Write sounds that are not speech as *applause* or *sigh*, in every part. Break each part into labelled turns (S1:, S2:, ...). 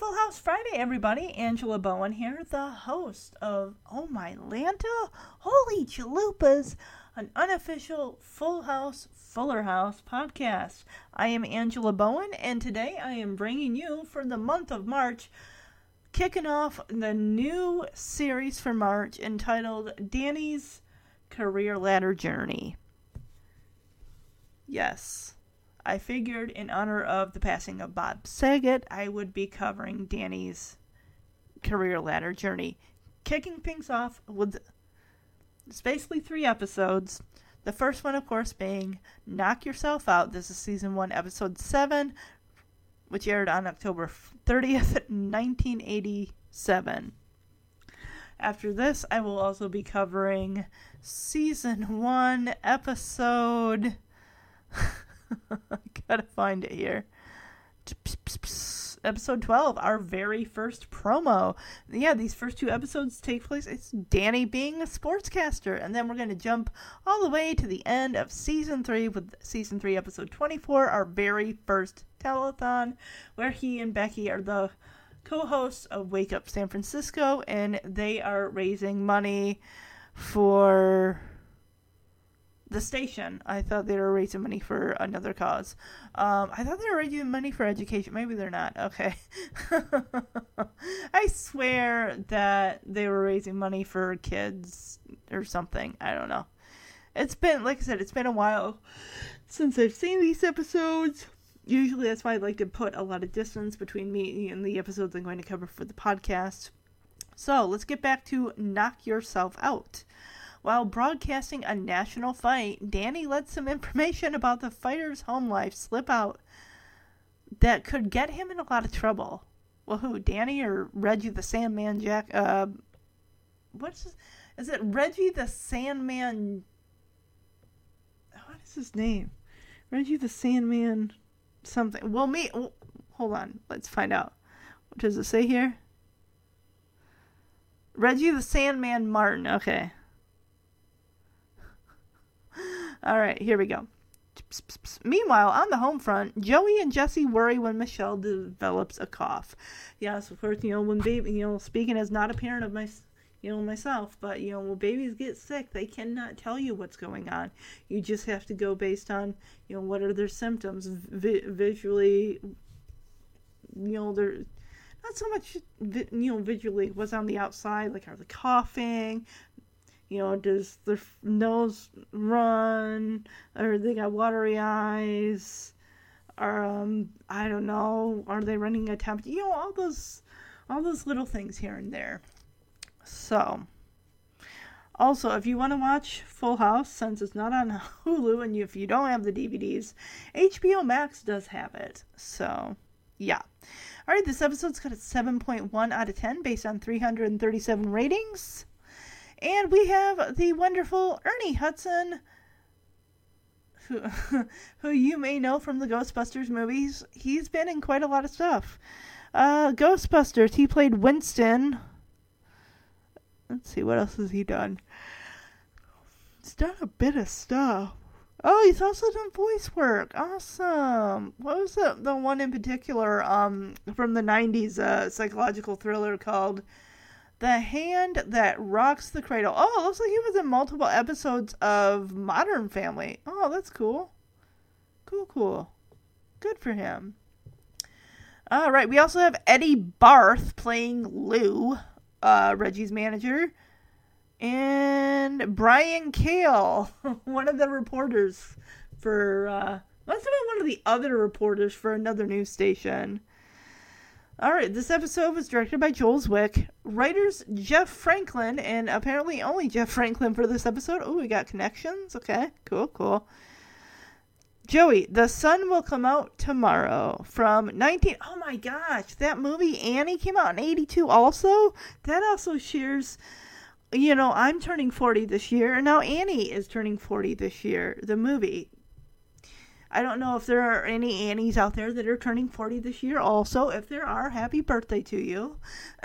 S1: Full House Friday, everybody. Angela Bowen here, the host of Oh My Lanta, Holy Chalupas, an unofficial Full House, Fuller House podcast. I am Angela Bowen, and today I am bringing you for the month of March, kicking off the new series for March entitled Danny's Career Ladder Journey. Yes. I figured in honor of the passing of Bob Saget, I would be covering Danny's career ladder journey. Kicking things off with it's basically three episodes. The first one, of course, being Knock Yourself Out. This is season one, episode seven, which aired on October 30th, 1987. After this, I will also be covering season one, episode. *laughs* *laughs* Gotta find it here. Episode 12, our very first promo. Yeah, these first two episodes take place. It's Danny being a sportscaster. And then we're going to jump all the way to the end of season 3 with season 3, episode 24, our very first telethon, where he and Becky are the co hosts of Wake Up San Francisco. And they are raising money for the station. I thought they were raising money for another cause. Um, I thought they were raising money for education. Maybe they're not. Okay. *laughs* I swear that they were raising money for kids or something. I don't know. It's been, like I said, it's been a while since I've seen these episodes. Usually that's why I like to put a lot of distance between me and the episodes I'm going to cover for the podcast. So let's get back to Knock Yourself Out. While broadcasting a national fight, Danny let some information about the fighter's home life slip out that could get him in a lot of trouble. Well, who? Danny or Reggie the Sandman Jack? Uh, what's his, is it? Reggie the Sandman? What is his name? Reggie the Sandman something. Well, me. Hold on. Let's find out. What does it say here? Reggie the Sandman Martin. Okay. All right, here we go. Meanwhile, on the home front, Joey and Jesse worry when Michelle develops a cough. Yes, of course, you know when baby, you know, speaking as not a parent of my, you know, myself, but you know when babies get sick, they cannot tell you what's going on. You just have to go based on, you know, what are their symptoms vi- visually. You know, they're not so much, you know, visually what's on the outside, like are they coughing, you know, does their nose run, or they got watery eyes, or um, I don't know, are they running a temperature? You know, all those, all those little things here and there. So, also, if you want to watch Full House, since it's not on *laughs* Hulu, and you, if you don't have the DVDs, HBO Max does have it. So, yeah. All right, this episode's got a 7.1 out of 10 based on 337 ratings. And we have the wonderful Ernie Hudson, who, *laughs* who you may know from the Ghostbusters movies. He's been in quite a lot of stuff. Uh, Ghostbusters, he played Winston. Let's see, what else has he done? He's done a bit of stuff. Oh, he's also done voice work. Awesome. What was the the one in particular um from the 90s uh psychological thriller called the Hand That Rocks the Cradle. Oh, looks like he was in multiple episodes of Modern Family. Oh, that's cool. Cool, cool. Good for him. All right, we also have Eddie Barth playing Lou, uh, Reggie's manager, and Brian Kale, *laughs* one of the reporters for, uh, must have been one of the other reporters for another news station. All right, this episode was directed by Joel Zwick. Writers Jeff Franklin, and apparently only Jeff Franklin for this episode. Oh, we got connections. Okay, cool, cool. Joey, The Sun Will Come Out Tomorrow from 19. Oh my gosh, that movie Annie came out in 82 also? That also shares. You know, I'm turning 40 this year, and now Annie is turning 40 this year, the movie. I don't know if there are any Annies out there that are turning 40 this year. Also, if there are, happy birthday to you. *laughs*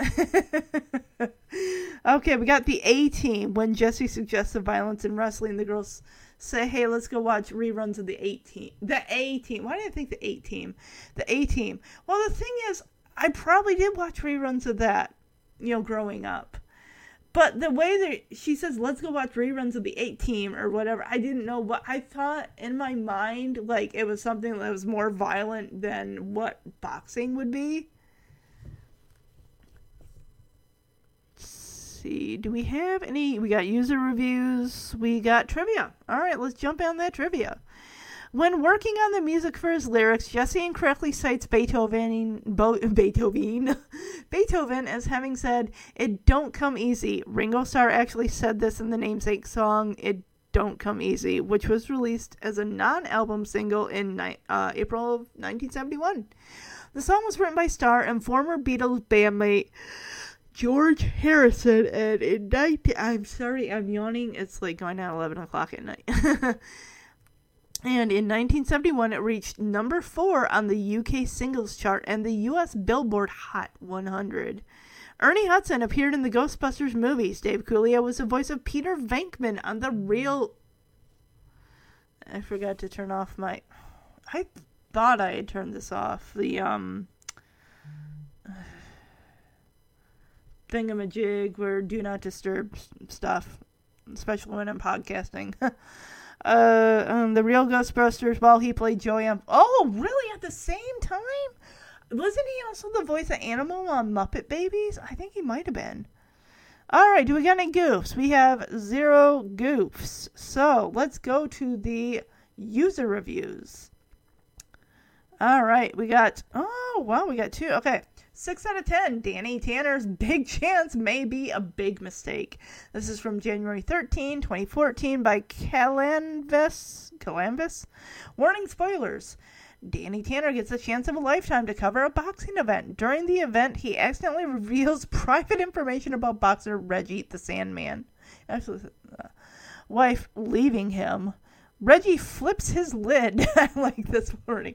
S1: okay, we got the A team. When Jesse suggests the violence in wrestling, the girls say, hey, let's go watch reruns of the 18. The A team. Why did I think the 8 team? The A team. Well, the thing is, I probably did watch reruns of that, you know, growing up. But the way that she says, let's go watch reruns of the 8 team or whatever, I didn't know what I thought in my mind, like it was something that was more violent than what boxing would be. Let's see, do we have any? We got user reviews, we got trivia. All right, let's jump on that trivia. When working on the music for his lyrics, Jesse incorrectly cites Beethoven, Bo- Beethoven, *laughs* Beethoven as having said, "It don't come easy." Ringo Starr actually said this in the namesake song, "It Don't Come Easy," which was released as a non-album single in ni- uh, April of 1971. The song was written by Starr and former Beatles bandmate George Harrison, and in 19- I'm sorry, I'm yawning. It's like going on 11 o'clock at night. *laughs* And in 1971, it reached number four on the UK singles chart and the US Billboard Hot 100. Ernie Hudson appeared in the Ghostbusters movies. Dave Coulier was the voice of Peter Venkman on the real. I forgot to turn off my. I thought I had turned this off. The, um. *sighs* Thingamajig where do not disturb stuff, especially when I'm podcasting. *laughs* uh, um, the real Ghostbusters while he played Joey. Oh, really? At the same time? Wasn't he also the voice of Animal on Muppet Babies? I think he might have been. All right, do we got any goofs? We have zero goofs. So let's go to the user reviews. All right, we got. Oh, wow, we got two. Okay. 6 out of 10. Danny Tanner's big *laughs* chance may be a big mistake. This is from January 13, 2014 by Calanvis. Calanvis? Warning spoilers. Danny Tanner gets a chance of a lifetime to cover a boxing event. During the event, he accidentally *laughs* reveals private information about boxer Reggie the Sandman. Actually, uh, wife leaving him. Reggie flips his lid. *laughs* Like this morning,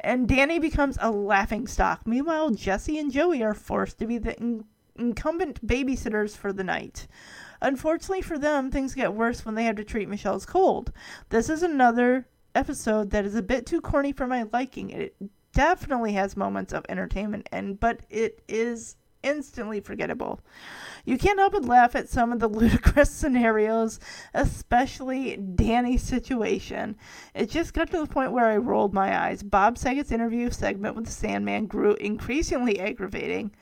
S1: And Danny becomes a laughing stock. Meanwhile, Jesse and Joey are forced to be the in- incumbent babysitters for the night. Unfortunately for them, things get worse when they have to treat Michelle's cold. This is another episode that is a bit too corny for my liking. It definitely has moments of entertainment and but it is instantly forgettable. You can't help but laugh at some of the *laughs* ludicrous scenarios, especially Danny's situation. It just got to the point where I rolled my eyes. Bob Saget's interview segment with the Sandman grew increasingly aggravating.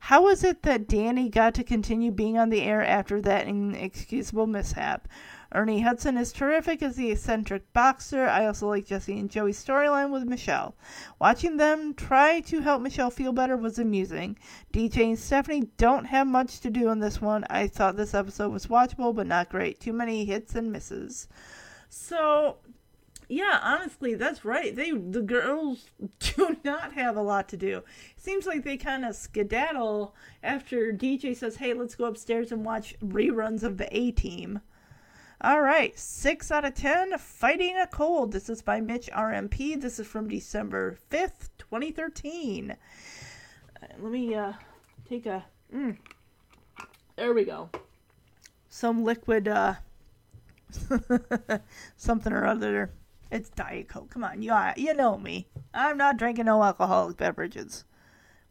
S1: How was it that Danny got to continue being on the air after that inexcusable mishap? Ernie Hudson is terrific as the eccentric boxer. I also like Jesse and Joey's storyline with Michelle. Watching them try to help Michelle feel better was amusing. DJ and Stephanie don't have much to do in this one. I thought this episode was watchable, but not great. Too many hits and misses. So, yeah, honestly, that's right. They the girls *laughs* do not have a lot to do. Seems like they kind of skedaddle after DJ says, "Hey, let's go upstairs and watch reruns of the A Team." All right, six out of ten. Fighting a cold. This is by Mitch RMP. This is from December fifth, twenty thirteen. Uh, let me uh, take a. Mm, there we go. Some liquid. Uh, *laughs* something or other. It's Diet Coke. Come on, you you know me. I'm not drinking no alcoholic beverages.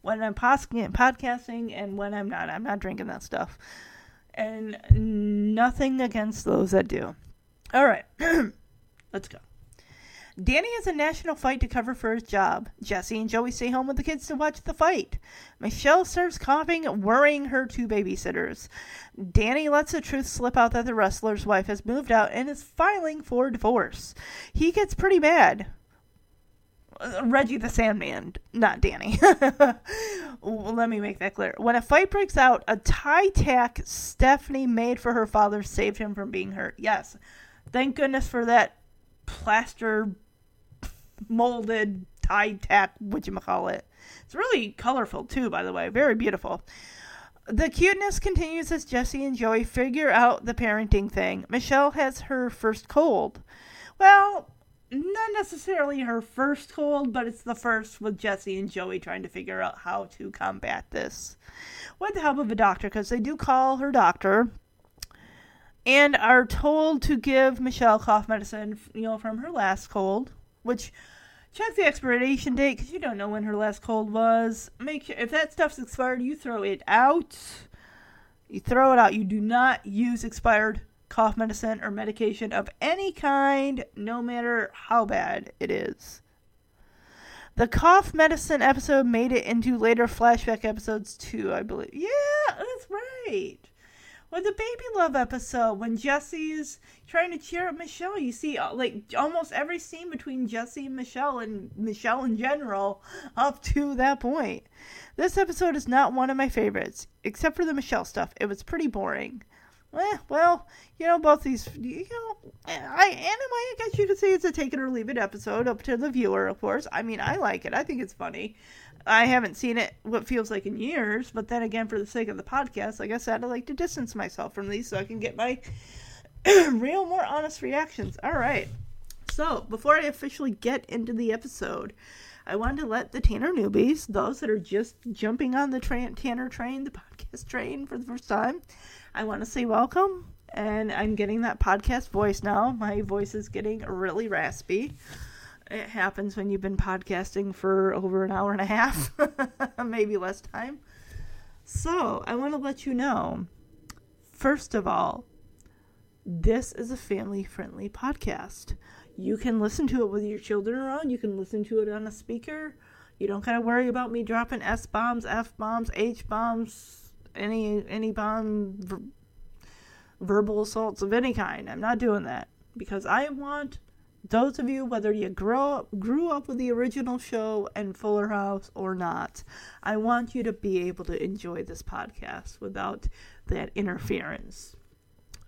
S1: When I'm podcasting and when I'm not, I'm not drinking that stuff. And nothing against those that do. All right, *clears throat* let's go. Danny has a national fight to cover for his job. Jesse and Joey stay home with the kids to watch the fight. Michelle starts coughing, worrying her two babysitters. Danny lets the truth slip out that the wrestler's wife has moved out and is filing for divorce. He gets pretty mad. Reggie the Sandman, not Danny. *laughs* Let me make that clear. When a fight breaks out, a tie tack Stephanie made for her father saved him from being hurt. Yes. Thank goodness for that plaster molded tie tack whatchamacallit. It's really colorful too, by the way. Very beautiful. The cuteness continues as Jesse and Joey figure out the parenting thing. Michelle has her first cold. Well, not necessarily her first cold, but it's the first with Jesse and Joey trying to figure out how to combat this with the help of a doctor, because they do call her doctor and are told to give Michelle cough medicine, you know, from her last cold, which check the expiration date because you don't know when her last cold was. Make sure if that stuff's expired, you throw it out. You throw it out. You do not use expired cough medicine or medication of any kind, no matter how bad it is. The cough medicine episode made it into later flashback episodes too, I believe. Yeah, that's right. Well, the baby love episode when Jesse's trying to cheer up Michelle. You see, uh, like almost every scene between Jesse and Michelle, and Michelle in general, up to that point. This episode is not one of my favorites, except for the Michelle stuff. It was pretty boring. Eh, well, you know, both these, you know, I, and I guess you could say it's a take it or leave it episode, up to the viewer, of course. I mean, I like it. I think it's funny. I haven't seen it what feels like in years, but then again, for the sake of the podcast, like I said, I like to distance myself from these so I can get my *clears throat* real, more honest reactions. All right. So, before I officially get into the episode, I wanted to let the Tanner newbies, those that are just jumping on the tra- Tanner train, the *laughs* podcast train for the first time, I want to say welcome. And I'm getting that podcast voice now. My voice is getting really raspy it happens when you've been podcasting for over an hour and a half, *laughs* maybe less time. So, I want to let you know first of all, this is a family friendly podcast. You can listen to it with your children around, you can listen to it on a speaker. You don't gotta worry about me dropping S bombs, F bombs, H bombs, any any bomb ver- verbal assaults of any kind. I'm not doing that because I want those of you, whether you grow up, grew up with the original show and Fuller House or not, I want you to be able to enjoy this podcast without that interference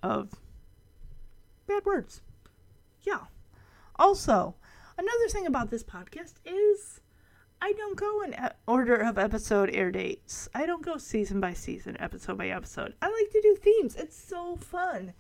S1: of bad words. Yeah. Also, another thing about this podcast is I don't go in order of episode air dates. I don't go season by season, episode by episode. I like to do themes. It's so fun.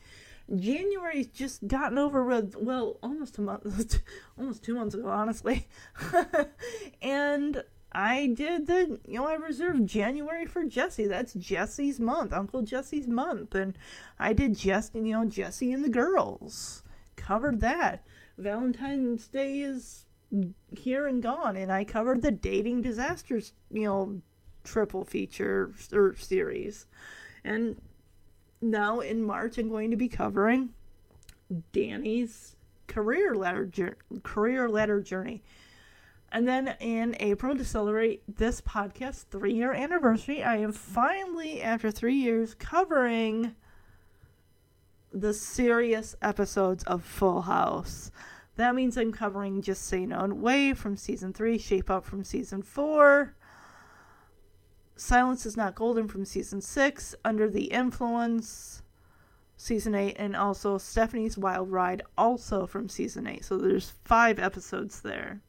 S1: January's just gotten over with, well, almost a month, *laughs* almost two months ago, honestly. *laughs* and I did the, you know, I reserved January for Jesse. That's Jesse's month, Uncle Jesse's month. And I did Jesse, you know, Jesse and the girls. Covered that. Valentine's Day is here and gone. And I covered the dating disasters, you know, triple feature or series. And now in March, I'm going to be covering Danny's career ladder career ladder journey. And then in April, to celebrate this podcast three year anniversary, I am finally, after three years, covering the serious episodes of Full House. That means I'm covering Just Say No and Way from season three, Shape Up from season four, Silence is Not Golden from season six, Under the Influence, season eight, and also Stephanie's Wild Ride, also from season eight. So there's five episodes there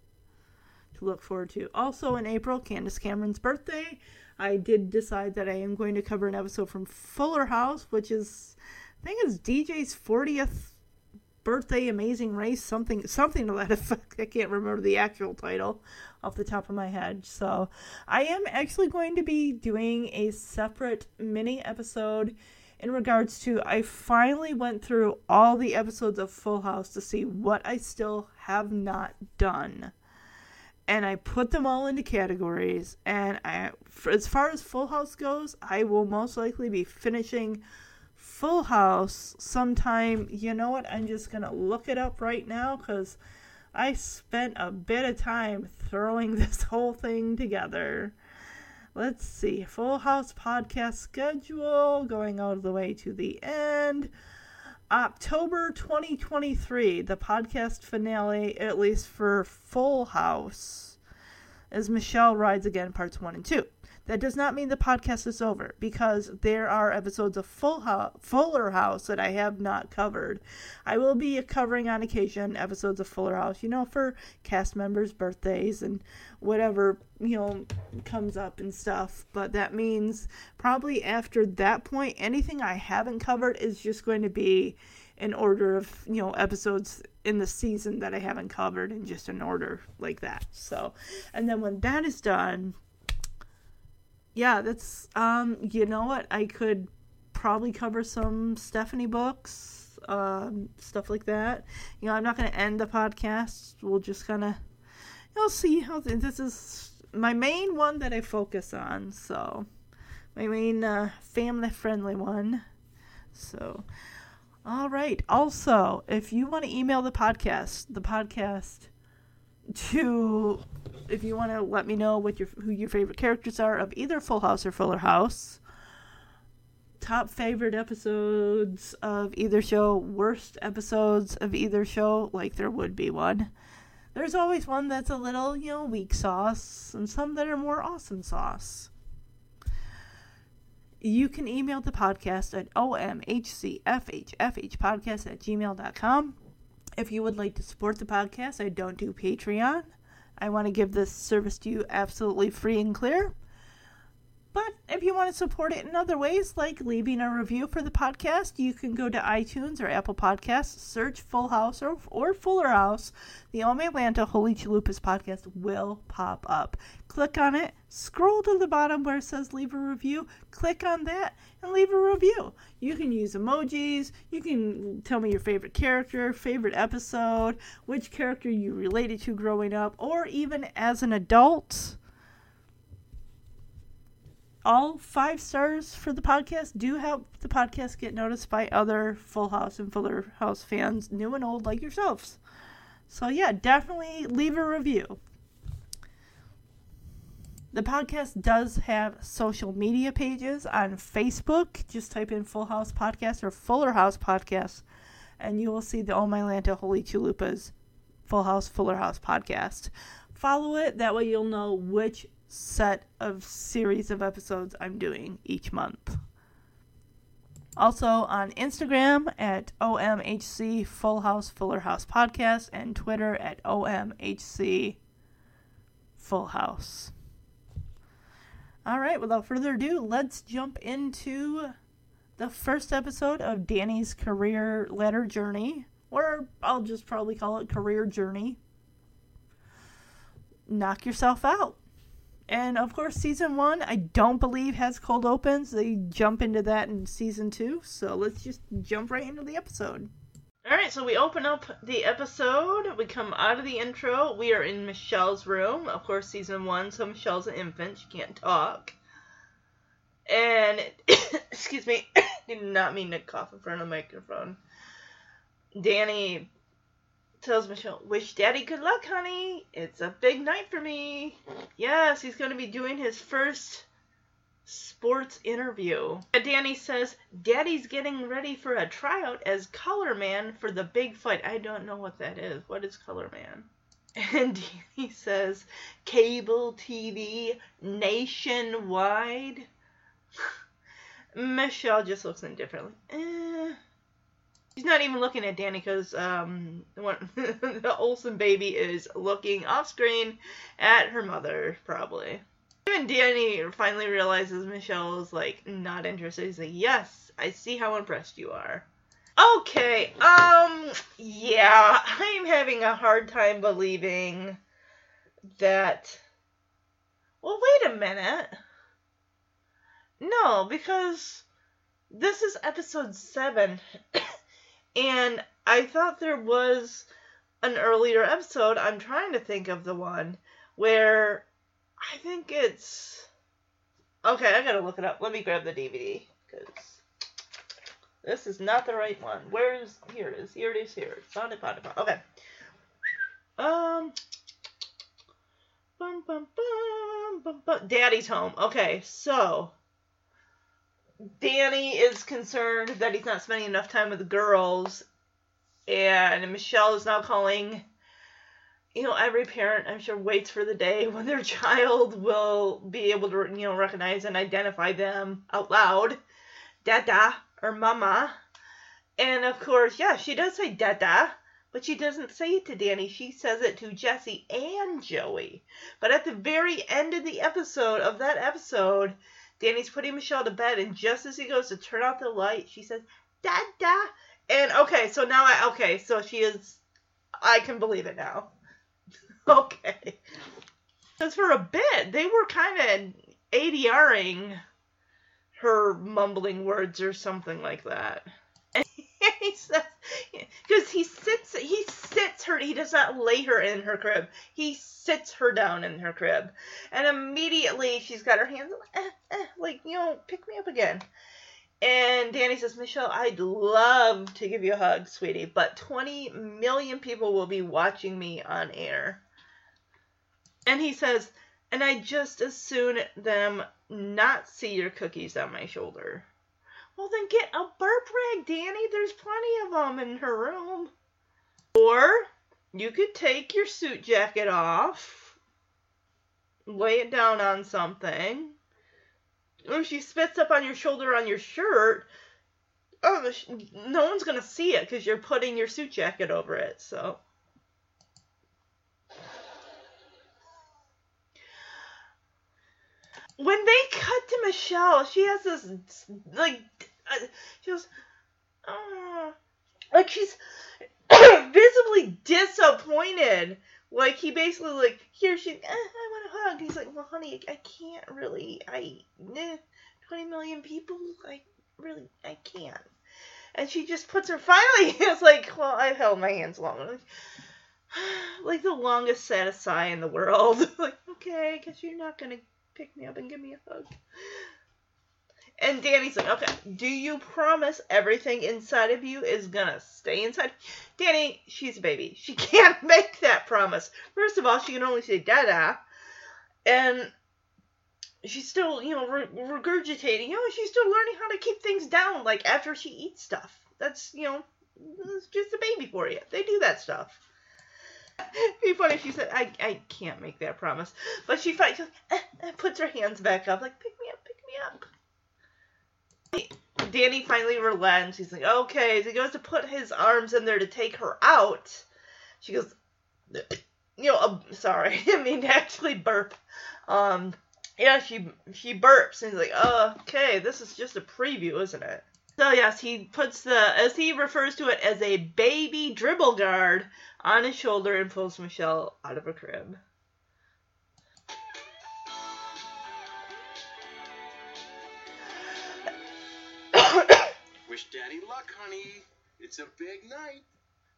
S1: to look forward to. Also in April, Candace Cameron's birthday. I did decide that I am going to cover an episode from Fuller House, which is I think it's DJ's 40th birthday amazing race something something to that *laughs* effect. I can't remember the actual title off the top of my head. So i am actually going to be doing a separate mini episode in regards to i finally went through all the episodes of full house to see what i still have not done. And i put them all into categories and i as far as full house goes i will most likely be finishing Full House sometime. You know what? I'm just going to look it up right now because I spent a bit of time throwing *laughs* this whole thing together. Let's see. Full House podcast schedule going all the way to the end. October 2023, the podcast finale, at least for Full House, as Michelle Rides Again, parts 1 and 2. That does not mean the podcast is over because there are episodes of Full Fuller House that I have not covered. I will be covering on occasion episodes of Fuller House, you know, for cast members' birthdays and whatever, you know, comes up and stuff. But that means probably after that point, anything I haven't covered is just going to be in order of you know episodes in the season that I haven't covered in just an order like that. So, and then when that is done, yeah, that's um you know what I could probably cover some Stephanie books, um stuff like that. You know, I'm not going to end the podcast. We'll just kind of you'll see how th- this is my main one that I focus on. So, my main uh, family friendly one. So, all right. Also, if you want to email the podcast, the podcast to if you want to let me know what your who your favorite characters are of either Full House or Fuller House, top favorite episodes of either show, worst episodes of either show, like there would be one. There's always one that's a little, you know, weak sauce, and some that are more awesome sauce. You can email the podcast at omhcfhfhpodcast at gmail.com. If you would like to support the podcast, I don't do Patreon. I want to give this service to you absolutely free and clear. But if you want to support it in other ways, like leaving a review for the podcast, you can go to iTunes or Apple Podcasts, search Full House or, or Fuller House. The Ome Atlanta Holy Chalupas podcast will pop up. Click on it, scroll to the bottom where it says leave a review, click on that, and leave a review. You can use emojis, you can tell me your favorite character, favorite episode, which character you related to growing up, or even as an adult all five stars for the podcast do help the podcast get noticed by other Full House and Fuller House fans, new and old like yourselves. So, yeah, definitely leave a review. The podcast does have social media pages on Facebook. Just type in Full House Podcast or Fuller House Podcast, and you will see the Oh My Lanta Holy Chalupas Full House Fuller House podcast. Follow it, that way you'll know which set of series of episodes I'm doing each month. Also on Instagram at OMHC Full House Fuller House Podcast and Twitter at OMHC Full House. All right, without further ado, let's jump into the first episode of Danny's career letter journey, or I'll just probably call it career journey. Knock yourself out. And of course, season one, I don't believe has cold opens. They jump into that in season two. So let's just jump right into the episode. All right, so we open up the episode. We come out of the intro. We are in Michelle's room. Of course, season one, so Michelle's an infant. She can't talk. And, *coughs* excuse me, *coughs* did not mean to cough in front of the microphone. Danny tells Michelle, Wish Daddy good luck, honey. It's a big night for me. Yes, he's going to be doing his first sports interview. Danny says, Daddy's getting ready for a tryout as color man for the big fight. I don't know what that is. What is color man? *laughs* And he says, cable TV nationwide. *laughs* Michelle just looks indifferent. Eh. She's not even looking at Danny because um, *laughs* the Olsen baby is looking off screen at her mother, probably. Even Danny finally realizes Michelle's like not interested. He's like, "Yes, I see how impressed you are." Okay, um, yeah, I'm having a hard time believing that. Well, wait a minute. No, because this is episode seven. *coughs* And I thought there was an earlier episode. I'm trying to think of the one where I think it's. Okay, I gotta look it up. Let me grab the DVD because this is not the right one. Here it is? Here it is. Here. It. Found it. Found it. Okay. Um. Bum, bum, bum, bum, bum. Daddy's home. Okay, so Danny is concerned that he's not spending enough time with the girls, and Michelle is now calling you know, every parent, I'm sure, waits for the day when their *laughs* child will be able to, you know, recognize and identify them out loud, dada or mama. And of course, yeah, she does say dada, but she doesn't say it to Danny. She says it to Jesse and Joey. But at the very end of the episode, of that episode, Danny's putting Michelle to bed, and just as he goes to turn out the light, she says, dada. And okay, so now I, okay, so she is, I can believe it now. *laughs* okay. Because for a bit, they were kind of ADRing her mumbling words or something like that. He says, because he sits, he sits her, he does not lay her in her crib. He sits her down in her crib. And immediately she's got her hands, eh, eh, like, you know, pick me up again. And Danny says, Michelle, I'd love to give you a hug, sweetie, but 20 million people will be watching me on air. And he says, and I just as soon them not see your cookies on my shoulder. Well, then get a burp rag, Danny. There's plenty of them in her room. Or you could take your suit jacket off, lay it down on something. Or if she spits up on your shoulder on your shirt, oh, no one's gonna see it because you're putting your suit jacket over it. So. when they cut to Michelle, she has this like she goes, oh, like she's *coughs* visibly disappointed. Like he basically like here she, eh, I want a hug. He's like, well, honey, I can't really. I eh, twenty million people. I really, I can't. And she just puts her finally. *laughs* It's like, well, I've held my hands long. Like, *sighs* like the longest saddest sigh in the world. *laughs* like, okay, I guess you're not gonna pick me up and give me a hug. And Danny's like, okay, do you promise everything inside of you is gonna stay inside? Danny, she's a baby. She *laughs* can't make that promise. First of all, she can only say dada. And she's still, you know, re- regurgitating. You know, she's still learning how to keep things down, like after she eats stuff. That's, you know, it's just a baby for you. They do that stuff. be funny if she said, I, I can't make that promise. But she fights, eh, eh, puts her hands back up, like, pick me up, pick me up. Danny finally relents. He's like, okay. As he goes to put his arms in there to take her out, she goes, you know, uh, sorry, *laughs* I mean to actually burp. Um, yeah, she she burps, and he's like, oh, okay, this is just a preview, isn't it? So yes, he puts the, as he refers to it, as a baby dribble guard on his shoulder and pulls Michelle out of a crib.
S2: Wish Daddy luck, honey. It's a big night.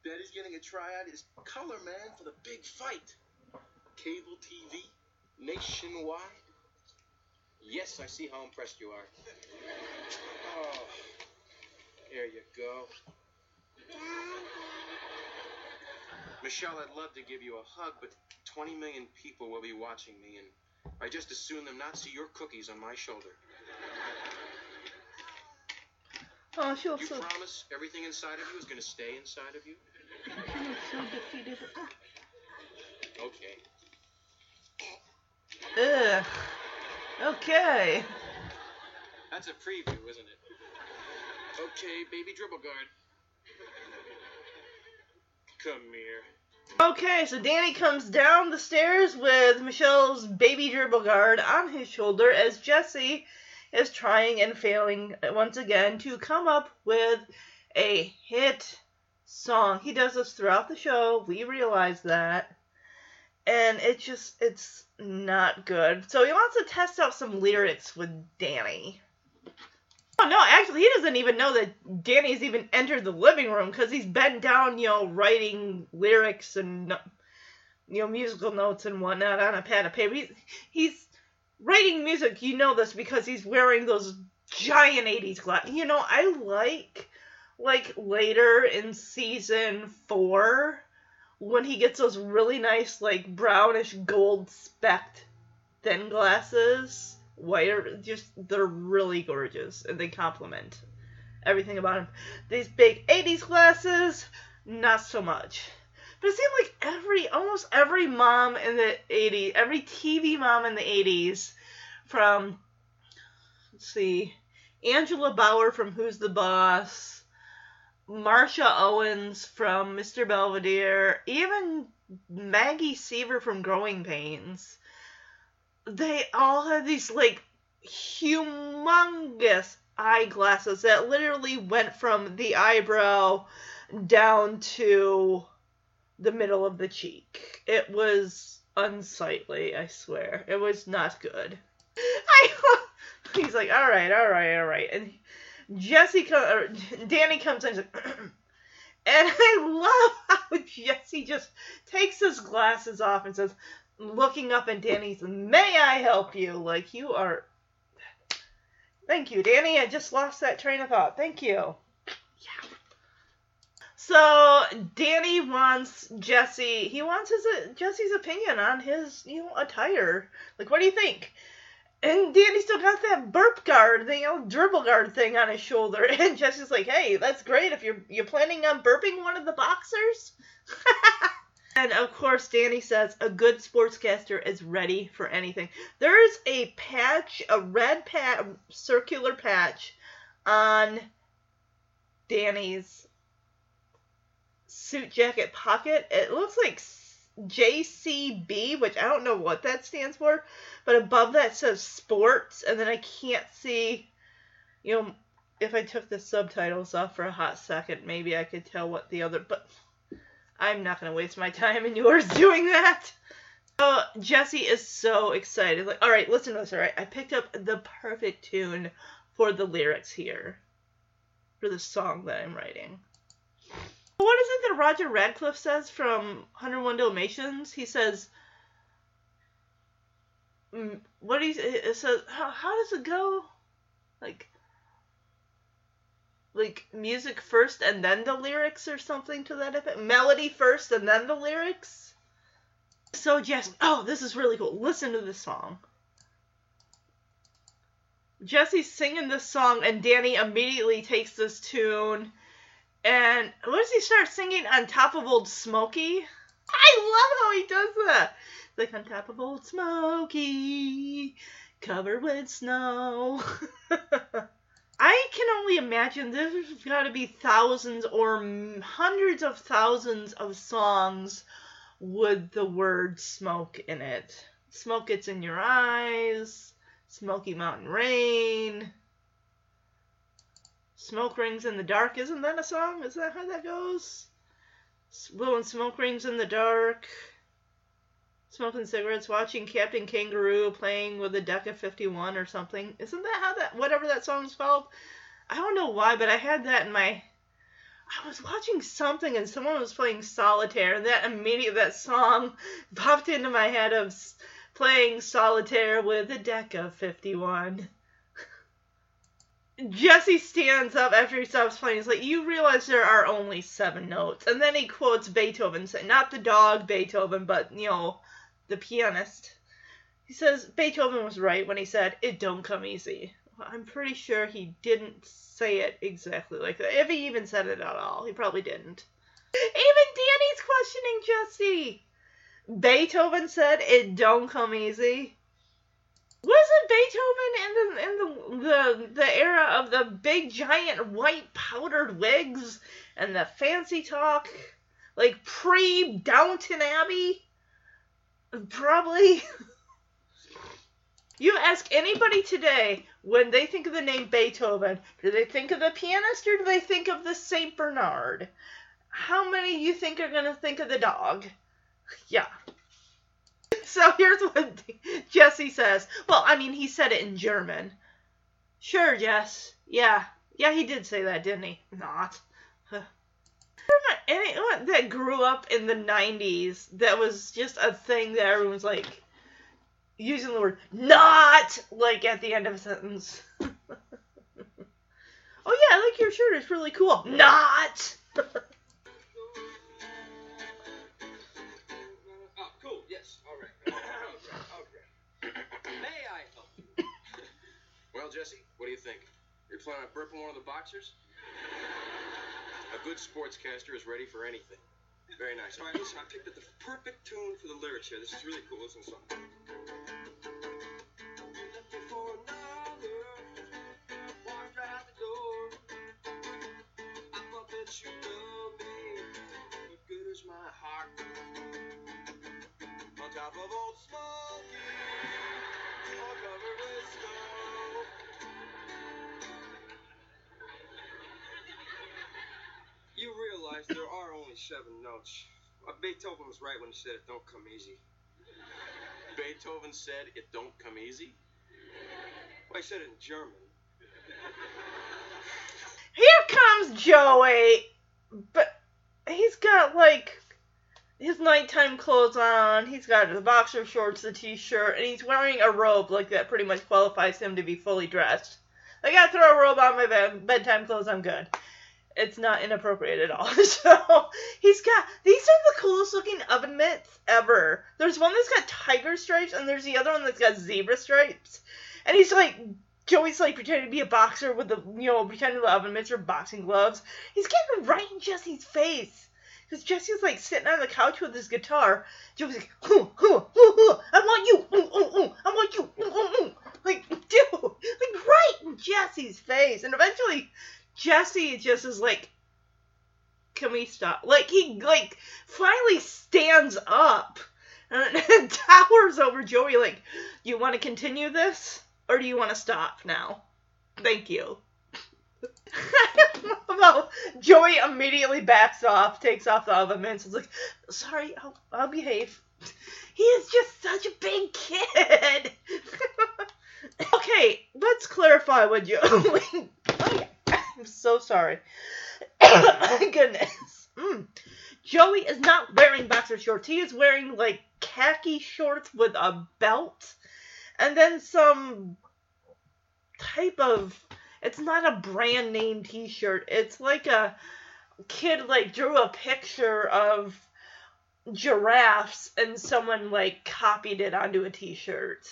S2: Daddy's getting a try out his color man for the big fight. Cable TV, nationwide. Yes, I see how impressed you are. Oh, here you go. Michelle, I'd love to give you a hug, but 20 million people will be watching me, and I just as soon them not see your cookies on my shoulder.
S1: Oh, she
S2: You
S1: also
S2: promise everything inside of you is going to stay inside of you?
S1: I'm so defeated.
S2: Okay.
S1: Ugh. Okay.
S2: That's a preview, isn't it? Okay, baby dribble guard. Come here.
S1: Okay, so Danny comes down the stairs with Michelle's baby dribble guard on his shoulder as Jesse is trying and failing once again to come up with a hit song. He does this throughout the show. We realize that. And it just, it's not good. So he wants to test out some lyrics with Danny. Oh no, actually, he doesn't even know that Danny's even entered the living room because he's bent down, you know, writing lyrics and, you know, musical notes and whatnot on a pad of paper. He's, he's writing music. You know this because he's wearing those giant 80s glasses. You know, I like, like, later in season four when he gets those really nice, like, brownish gold specked thin glasses white just they're really gorgeous and they complement everything about him. These big 80s glasses, not so much. But it seemed like every, almost every mom in the 80s, every TV mom in the 80s, from, let's see, Angela Bower from Who's the Boss, Marsha Owens from Mr. Belvedere, even Maggie Seaver from Growing Pains, they all had these like humongous eyeglasses that literally went from the eyebrow down to the middle of the cheek. It was unsightly, I swear. It was not good. *laughs* I, *laughs* he's like, all right, all right, all right. And Jesse, co- or *laughs* Danny comes in like, *clears throat* and I love how Jesse just takes his glasses off and says, looking up at Danny, may I help you? Like, you are Thank you, Danny. I just lost that train of thought. Thank you. So Danny wants Jesse. He wants his uh, Jesse's opinion on his you know attire. Like, what do you think? And Danny still got that burp guard, the you know, dribble guard thing on his shoulder. *laughs* And Jesse's like, "Hey, that's great. If you're you're planning on burping one of the boxers." *laughs* And of course, Danny says a good sportscaster is ready for anything. There is a patch, a red patch, circular patch on Danny's suit jacket pocket. It looks like JCB, which I don't know what that stands for, but above that says sports, and then I can't see, you know, if I took the subtitles off for a hot second, maybe I could tell what the other, but I'm not going to waste my time and *laughs* yours doing that. So Jesse is so excited. Like, all right, listen to this. All right, I picked up the perfect tune for the lyrics here, for the song that I'm writing. What is it that Roger Radcliffe says from 101 Dalmatians? He says, mm, "What do you?" It says, how, "How does it go?" Like, like music first and then the lyrics or something to that effect. Melody first and then the lyrics. So Jess, oh, this is really cool. Listen to this song. Jesse's singing this song and Danny immediately takes this tune and what does he start singing on top of old Smokey? I love how he does that. Like on top of old Smokey, covered with snow. *laughs* I can only imagine there's got to be thousands or hundreds of thousands of songs with the word smoke in it. Smoke gets in your eyes, Smoky Mountain Rain, Smoke Rings in the Dark. Isn't that a song? Is that how that goes? Blowing smoke rings in the dark, smoking cigarettes, watching Captain Kangaroo playing with a deck of 51 or something. Isn't that how that, whatever that song's called? I don't know why, but I had that in my. I was watching something and someone was playing solitaire, and that immediately that song popped into my head of playing solitaire with a deck of 51. Jesse stands up after he stops playing. He's like, "You realize there are only seven notes," and then he quotes Beethoven, saying, "Not the dog Beethoven, but you know, the pianist." He says Beethoven was right when he said, "It don't come easy." I'm pretty sure he didn't say it exactly like that. If he even said it at all, he probably didn't. Even Danny's questioning Jesse. Beethoven said, "It don't come easy." Wasn't Beethoven in the in the, the the era of the big giant white powdered wigs and the fancy talk, like pre Downton Abbey? Probably. *laughs* you ask anybody today when they think of the name Beethoven, do they think of the pianist or do they think of the Saint Bernard? How many you think are gonna think of the dog? Yeah. *laughs* So here's what Jesse says. Well, I mean, he said it in German. Sure, Jess. Yeah. Yeah, he did say that, didn't he? Not. *sighs* Anyone that grew up in the 90s, that was just a thing that everyone was like using the word not like at the end of a sentence. *laughs* oh, yeah, I like your shirt. It's really cool. Not! *laughs*
S2: Jesse, what do you think? You're planning on burping one of the boxers? A good sportscaster is ready for anything.
S3: Very nice. All right, listen, I picked up the perfect tune for the lyrics here. This is really cool. Listen to the song. You left me for another, walked out the door. I thought that you loved me, good is my heart. On top of old Smoky, all covered with snow. Realize there are only seven notes. Uh, Beethoven was right when he said it don't come easy.
S2: Beethoven said it don't come easy.
S3: Well, he said it in German.
S1: Here comes Joey, but he's got like his nighttime clothes on. He's got the boxer shorts, the t-shirt, and he's wearing a robe like that. Pretty much qualifies him to be fully dressed. I gotta throw a robe on my bed, bedtime clothes. I'm good. It's not inappropriate at all. *laughs* So he's got these are the coolest looking oven mitts ever. There's one that's got tiger stripes, and there's the other one that's got zebra stripes. And he's like Joey's like pretending to be a boxer with the you know pretending the oven mitts are boxing gloves. He's getting right in Jesse's face. Because Jesse's like sitting on the couch with his guitar. Joey's like, hoo, hoo, hoo, hoo, I want you, ooh, ooh, ooh, I want you, ooh, ooh, ooh. Like, *laughs* dude, like right in Jesse's face. And eventually, Jesse just is like, can we stop? Like, he, like, finally stands up and, *laughs* towers over Joey, like, you want to continue this? Or do you want to stop now? Thank you. *laughs* well, Joey immediately backs off, takes off the oven mitts, is like, sorry, I'll, I'll behave. He is just such a big kid. *laughs* okay, let's clarify what Joey. I'm so sorry. *coughs* My Goodness. Mm. Joey is not wearing boxer shorts. He is wearing like khaki shorts with a belt and then some type of it's not a brand name t-shirt. It's like a kid like drew a picture of giraffes and someone like copied it onto a t-shirt.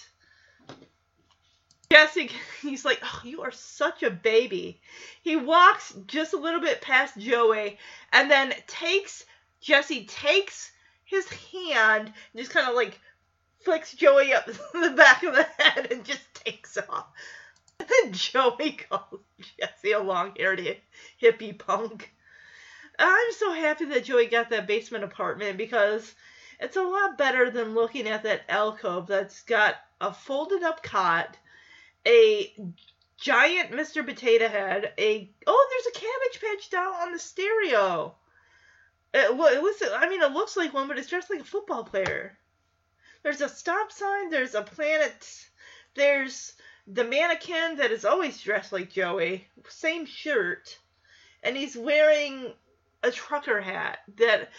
S1: Jesse, *laughs* he's like, oh, you are such a baby. He walks just a little bit past Joey and then takes, Jesse takes his hand and just kind of like flicks Joey up *laughs* the back of the head and just takes off. *laughs* And Joey calls Jesse a long haired hippie punk. I'm so happy that Joey got that basement apartment because it's a lot better than looking at that alcove that's got a folded up cot, a giant Mr. Potato Head, a oh, there's a Cabbage Patch doll on the stereo. It, well, it looks, I mean, it looks like one, but it's dressed like a football player. There's a stop sign. There's a planet. There's the mannequin that is always dressed like Joey, same shirt, and he's wearing a trucker hat that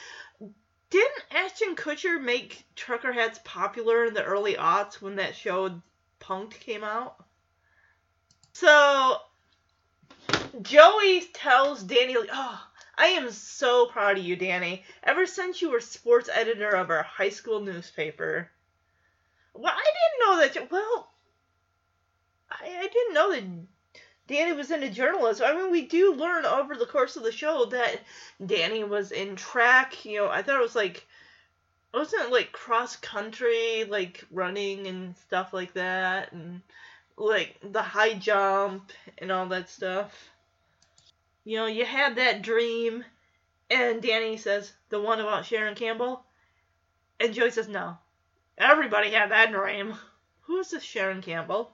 S1: didn't Ashton Kutcher make trucker hats popular in the early aughts when that show Punk'd came out? So Joey tells Danny, "Oh, I am so proud of you, Danny. Ever since you were sports editor of our high school newspaper." Well, I didn't know that. Well, I, I didn't know that Danny was into journalism. I mean, we do learn over the course of the show that Danny was in track. You know, I thought it was like, wasn't it like cross country, like running and stuff like that, and like the high jump and all that stuff. You know, you had that dream, and Danny says, the one about Sharon Campbell, and Joey says, no. Everybody had that dream. *laughs* Who is this Sharon Campbell?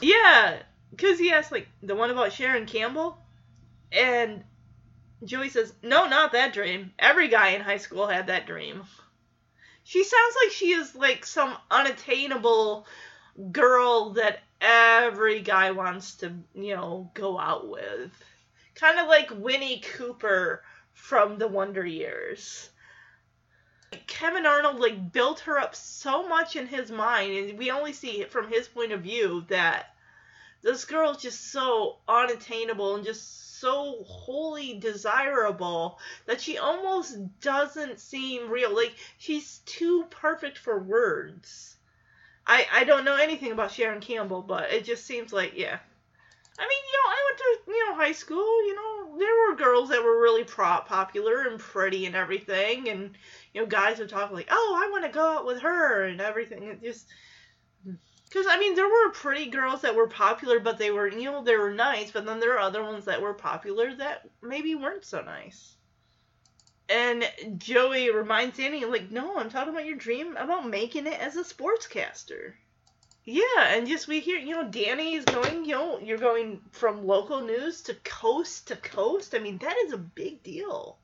S1: Yeah, because he asked, like, the one about Sharon Campbell? And Joey says, No, not that dream. Every guy in high school had that dream. She sounds like she is, like, some unattainable girl that every guy wants to, you know, go out with. Kind of like Winnie Cooper from the Wonder Years. Kevin Arnold like built her up so much in his mind, and we only see it from his point of view that this girl is just so unattainable and just so wholly desirable that she almost doesn't seem real. Like she's too perfect for words. I I don't know anything about Sharon Campbell, but it just seems like yeah. I mean, you know, I went to you know high school. You know, there were girls that were really pro- popular and pretty and everything, and you know, guys would talk like, "Oh, I want to go out with her" and everything. It just because I mean, there were pretty girls that were popular, but they were, you know, they were nice. But then there are other ones that were popular that maybe weren't so nice. And Joey reminds Danny, like, no, I'm talking about your dream about making it as a sportscaster. Yeah, and just we hear, you know, Danny is going, you know, you're going from local news to coast to coast. I mean, that is a big deal.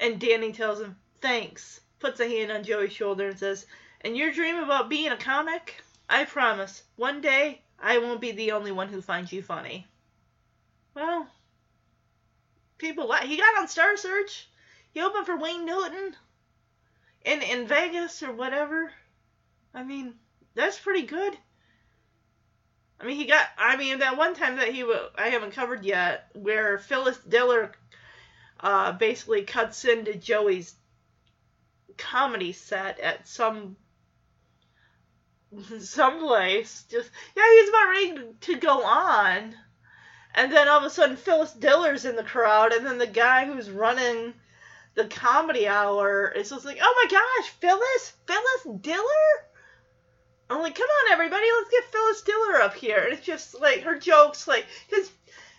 S1: And Danny tells him, thanks, puts a hand on Joey's shoulder and says, and your dream about being a comic? I promise, one day I won't be the only one who finds you funny. Well, people like he got on Star Search. He opened for Wayne Newton in in Vegas or whatever. I mean, that's pretty good. I mean, he got. I mean, that one time that he I haven't covered yet, where Phyllis Diller uh, basically cuts into Joey's comedy set at some *laughs* someplace. Just yeah, he's about ready to go on, and then all of a sudden Phyllis Diller's in the crowd, and then the guy who's running the comedy hour is just like, oh my gosh, Phyllis, Phyllis Diller. I'm like, come on, everybody, let's get Phyllis Diller up here. And it's just like her jokes, like, because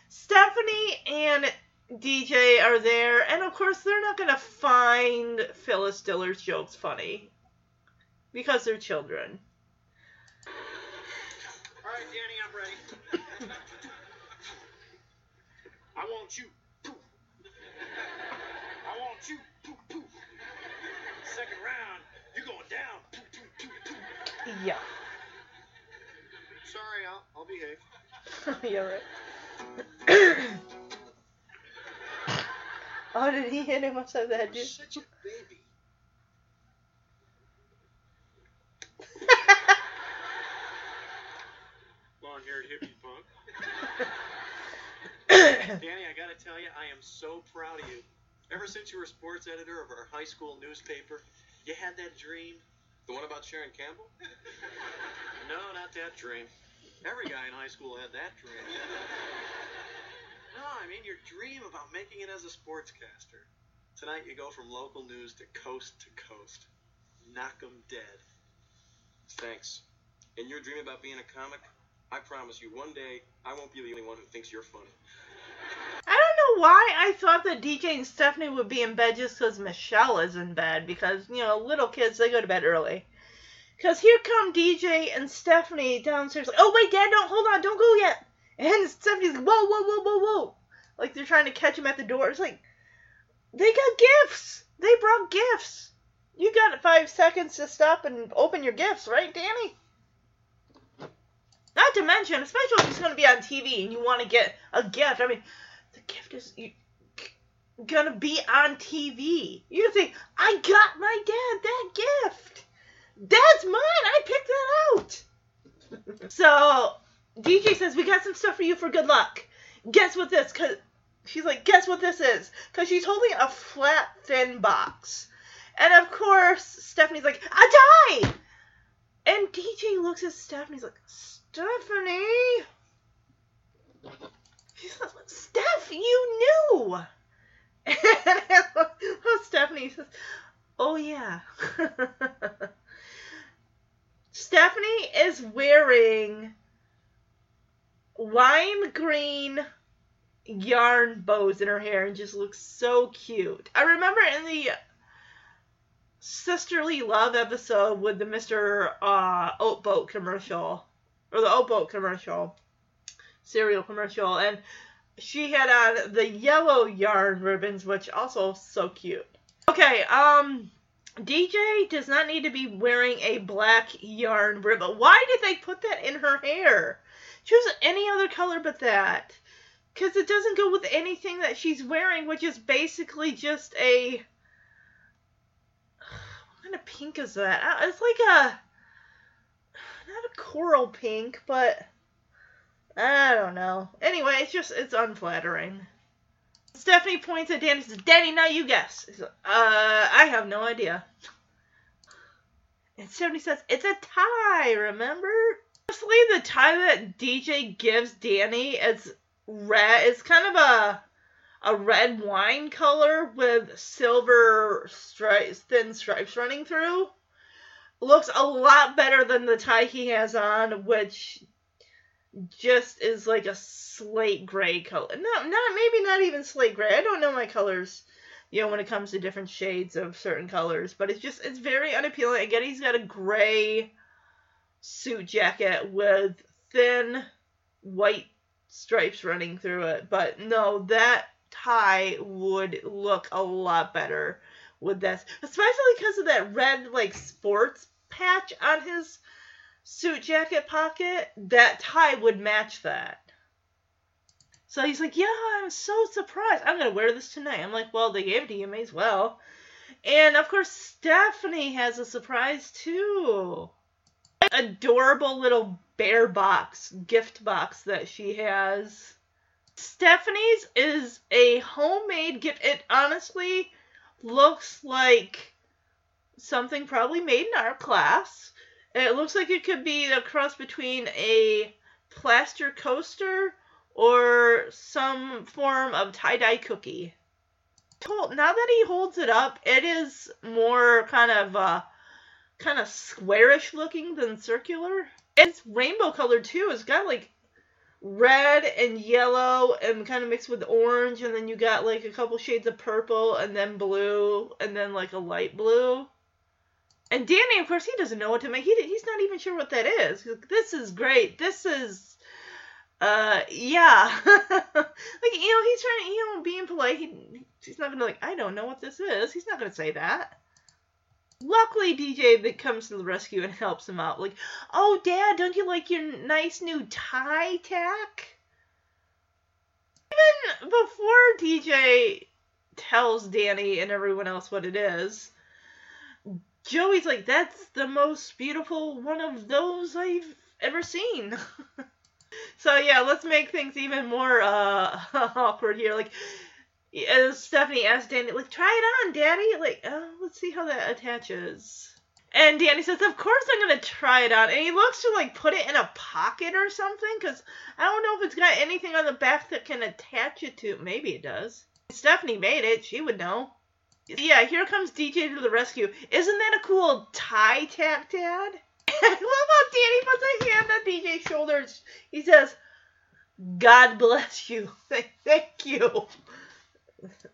S1: Stephanie and DJ are there, and of course, they're not going to find Phyllis Diller's jokes funny because they're children.
S3: All right, Danny, I'm ready. *laughs* I want you. Poof. I want you. Poof, poof. Second round, you're going down. Poof, poof, poof, poof.
S1: Yeah.
S3: Sorry, I'll, I'll behave. *laughs*
S1: yeah, right. *coughs* oh, did he hit him upside the head, dude?
S2: such a baby. *laughs*
S3: Long-haired hippie punk. *laughs* *laughs* Danny, I gotta tell you, I am so proud of you. Ever since you were sports editor of our high school newspaper, you had that dream.
S2: The one about Sharon Campbell? *laughs*
S3: No, not that dream. Every guy in high school had that dream. *laughs* No, I mean your dream about making it as a sportscaster. Tonight you go from local news to coast to coast. Knock 'em dead.
S2: Thanks. And your dream about being a comic? I promise you, one day I won't be the only one who thinks you're funny.
S1: I don't know why I thought that DJ and Stephanie would be in bed just because Michelle is in bed. Because, you know, little kids, they go to bed early. Because here come DJ and Stephanie downstairs, like, oh, wait, Dad, don't, hold on, don't go yet. And Stephanie's like, whoa, whoa, whoa, whoa, whoa. Like they're trying to catch him at the door. It's like, they got gifts. They brought gifts. You got five seconds to stop and open your gifts, right, Danny? Not to mention, especially if it's going to be on TV and you want to get a gift. I mean, the gift is gonna be on TV. You think, I got my dad that gift. That's mine. I picked that out. *laughs* so DJ says, we got some stuff for you for good luck. Guess what this? Cause she's like, guess what this is? Cause she's holding a flat, thin box. And of course, Stephanie's like, a die. And DJ looks at Stephanie's like, Stephanie. She's like, Steph, you knew. And *laughs* Stephanie says, Oh, yeah. *laughs* Stephanie is wearing lime green yarn bows in her hair and just looks so cute. I remember in the Sisterly Love episode with the Mr. Uh, Oat Boat commercial, or the Boat commercial, cereal commercial, and she had on the yellow yarn ribbons, which also so cute. Okay, um, DJ does not need to be wearing a black yarn ribbon. Why did they put that in her hair? Choose any other color but that. Because it doesn't go with anything that she's wearing, which is basically just a. *sighs* What kind of pink is that? Uh, It's like a. Not a coral pink, but. I don't know. Anyway, it's just. It's unflattering. Stephanie points at Danny says, Danny, now you guess. Uh, I have no idea. And Stephanie says, It's a tie, remember? Honestly, the tie that DJ gives Danny is red. It's kind of a a red wine color with silver stripes, thin stripes running through. Looks a lot better than the tie he has on, which just is like a slate gray color. No, not maybe not even slate gray. I don't know my colors, you know, when it comes to different shades of certain colors, but it's just it's very unappealing. Again, he's got a gray suit jacket with thin white stripes running through it. But no, that tie would look a lot better with this, especially because of that red like sports patch on his suit jacket pocket. That tie would match that. So he's like, "Yeah, I'm so surprised. I'm gonna wear this tonight." I'm like, "Well, they gave it to you, may as well." And of course, Stephanie has a surprise too. Adorable little bear box, gift box that she has. Stephanie's is a homemade gift. It honestly looks like something probably made in our class. It looks like it could be a cross between a plaster coaster or some form of tie-dye cookie. Now that he holds it up, it is more kind of uh, kind of squarish looking than circular. It's rainbow colored too. It's got like red and yellow and kind of mixed with orange and then you got like a couple shades of purple and then blue and then like a light blue. And Danny, of course, he doesn't know what to make. He, he's not even sure what that is. Like, this is great. This is, uh, yeah. *laughs* like, you know, he's trying to, you know, being polite. He, he's not gonna, like, I don't know what this is. He's not gonna say that. Luckily, DJ that comes to the rescue and helps him out. Like, oh, Dad, don't you like your nice new tie tack? Even before DJ tells Danny and everyone else what it is, Joey's like, that's the most beautiful one of those I've ever seen. *laughs* so yeah, let's make things even more uh, *laughs* awkward here. Like, as Stephanie asked Danny, like, try it on, Daddy. Like, uh, let's see how that attaches. And Danny says, of course I'm gonna try it on. And he looks to like put it in a pocket or something, because I don't know if it's got anything on the back that can attach it to. Maybe it does. Stephanie made it. She would know. Yeah, here comes DJ to the rescue. Isn't that a cool tie tack, Dad? *laughs* I love how Danny puts a hand on DJ's shoulders. He says, God bless you. *laughs* Thank you.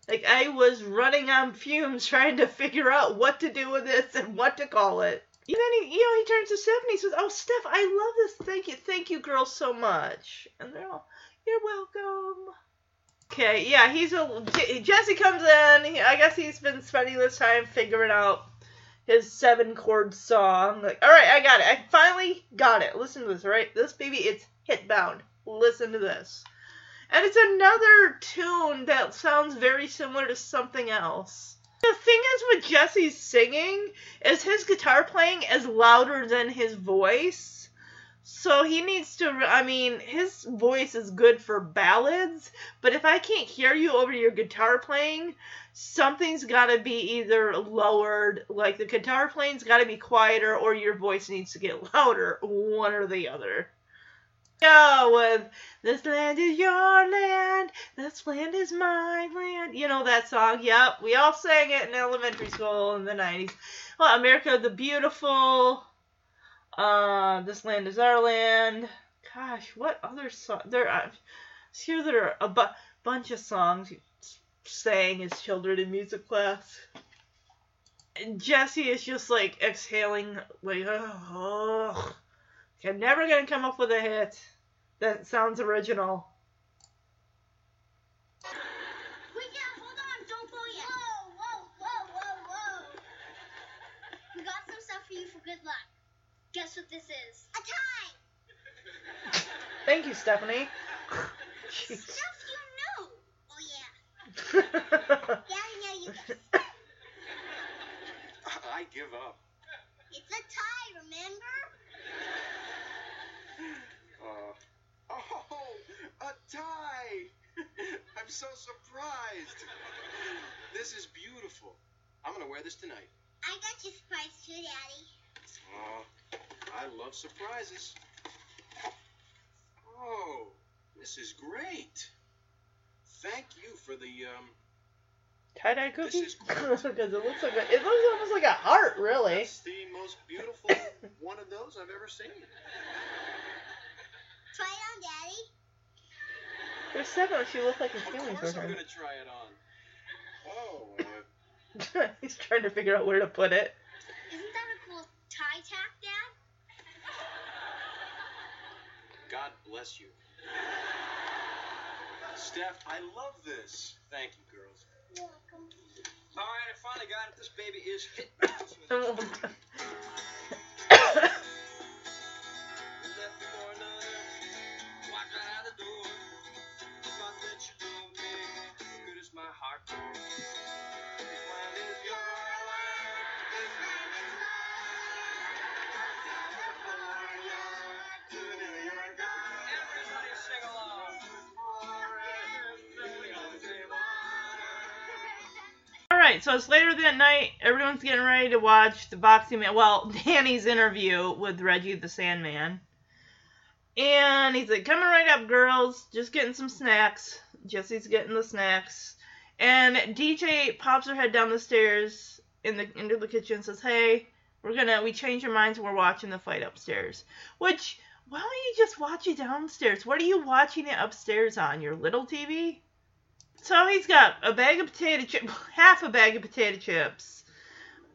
S1: Like I was running on fumes trying to figure out what to do with this and what to call it. And then he, you know, he turns to Stephanie and says, "Oh, Steph, I love this. Thank you, thank you, girls, so much." And they're all, "You're welcome." Okay, yeah, he's a Jesse comes in. He, I guess he's been spending this time figuring out his seven chord song. Like, all right, I got it. I finally got it. Listen to this, right? This baby, it's hit bound. Listen to this. And it's another tune that sounds very similar to something else. The thing is with Jesse's singing is his guitar playing is louder than his voice. So he needs to I mean, his voice is good for ballads, but if I can't hear you over your guitar playing, something's got to be either lowered, like the guitar playing's got to be quieter or your voice needs to get *laughs* louder, one or the other go with this land is your land, this land is my land. You know that song? Yep, we all sang it in elementary school in the 90s. Well, America the Beautiful, uh, This Land is Our Land. Gosh, what other song? There, I'm sure there are a bu- bunch of songs sang as children in music class. And Jesse is just like exhaling, like, oh. I'm never gonna come up with a hit that sounds original.
S4: Hold on, don't go yet. Whoa, whoa, whoa, whoa, whoa. We got some stuff for you for good luck. Guess what this is? A tie. *laughs*
S1: Thank you, Stephanie. Jeez.
S4: Stuff you know. Oh yeah. *laughs* Yeah, yeah, you guess. *laughs*
S3: I give up.
S4: It's a tie, remember? *sighs*
S2: Uh, oh, a tie! I'm so surprised. This is beautiful. I'm gonna wear this tonight.
S4: I got you surprise too, Daddy.
S2: Oh, I love surprises. Oh, this This is great. Thank you for the um.
S1: Tie dye
S2: This
S1: cookie?
S2: is *laughs*
S1: Because it looks like a, it looks almost like a heart, really.
S2: It's the most beautiful *laughs* one of those I've ever seen.
S4: Try it on, Daddy.
S1: For a second, she looked like a
S2: Of
S1: feeling for
S2: course I'm gonna try it on. Oh, *laughs* uh,
S1: He's trying to figure out where to put it.
S4: Isn't that a cool tie tack, Dad?
S2: God bless you. Steph, I love this. Thank you, girls.
S4: Welcome.
S3: All right, I finally got it. This baby is hit *laughs*
S1: So it's later that night. Everyone's getting ready to watch the boxing man. Well, *laughs* Danny's interview with Reggie the Sandman. And he's like, coming right up, girls. Just getting some snacks. Jesse's getting the snacks. And DJ pops her head down the stairs in the into the kitchen and says, Hey, we're gonna we changed our minds, we're watching the fight upstairs. Which why don't you just watch it downstairs? What are you watching it upstairs on? Your little TV? So he's got a bag of potato chips, *laughs* half a bag of potato chips,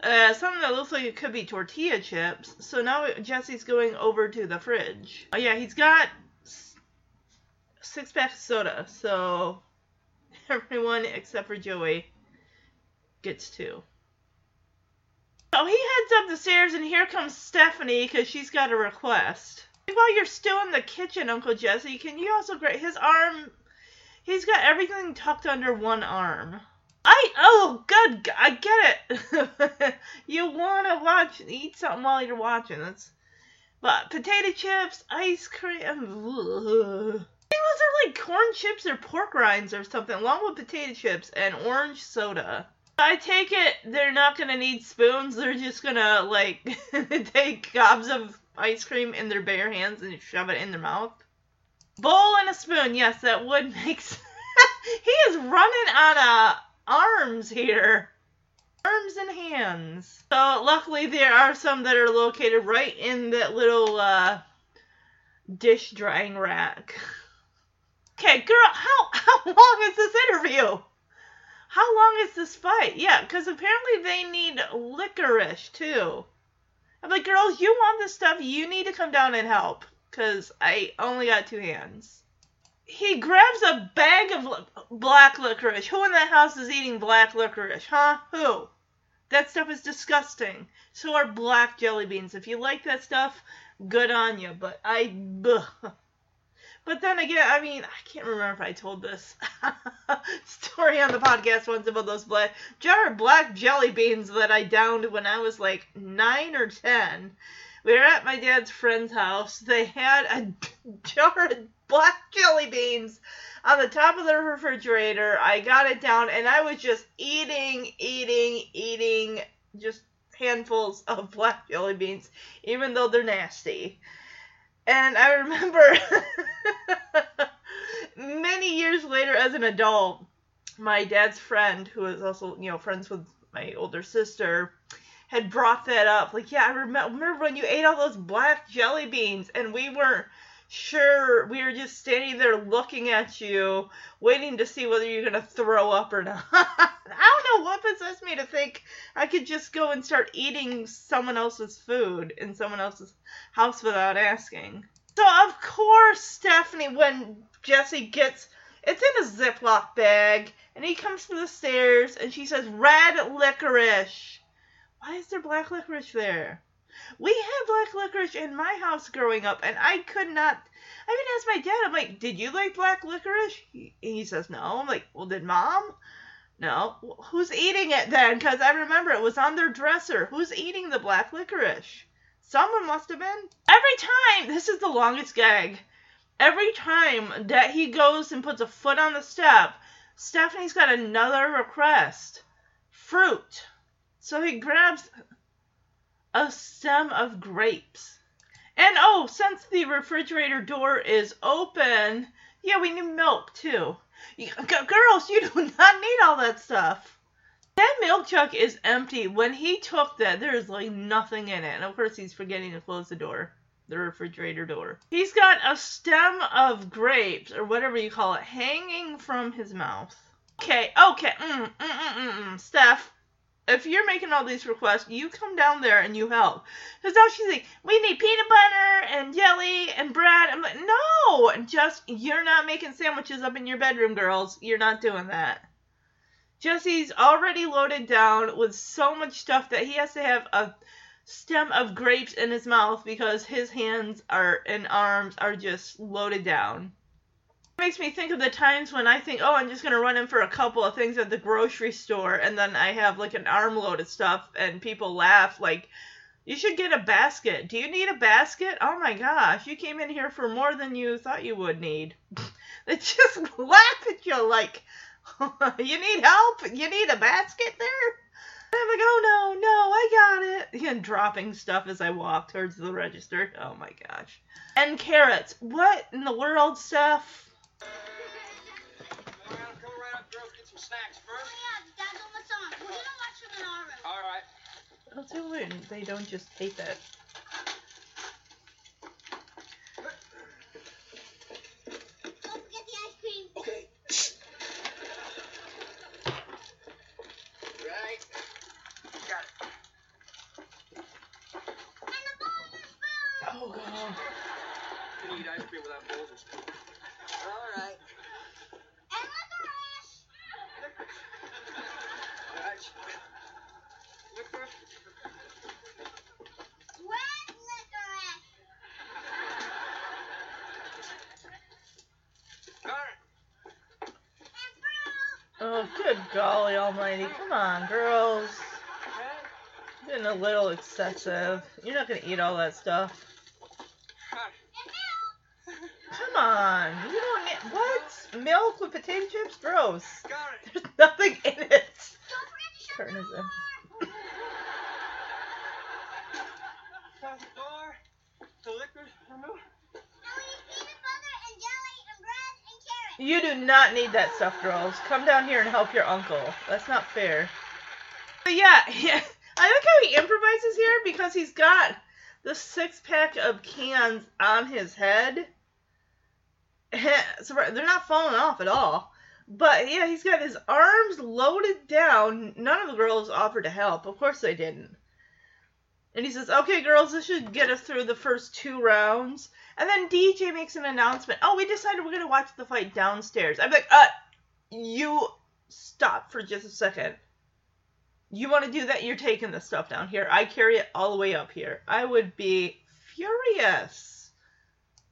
S1: uh, something that looks like it could be tortilla chips. So now Jesse's going over to the fridge. Oh yeah, he's got six packs of soda. So *laughs* everyone except for Joey gets two. So he heads up the stairs, and here comes Stephanie because she's got a request. While you're still in the kitchen, Uncle Jesse, can you also grab his arm? He's got everything tucked under one arm. I oh good, I get it. *laughs* you want to watch, eat something while you're watching. That's but potato chips, ice cream. Ugh. Those are like corn chips or pork rinds or something, along with potato chips and orange soda. I take it they're not gonna need spoons. They're just gonna like *laughs* take gobs of ice cream in their bare hands and shove it in their mouth. Bowl and a spoon. Yes, that would make sense. *laughs* he is running on uh, arms here. Arms and hands. So luckily there are some that are located right in that little uh, dish drying rack. Okay, girl, how *laughs* how long is this interview? How long is this fight? Yeah, because apparently they need licorice too. I'm like, girls, you want this stuff? You need to come down and help, because I only got two hands. He grabs a bag of li- black licorice. Who in that house is eating black licorice, huh? Who? That stuff is disgusting. So are black jelly beans. If you like that stuff, good on you. But I. But then again, I mean, I can't remember if I told this *laughs* story on the podcast once about those black jar of black jelly beans that I downed when I was like nine or ten. We were at my dad's friend's house. They had a *laughs* jar of black jelly beans on the top of the refrigerator. I got it down and I was just eating, eating, eating just handfuls of black jelly beans, even though they're nasty. And I remember *laughs* many years later as an adult, my dad's friend, who was also, you know, friends with my older sister, had brought that up. Like, yeah, I remember, when you ate all those black jelly beans and we weren't sure. We were just standing there looking at you, waiting to see whether you're going to throw up or *laughs* not. I don't know what possessed me to think I could just go and start eating someone else's food in someone else's house without asking. So, of course, Stephanie, when Jesse gets it's in a Ziploc bag, and he comes to the stairs, and she says, Red licorice. Why is there black licorice there? We had black licorice in my house growing up, and I could not. I even asked my dad, I'm like, Did you like black licorice? He, he says, No. I'm like, Well, did mom? No. Well, who's eating it then? Because I remember it was on their dresser. Who's eating the black licorice? Someone must have been. Every time, this is the longest gag. Every time that he goes and puts a foot on the step, Stephanie's got another request fruit. So he grabs a stem of grapes. And oh, since the refrigerator door is open, Yeah, we need milk too. You, girls, you *laughs* do not need all that stuff. That milk jug is empty. When he took that, there is like nothing in it. And of course, he's forgetting to close the door, the refrigerator door. He's got a stem of grapes, or whatever you call it, hanging from his mouth. Okay, okay, mm, mm, mm, mm, mm. Steph, if you're making all these requests, you come down there and you help. Because now she's like, we need peanut butter and jelly and bread. I'm like, no, just you're not making sandwiches up in your bedroom, girls. You're not doing that. Jesse's already loaded down with so much stuff that he has to have a stem of grapes in his mouth because his hands are and arms are just loaded down. Makes me think of the times when I think, oh, I'm just gonna run in for a couple of things at the grocery store, and then I have like an armload of stuff, and people laugh like, you should get a basket. Do you need a basket? Oh my gosh, you came in here for more than you thought you would need. *laughs* they just *laughs* laugh at you like, *laughs* you need help? You need a basket there? And I'm like, oh no, no, I got it. And dropping stuff as I walk towards the register. Oh my gosh. And carrots. What in the world, Steph?
S3: Come right up, girls. Get some snacks
S4: Oh yeah, Dad's almost on. We're gonna watch them in our room.
S3: All right.
S1: That's so weird. They don't just take it.
S4: Don't forget the ice cream.
S2: Okay. Right. Got it.
S4: And the bowl and the.
S1: Oh god.
S3: You can eat ice cream without bowls and spoons. All right.
S4: And licorice.
S3: Right. Liquor.
S4: Red licorice.
S3: Got it.
S4: And fruit.
S1: Oh, good golly. Come on, girls. Getting a little excessive. You're not gonna eat all that stuff.
S3: Got
S4: And
S3: it.
S4: milk.
S1: Come on. You don't need what? Milk with potato chips? Gross. There's nothing in it.
S4: Don't forget to shut
S1: Turn
S4: the door.
S1: in.
S3: Got the door. The liquor. The milk.
S4: And we need peanut butter and jelly and bread and carrots.
S1: You do not need that stuff, girls. Come down here and help your uncle. That's not fair. But yeah, *laughs* yeah. I like how he improvises here because he's got the six pack of cans on his head. *laughs* so they're not falling off at all. But yeah, he's got his arms loaded down. None of the girls offered to help. Of course they didn't. And he says, "Okay, girls, this should get us through the first two rounds." And then DJ makes an announcement. Oh, we decided we're gonna watch the fight downstairs. I'm like, uh, you stop for just a second. You want to do that? You're taking the stuff down here. I carry it all the way up here. I would be furious.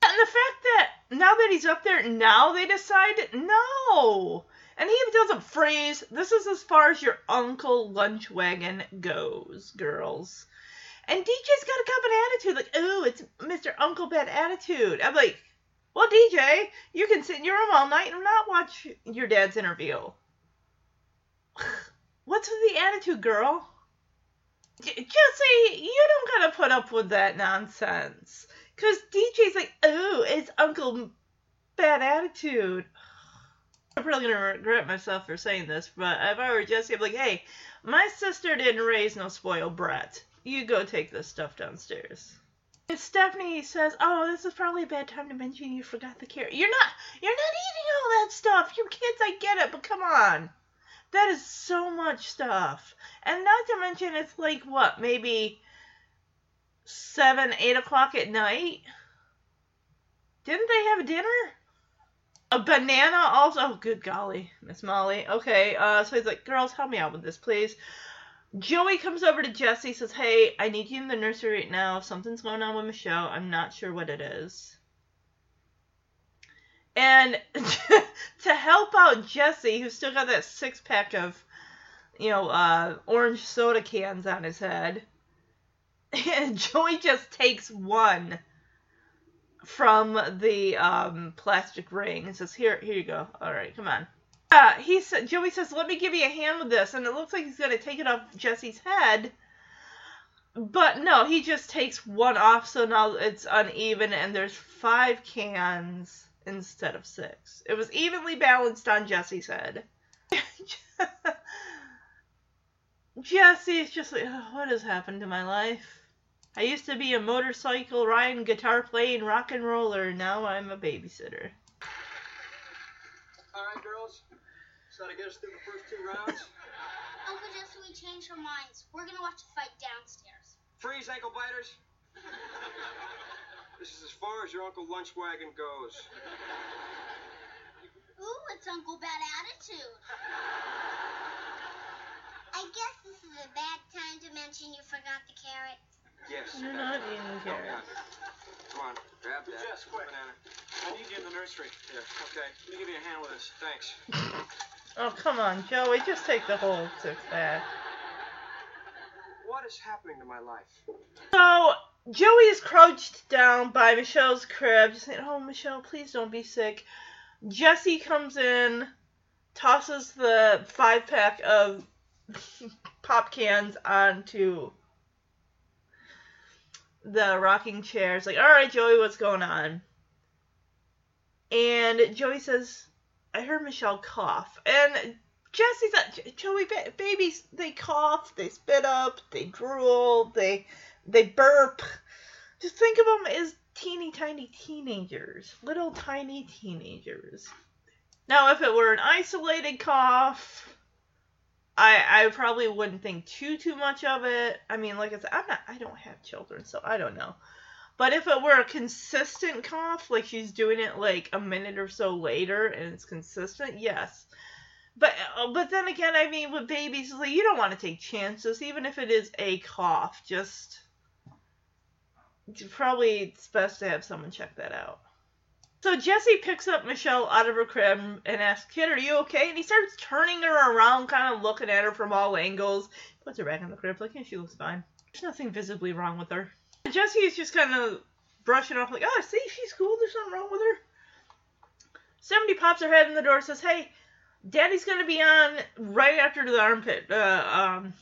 S1: And the fact that now that he's up there, now they decide no. And he doesn't freeze. This is as far as your uncle lunch wagon goes, girls. And DJ's got a common attitude, like, oh, it's Mr. Uncle Bad attitude. I'm like, well, DJ, you can sit in your room all night and not watch your dad's interview. *laughs* What's with the attitude, girl? Jesse, you don't gotta put up with that nonsense. Cause DJ's like, oh, it's Uncle Bad Attitude. *sighs* I'm probably gonna regret myself for saying this, but if I were Jesse, be like, hey, my sister didn't raise no spoiled brat. You go take this stuff downstairs. Stephanie says, "Oh, this is probably a bad time to mention you forgot the carrot. You're not, you're not eating all that stuff. You kids, I get it, but come on, that is so much stuff. And not to mention, it's like what, maybe seven, eight o'clock at night. Didn't they have a dinner? A banana also. Oh, good golly, Miss Molly. Okay, uh, so he's like, girls, help me out with this, please. Joey comes over to Jesse, says, Hey, I need you in the nursery right now. Something's going on with Michelle. I'm not sure what it is. And *laughs* to help out Jesse, who's still got that six pack of, you know, uh, orange soda cans on his head, *laughs* Joey just takes one from the um, plastic ring and says, "Here, here you go. All right, come on." Uh, he said, Joey says, "Let me give you a hand with this," and it looks like he's gonna take it off Jesse's head. But no, he just takes one off, so now it's uneven, and there's five cans instead of six. It was evenly balanced on Jesse's head. *laughs* Jesse, Jesse's just like, "Oh, what has happened to my life? I used to be a motorcycle riding, guitar playing, rock and roller. Now I'm a babysitter.
S3: All right, girls. To get us through the first two rounds, *laughs*
S4: Uncle Jesse, we changed our minds. We're gonna watch the fight downstairs.
S3: freeze, ankle biters. *laughs* This is as far as your Uncle Lunchwagon goes.
S4: Ooh, it's Uncle Bad Attitude. *laughs* I guess this is a bad time to mention you forgot the carrot.
S3: Yes.
S1: You're not eating oh, carrots.
S3: Come on, grab that.
S2: Jess, quick.
S3: Banana.
S2: I need you in the nursery.
S3: Here, okay.
S2: Let me give you a hand with this.
S3: Thanks.
S1: Oh, come on, Joey, just take the whole six pack.
S3: What is happening to my life?
S1: So, Joey is crouched down by Michelle's crib, just saying, Oh, Michelle, please don't be sick. Jesse comes in, tosses the five pack of *laughs* pop cans onto the rocking chair. It's like, All right, Joey, what's going on? And Joey says, I heard Michelle cough. And Jesse's like, Joey, ba- babies, they cough, they spit up, they drool, they they burp. Just think of them as teeny tiny teenagers, little tiny teenagers. Now, if it were an isolated cough, I I probably wouldn't think too too much of it. I mean, like I said, I'm not I don't have children, so I don't know. But if it were a consistent cough, like she's doing it like a minute or so later and it's consistent, yes. But uh, but then again, I mean, with babies, like you don't want to take chances, even if it is a cough. Just probably it's best to have someone check that out. So Jesse picks up Michelle out of her crib and asks, "Kid, are you okay?" And he starts turning her around, kind of looking at her from all angles. Puts her back in the crib, like, "Yeah, she looks fine. There's nothing visibly wrong with her." Jesse is just kind of brushing off, like, "Oh, see, she's cool. There's nothing wrong with her." Somebody pops her head in the door, and says, "Hey." Daddy's gonna be on right after the armpit, uh, um,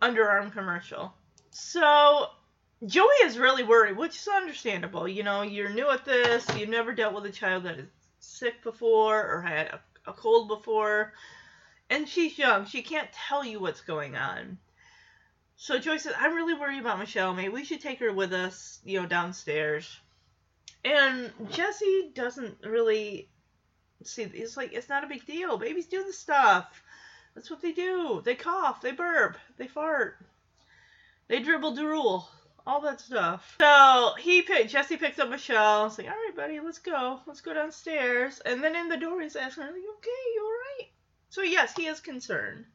S1: underarm commercial. So Joey is really worried, which is understandable. You know, you're new at this. You've never dealt with a child that is sick before or had a, a cold before, and she's young. She can't tell you what's going on. So Joey says, "I'm really worried about Michelle. Maybe we should take her with us, you know, downstairs." And Jesse doesn't really see it's like it's not a big deal. Babies do the stuff. That's what they do. They cough. They burp. They fart. They dribble drool. All that stuff. So he picked jesse picks up michelle. It's like all right buddy let's go. Let's go downstairs. And then in the door he's asking her you okay? You all right? So yes he is concerned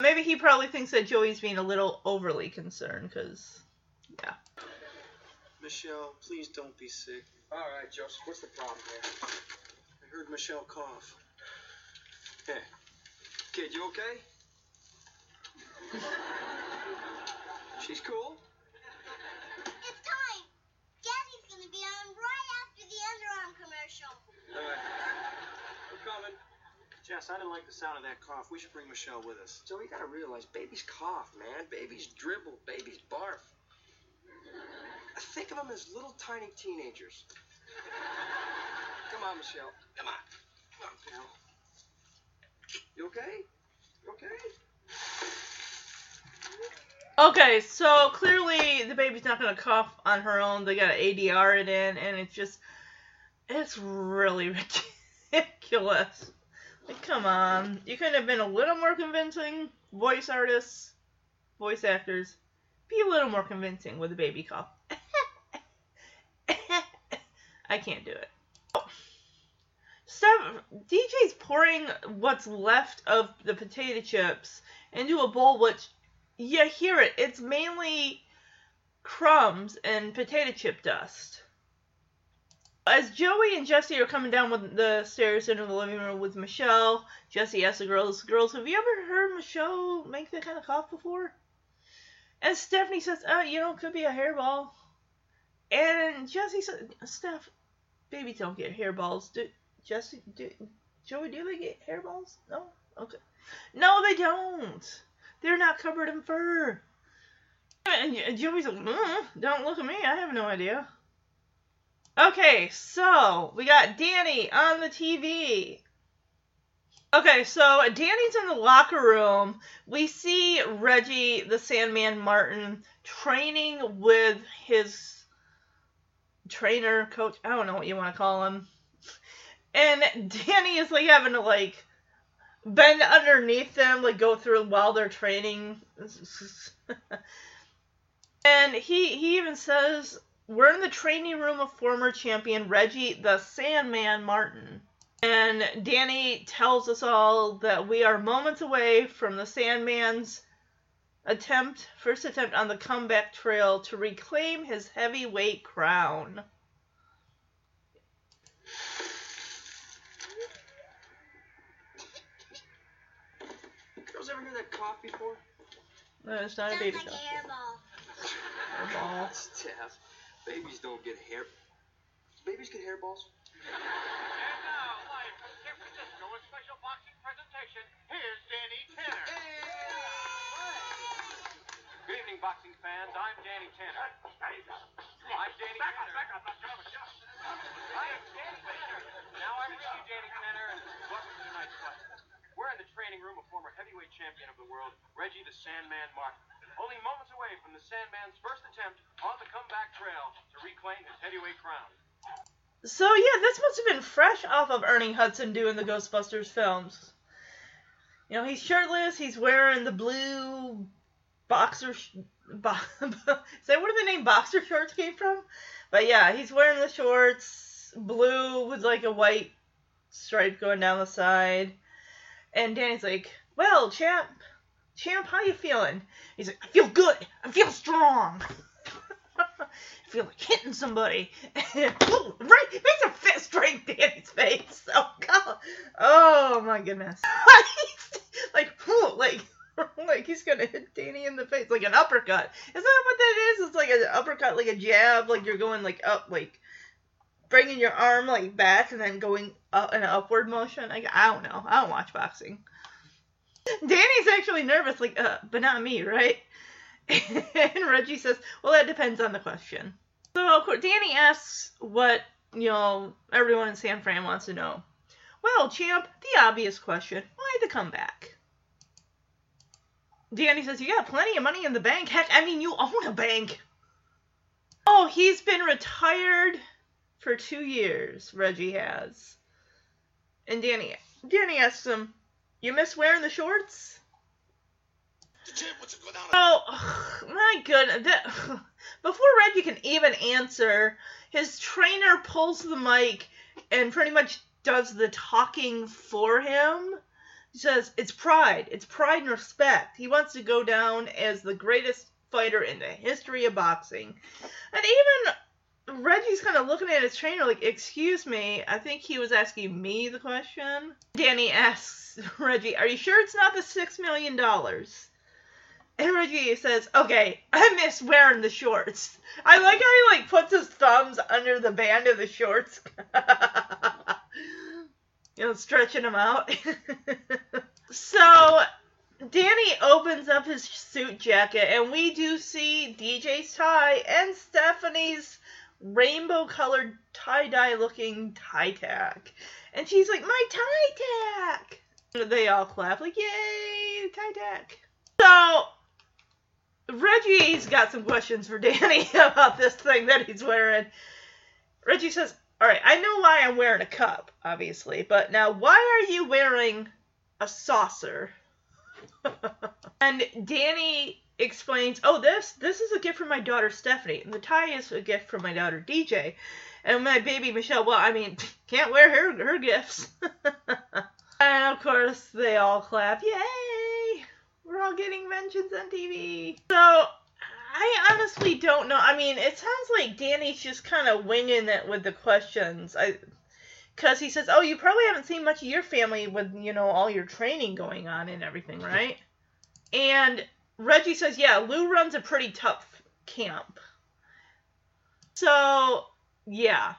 S1: maybe he probably thinks that joey's being a little overly concerned because yeah
S3: Michelle, please don't be sick. All right, Joseph, what's the problem here? I heard Michelle cough. Hey, kid, you okay? She's cool?
S4: It's time. Daddy's gonna be on right after the underarm commercial.
S3: All right. We're coming.
S2: Jess, I didn't like the sound of that cough. We should bring Michelle with us.
S3: So you gotta realize, babies cough, man. Babies dribble. Babies barf. Think of them as little tiny teenagers. Come on, Michelle. Come on. Come on, pal. You okay? You okay?
S1: Okay, so clearly the baby's not gonna cough on her own. They gotta ADR it in, and it's just, it's really *laughs* ridiculous. Come on, you couldn't have been a little more convincing. Voice artists, voice actors, be a little more convincing with a baby cough. *laughs* I can't do it. Steph, DJ's pouring what's left of the potato chips into a bowl, which you hear it. It's mainly crumbs and potato chip dust. As Joey and Jesse are coming down with the stairs into the living room with Michelle, Jesse asks the girls, "Girls, have you ever heard Michelle make that kind of cough before?" And Stephanie says, "Uh, you know, it could be a hairball." And Jesse says, "Steph, babies don't get hairballs. Do Jesse, do Joey, do they get hairballs? No, okay, no, they don't." They're not covered in fur. And Joey's like, mm, don't look at me. I have no idea. Okay, so we got Danny on the TV. Okay, so Danny's in the locker room. We see Reggie the Sandman Martin training with his trainer, coach, I don't know what you want to call him. And Danny is like having to like bend underneath them, like go through while they're training. *laughs* and he he even says we're in the training room of former champion Reggie the Sandman Martin. And Danny tells us all that we are moments away from the Sandman's attempt, first attempt on the comeback trail to reclaim his heavyweight crown.
S3: Girls ever hear that cough before?
S1: No, it's not a
S4: Sounds
S1: baby
S4: like a
S1: shower.
S4: hairball.
S1: Hairball.
S3: Steph, *laughs* babies don't get hair. Babies get hairballs?
S5: And now, live from San Francisco, a special boxing presentation. Here's Danny Tanner. Good evening, boxing fans. I'm Danny Tanner. I'm Danny Tanner. I am Danny Tanner. Now I bring you Danny Tanner, and welcome to tonight's fight. We're in the training room of former heavyweight champion of the world, Reggie the Sandman Martin. Only moments away from the Sandman's first attempt on the comeback trail to reclaim his heavyweight crown.
S1: So yeah, this must have been fresh off of Ernie Hudson doing the Ghostbusters films. You know, he's shirtless. He's wearing the blue boxer. Sh- bo- *laughs* Is that where the name boxer shorts came from? But yeah, he's wearing the shorts, blue with like a white stripe going down the side. And Danny's like, "Well, champ, champ, how you feeling?" He's like, "I feel good. I feel strong." I *laughs* feel like hitting somebody. *laughs* Ooh, right, makes a fist right Danny's face. *laughs* Oh god. Oh my goodness. like, like, like he's gonna hit Danny in the face like an uppercut. Is that what that is? It's like an uppercut, like a jab. Like you're going like up, like bringing your arm like back and then going up in an upward motion. Like I don't know. I don't watch boxing. Danny's actually nervous, like, uh, but not me, right? *laughs* and Reggie says, "Well, that depends on the question." So Danny asks what you know everyone in San Fran wants to know. Well, champ, the obvious question: Why the comeback? Danny says, "You got plenty of money in the bank. Heck, I mean, you own a bank." Oh, he's been retired for two years. Reggie has. And Danny, Danny asks him, "You miss wearing the shorts?"
S2: The champ wants to go down.
S1: Oh *sighs* my goodness! That, *sighs* before Reggie can even answer, his trainer pulls the mic and pretty much does the talking for him. He says, "It's pride. It's pride and respect. He wants to go down as the greatest fighter in the history of boxing." And even Reggie's kind of looking at his trainer like, "Excuse me, I think he was asking me the question." Danny asks *laughs* Reggie, "Are you sure it's not the six million dollars?" And Reggie says, "Okay, I miss wearing the shorts. I like how he like puts his thumbs under the band of the shorts, *laughs* you know, stretching them out." *laughs* so Danny opens up his suit jacket, and we do see DJ's tie and Stephanie's rainbow-colored tie-dye looking tie tack, and she's like, "My tie tack!" They all clap like, "Yay, tie tack!" So Reggie's got some questions for Danny *laughs* about this thing that he's wearing. Reggie says, All right, I know why I'm wearing a cup, obviously, but now why are you wearing a saucer? *laughs* and Danny explains, Oh, this this is a gift from my daughter Stephanie, and the tie is a gift from my daughter DJ. And my baby Michelle, well, I mean, *laughs* can't wear her her gifts. *laughs* and of course, they all clap. Yay! We're all getting mentions on TV. So, I honestly don't know. I mean, it sounds like Danny's just kind of winging it with the questions. I, because he says, "Oh, you probably haven't seen much of your family with you know all your training going on and everything, right?" And Reggie says, "Yeah, Lou runs a pretty tough camp." So, yeah.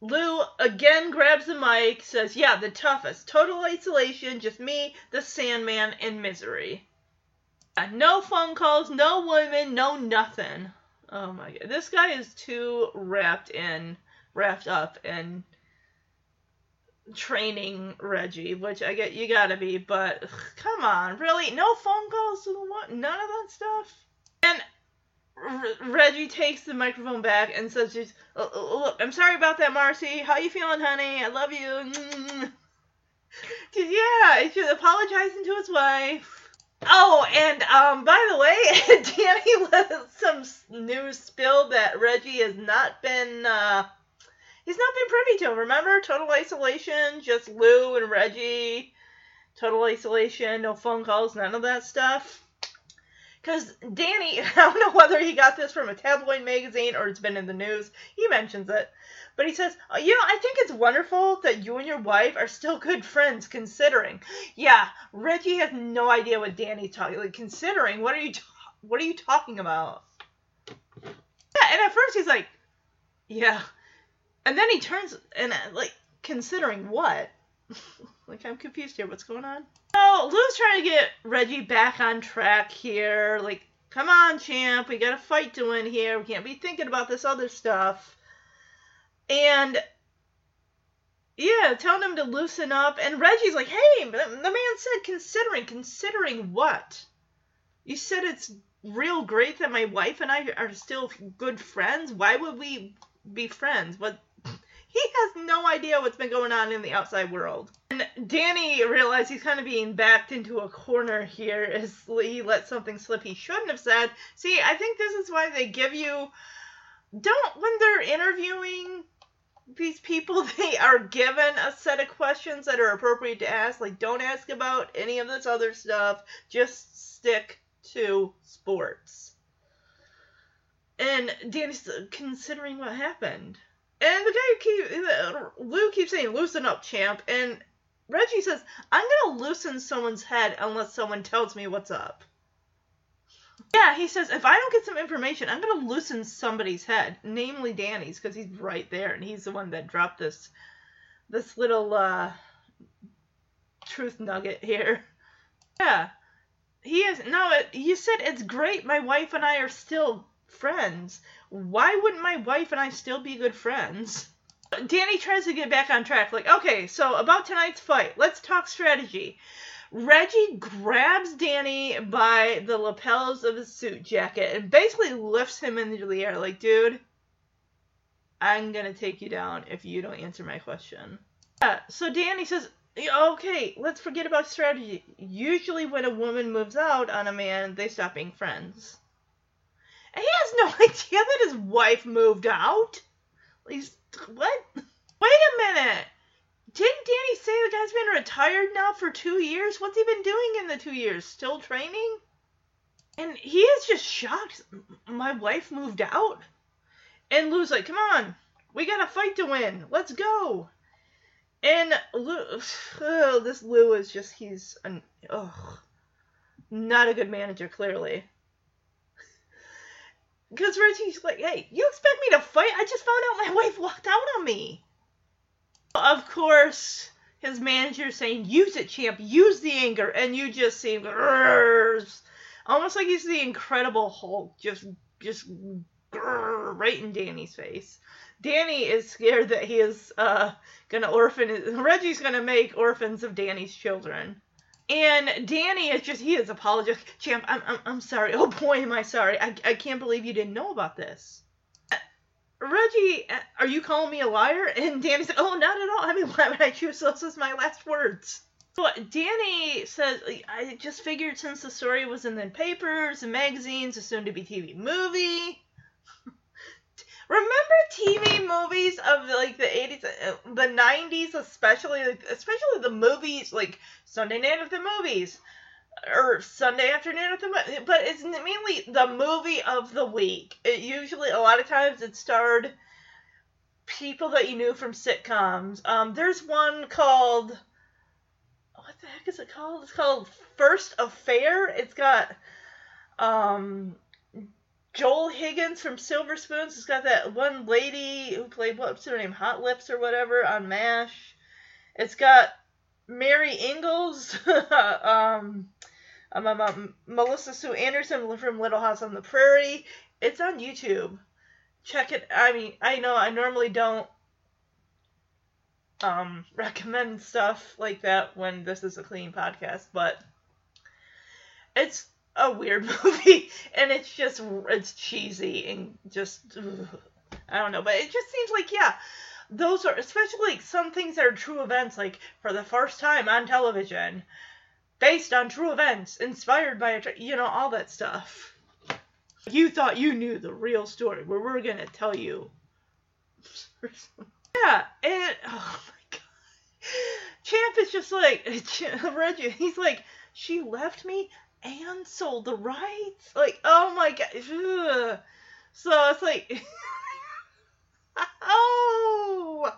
S1: Lou again grabs the mic, says, Yeah, the toughest. Total isolation, just me, the Sandman, and misery. Yeah, no phone calls, no women, no nothing. Oh my god. This guy is too wrapped in wrapped up in training Reggie, which I get you gotta be, but ugh, come on, really? No phone calls? What? None of that stuff? And R- Reggie takes the microphone back and says, just, "Uh, uh, "Look, I'm sorry about that, Marcy. How you feeling, honey? I love you." Mm. *laughs* Just, yeah, he's just apologizing to his wife. Oh, and um, by the way, *laughs* Danny *laughs* some news spill that Reggie has not been uh, he's not been privy to. Remember, total isolation, just Lou and Reggie. Total isolation, no phone calls, none of that stuff. Because Danny, *laughs* I don't know whether he got this from a tabloid magazine or it's been in the news. He mentions it. But he says, "Oh, you know, I think it's wonderful that you and your wife are still good friends, considering. Yeah, Reggie has no idea what Danny's talking. Like, considering, what are you, ta- what are you talking about? Yeah, and at first he's like, yeah, and then he turns and uh, like, considering what? *laughs* like, I'm confused here. What's going on? So Lou's trying to get Reggie back on track here. Like, come on, champ, we got a fight to win here. We can't be thinking about this other stuff. And yeah, telling him to loosen up. And Reggie's like, hey, the man said considering. Considering what? You said it's real great that my wife and I are still good friends. Why would we be friends? But he has no idea what's been going on in the outside world. And Danny realized he's kind of being backed into a corner here as he let something slip he shouldn't have said. See, I think this is why they give you. Don't, when they're interviewing these people, *laughs* they are given a set of questions that are appropriate to ask. Like, don't ask about any of this other stuff. Just stick to sports. And Danny's considering what happened. And the guy keep Lou keeps saying, "Loosen up, champ." And Reggie says, "I'm gonna loosen someone's head unless someone tells me what's up." Yeah, he says, "If I don't get some information, I'm gonna loosen somebody's head, namely Danny's, because he's right there, and he's the one that dropped this, this little uh, truth nugget here." *laughs* Yeah, he is. No, it, you said it's great. My wife and I are still friends. Why wouldn't my wife and I still be good friends? Danny tries to get back on track. Like, okay, so about tonight's fight, let's talk strategy. Reggie grabs Danny by the lapels of his suit jacket and basically lifts him into the air. Like, dude, I'm gonna take you down if you don't answer my question. Yeah, so Danny says, okay, let's forget about strategy. Usually, when a woman moves out on a man, they stop being friends. And he has no *laughs* idea that his wife moved out. He's what? Wait a minute. Didn't Danny say the guy's been retired now for two years? What's he been doing in the two years? Still training? And he is just shocked. My wife moved out. And Lou's like, come on, we got a fight to win. Let's go. And Lou, *sighs* oh, this Lou is just, he's, an, ugh, not a good manager, clearly. Because Reggie's like, hey, you expect me to fight? I just found out my *laughs* wife walked out on me. Of course, his manager's saying, use it, champ, use the anger. And you just see almost like he's the Incredible Hulk, just, just grrr, right in Danny's face. Danny is scared that he is uh, gonna orphan. Reggie's gonna make orphans of Danny's children. And Danny is just, he is apologetic. Champ, I'm, I'm, I'm sorry. *laughs* Oh boy, am I sorry. I, I can't believe you didn't know about this. Uh, Reggie, uh, are you calling me a liar? *laughs* And Danny said, oh, not at all. I mean, *laughs* why would I choose those as my last words? So Danny says, I just figured since the story was in the papers and magazines, a soon to be TV movie. Remember TV movies of like the 80s, uh, the 90s, especially, like, especially the movies like Sunday Night at the Movies or Sunday Afternoon at the but it's mainly the movie of the week. It usually a lot of times it starred people that you knew from sitcoms. Um, there's one called what the heck is it called? It's called First Affair. It's got um Joel Higgins from Silver Spoons. It's got that one lady who played what's her name, Hot Lips or whatever on MASH. It's got Mary Ingalls, *laughs* um, um, um, um, Melissa Sue Anderson from Little House on the Prairie, It's on YouTube. Check it. I mean, I know I normally don't um *laughs* recommend stuff like that when this is a clean podcast, but it's a weird *laughs* movie and it's just it's cheesy and just ugh, I don't know, but it just seems like yeah, those are especially like some things that are true events like for the first time on television based on true events inspired by a you know all that stuff. You thought you knew the real story, where we're gonna tell you. *laughs* yeah, and oh my god, Champ is just like *laughs* Reggie. He's like, she left me and sold the rights. Like, oh my god. ugh. So it's like, *laughs* oh,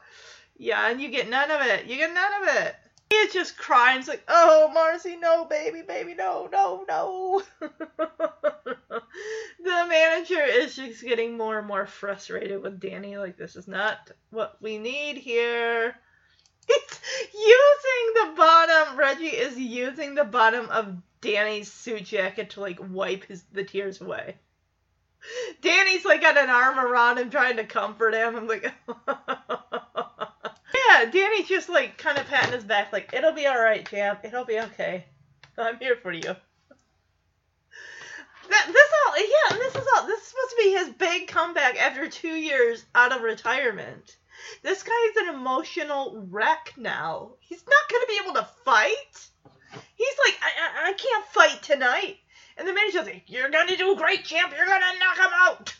S1: yeah, and you get none of it. You get none of it. He's just crying. It's like, oh, Marcy, no, baby, baby, no, no, no. *laughs* the manager is just getting more and more frustrated with Danny. Like, this is not what we need here. *laughs* It's using the bottom. Reggie is using the bottom of Danny's suit jacket to like wipe his the tears away. Danny's like got an arm around him trying to comfort him. I'm like, *laughs* yeah, Danny's just like kind of patting his back, like it'll be all right, champ. It'll be okay. I'm here for you. That, this all, yeah, this is all. This is supposed to be his big comeback after two years out of retirement. This guy's an emotional wreck now. He's not gonna be able to fight. He's like, I, I, I can't fight tonight. And the manager's like, You're gonna do great, champ. You're gonna knock him out.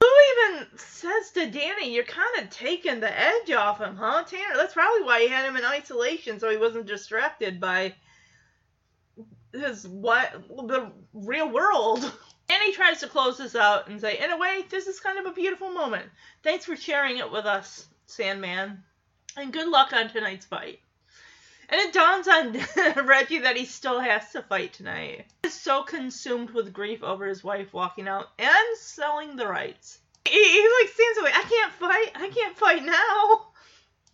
S1: Who even says to Danny, You're kind of taking the edge off him, huh, Tanner? That's probably why he had him in isolation so he wasn't distracted by his what the real world. *laughs* Danny tries to close this out and say, In a way, this is kind of a beautiful moment. Thanks for sharing it with us, Sandman. And good luck on tonight's fight. And it dawns on *laughs* Reggie that he still has to fight tonight. He's so consumed with grief over his wife walking out and selling the rights. He, he like stands away. I can't fight. I can't fight now. *laughs*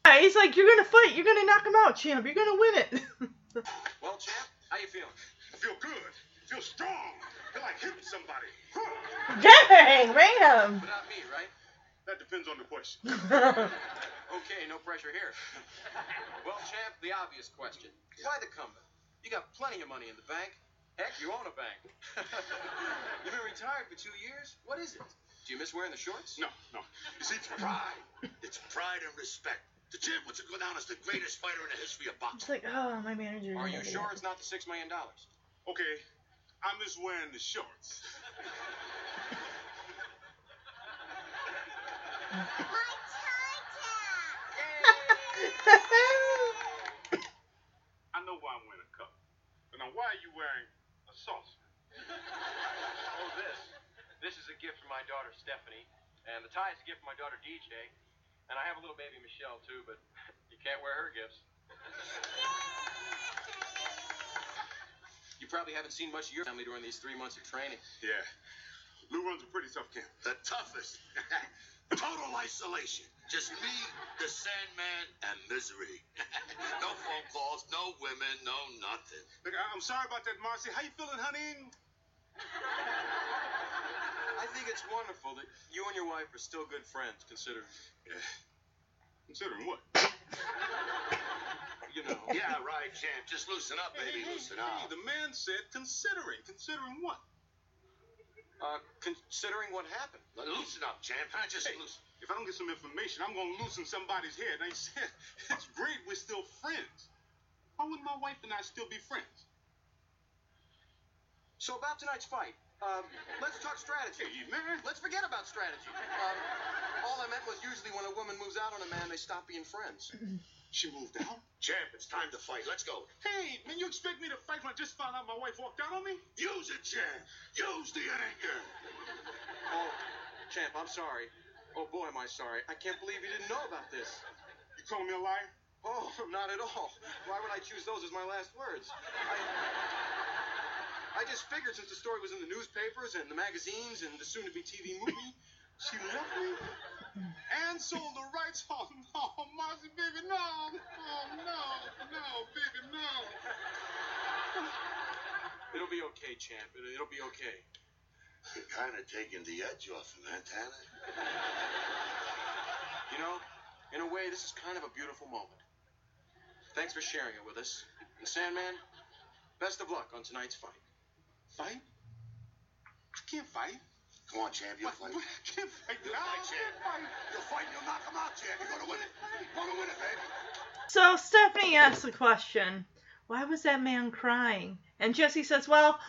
S1: Yeah, He's like, you're gonna fight. You're gonna knock him out, champ. You're gonna win it. *laughs*
S2: Well, champ, how you feeling?
S6: I feel good. I feel strong. I feel like hitting somebody. Huh.
S1: Dang, Ram.
S2: But not me, right?
S6: That depends on the question.
S2: Okay, no pressure here. *laughs* well, champ, the obvious question. Why the comeback? You got plenty of money in the bank. Heck, you own a bank. *laughs* You've been retired for two years? What is it? Do you miss wearing the shorts?
S6: No, no. You see, it's pride. It's pride and respect. The champ wants to go down as the greatest fighter in the history of boxing.
S1: It's
S6: boxing.
S1: like, oh, my manager.
S2: Are you sure it's not the six million dollars?
S6: Okay, I'm just wearing the shorts. *laughs* I know why I'm wearing a cup. But now, why are you wearing a saucer?
S5: Oh, this. This is a gift from my daughter Stephanie, and the tie is a gift from my daughter DJ, and I have a little baby Michelle too, but you can't wear her gifts.
S2: You probably haven't seen much of your family during these three months of training.
S6: Yeah. Lou runs a pretty tough camp. The toughest. *laughs* Total isolation. Just me, the Sandman, and misery. *laughs* no phone calls, no women, no nothing. Look, I- I'm sorry about that, Marcy. How you feeling, honey?
S2: I think it's wonderful that you and your wife are still good friends, considering,
S6: Yeah. *sighs* Considering what?
S2: you know.
S6: Yeah, right, champ. Just loosen up, baby. Loosen up. The man said considering. Considering what?
S2: Uh, considering what happened.
S6: Loosen up, champ. Huh? Just
S7: Hey.
S6: loosen.
S7: If I don't get some information, I'm gonna loosen somebody's head. Now you *laughs* said it's great we're still friends. Why wouldn't my wife and I still be friends?
S2: So about tonight's fight, um, let's talk strategy.
S7: Hey, man.
S2: Let's forget about strategy. Um, all I meant was usually when a woman moves out on a man, they stop being friends. *clears throat*
S7: She moved out.
S6: Champ, it's time to fight. Let's go.
S7: Hey, man, you expect me to fight when I just found out my wife walked out on me?
S6: Use it, champ. Use the anger.
S2: Oh, champ, I'm sorry. Oh boy, am I sorry. I can't believe you didn't know about this.
S7: You calling me a liar?
S2: Oh, *laughs* not at all. Why would I choose those as my last words? I, I just figured since the story was in the newspapers and the magazines and the soon-to-be TV movie,
S7: She left me and sold the rights. *laughs* Oh no, Marcy, baby, no. Oh no, no, baby, no.
S2: it'll be okay, champ. It, it'll be okay.
S6: You're kind of taking the edge off him, huh, Tanner? *laughs*
S3: You know, in a way, this is kind of a beautiful moment. Thanks for sharing it with us. And Sandman, best of luck on tonight's fight.
S7: Fight? I can't fight.
S6: Come on, champ, you'll fight.
S7: What? I can't fight.
S6: You'll
S7: No, I
S6: fight, champ.
S7: can't fight.
S6: You'll fight, you'll knock him out, champ. You're gonna win it. You're gonna win it, baby.
S1: So Stephanie asks the question, why was that man crying? And Jesse says, well,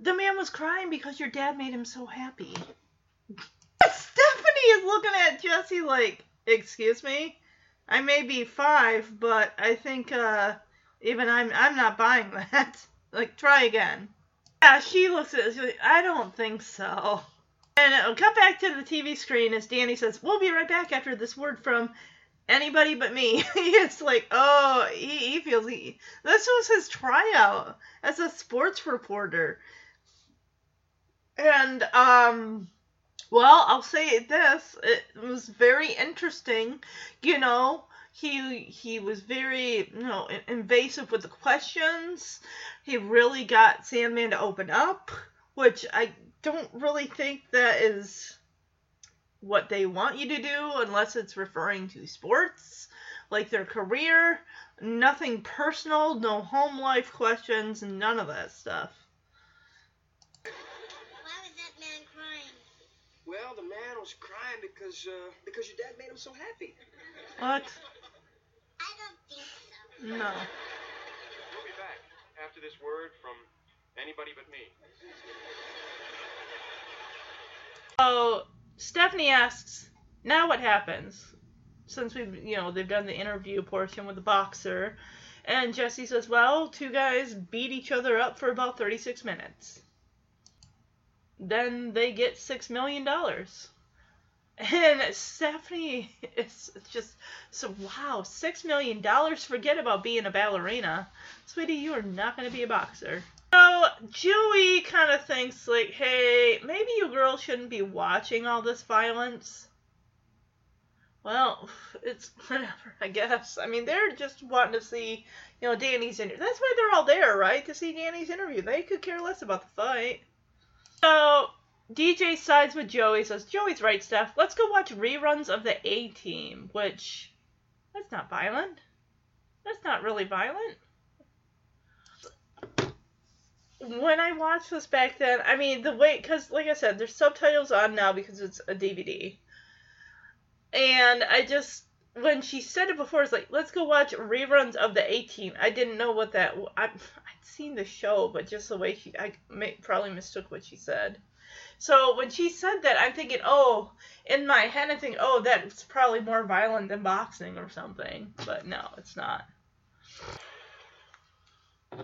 S1: the man was crying because your dad made him so happy. *laughs* Stephanie is looking at Jesse like, excuse me? I may be five, but I think uh, even I'm I'm not buying that. *laughs* like, try again. Yeah, she looks at. She's like, I don't think so. And it'll cut back to the TV screen as Danny says, "We'll be right back after this word from anybody but me." *laughs* it's like, oh, he, he feels he. This was his tryout as a sports reporter. And um, well, I'll say this: it was very interesting. You know, he he was very you know invasive with the questions. He really got Sandman to open up, which I don't really think that is what they want you to do unless it's referring to sports, like their career. Nothing personal, no home life questions, none of that stuff.
S4: Why was that man crying?
S8: Well, the man was crying because uh, because your dad made him so happy.
S1: What?
S4: I don't think so.
S1: No.
S5: We'll be back after this word from anybody but me.
S1: So Stephanie asks, now what happens? Since we've, you know, they've done the interview portion with the boxer. And Jesse says, well, two guys beat each other up for about 36 minutes. Then they get $6 million. And Stephanie is just so, wow, $6 million? Forget about being a ballerina. Sweetie, you are not going to be a boxer. So Joey kind of thinks like, hey, maybe you girls shouldn't be watching all this violence. Well, it's *laughs* whatever, I guess. I mean, they're just wanting to see, you know, Danny's interview. That's why they're all there, right? To see Danny's interview. They could care less about the fight. So DJ sides with Joey. Says Joey's right, Steph. Let's go watch reruns of the A Team, which that's not violent. That's not really violent when I watched this back then, I mean, the way, because like I said, there's subtitles on now because it's a DVD. And I just, when she said it before, it's like, let's go watch reruns of the 18. I didn't know what that, I, seen the show, but just the way she, I may, probably mistook what she said. So when she said that, I'm thinking, oh, in my head, I think, oh, that's probably more violent than boxing or something. But no, it's not.
S4: Now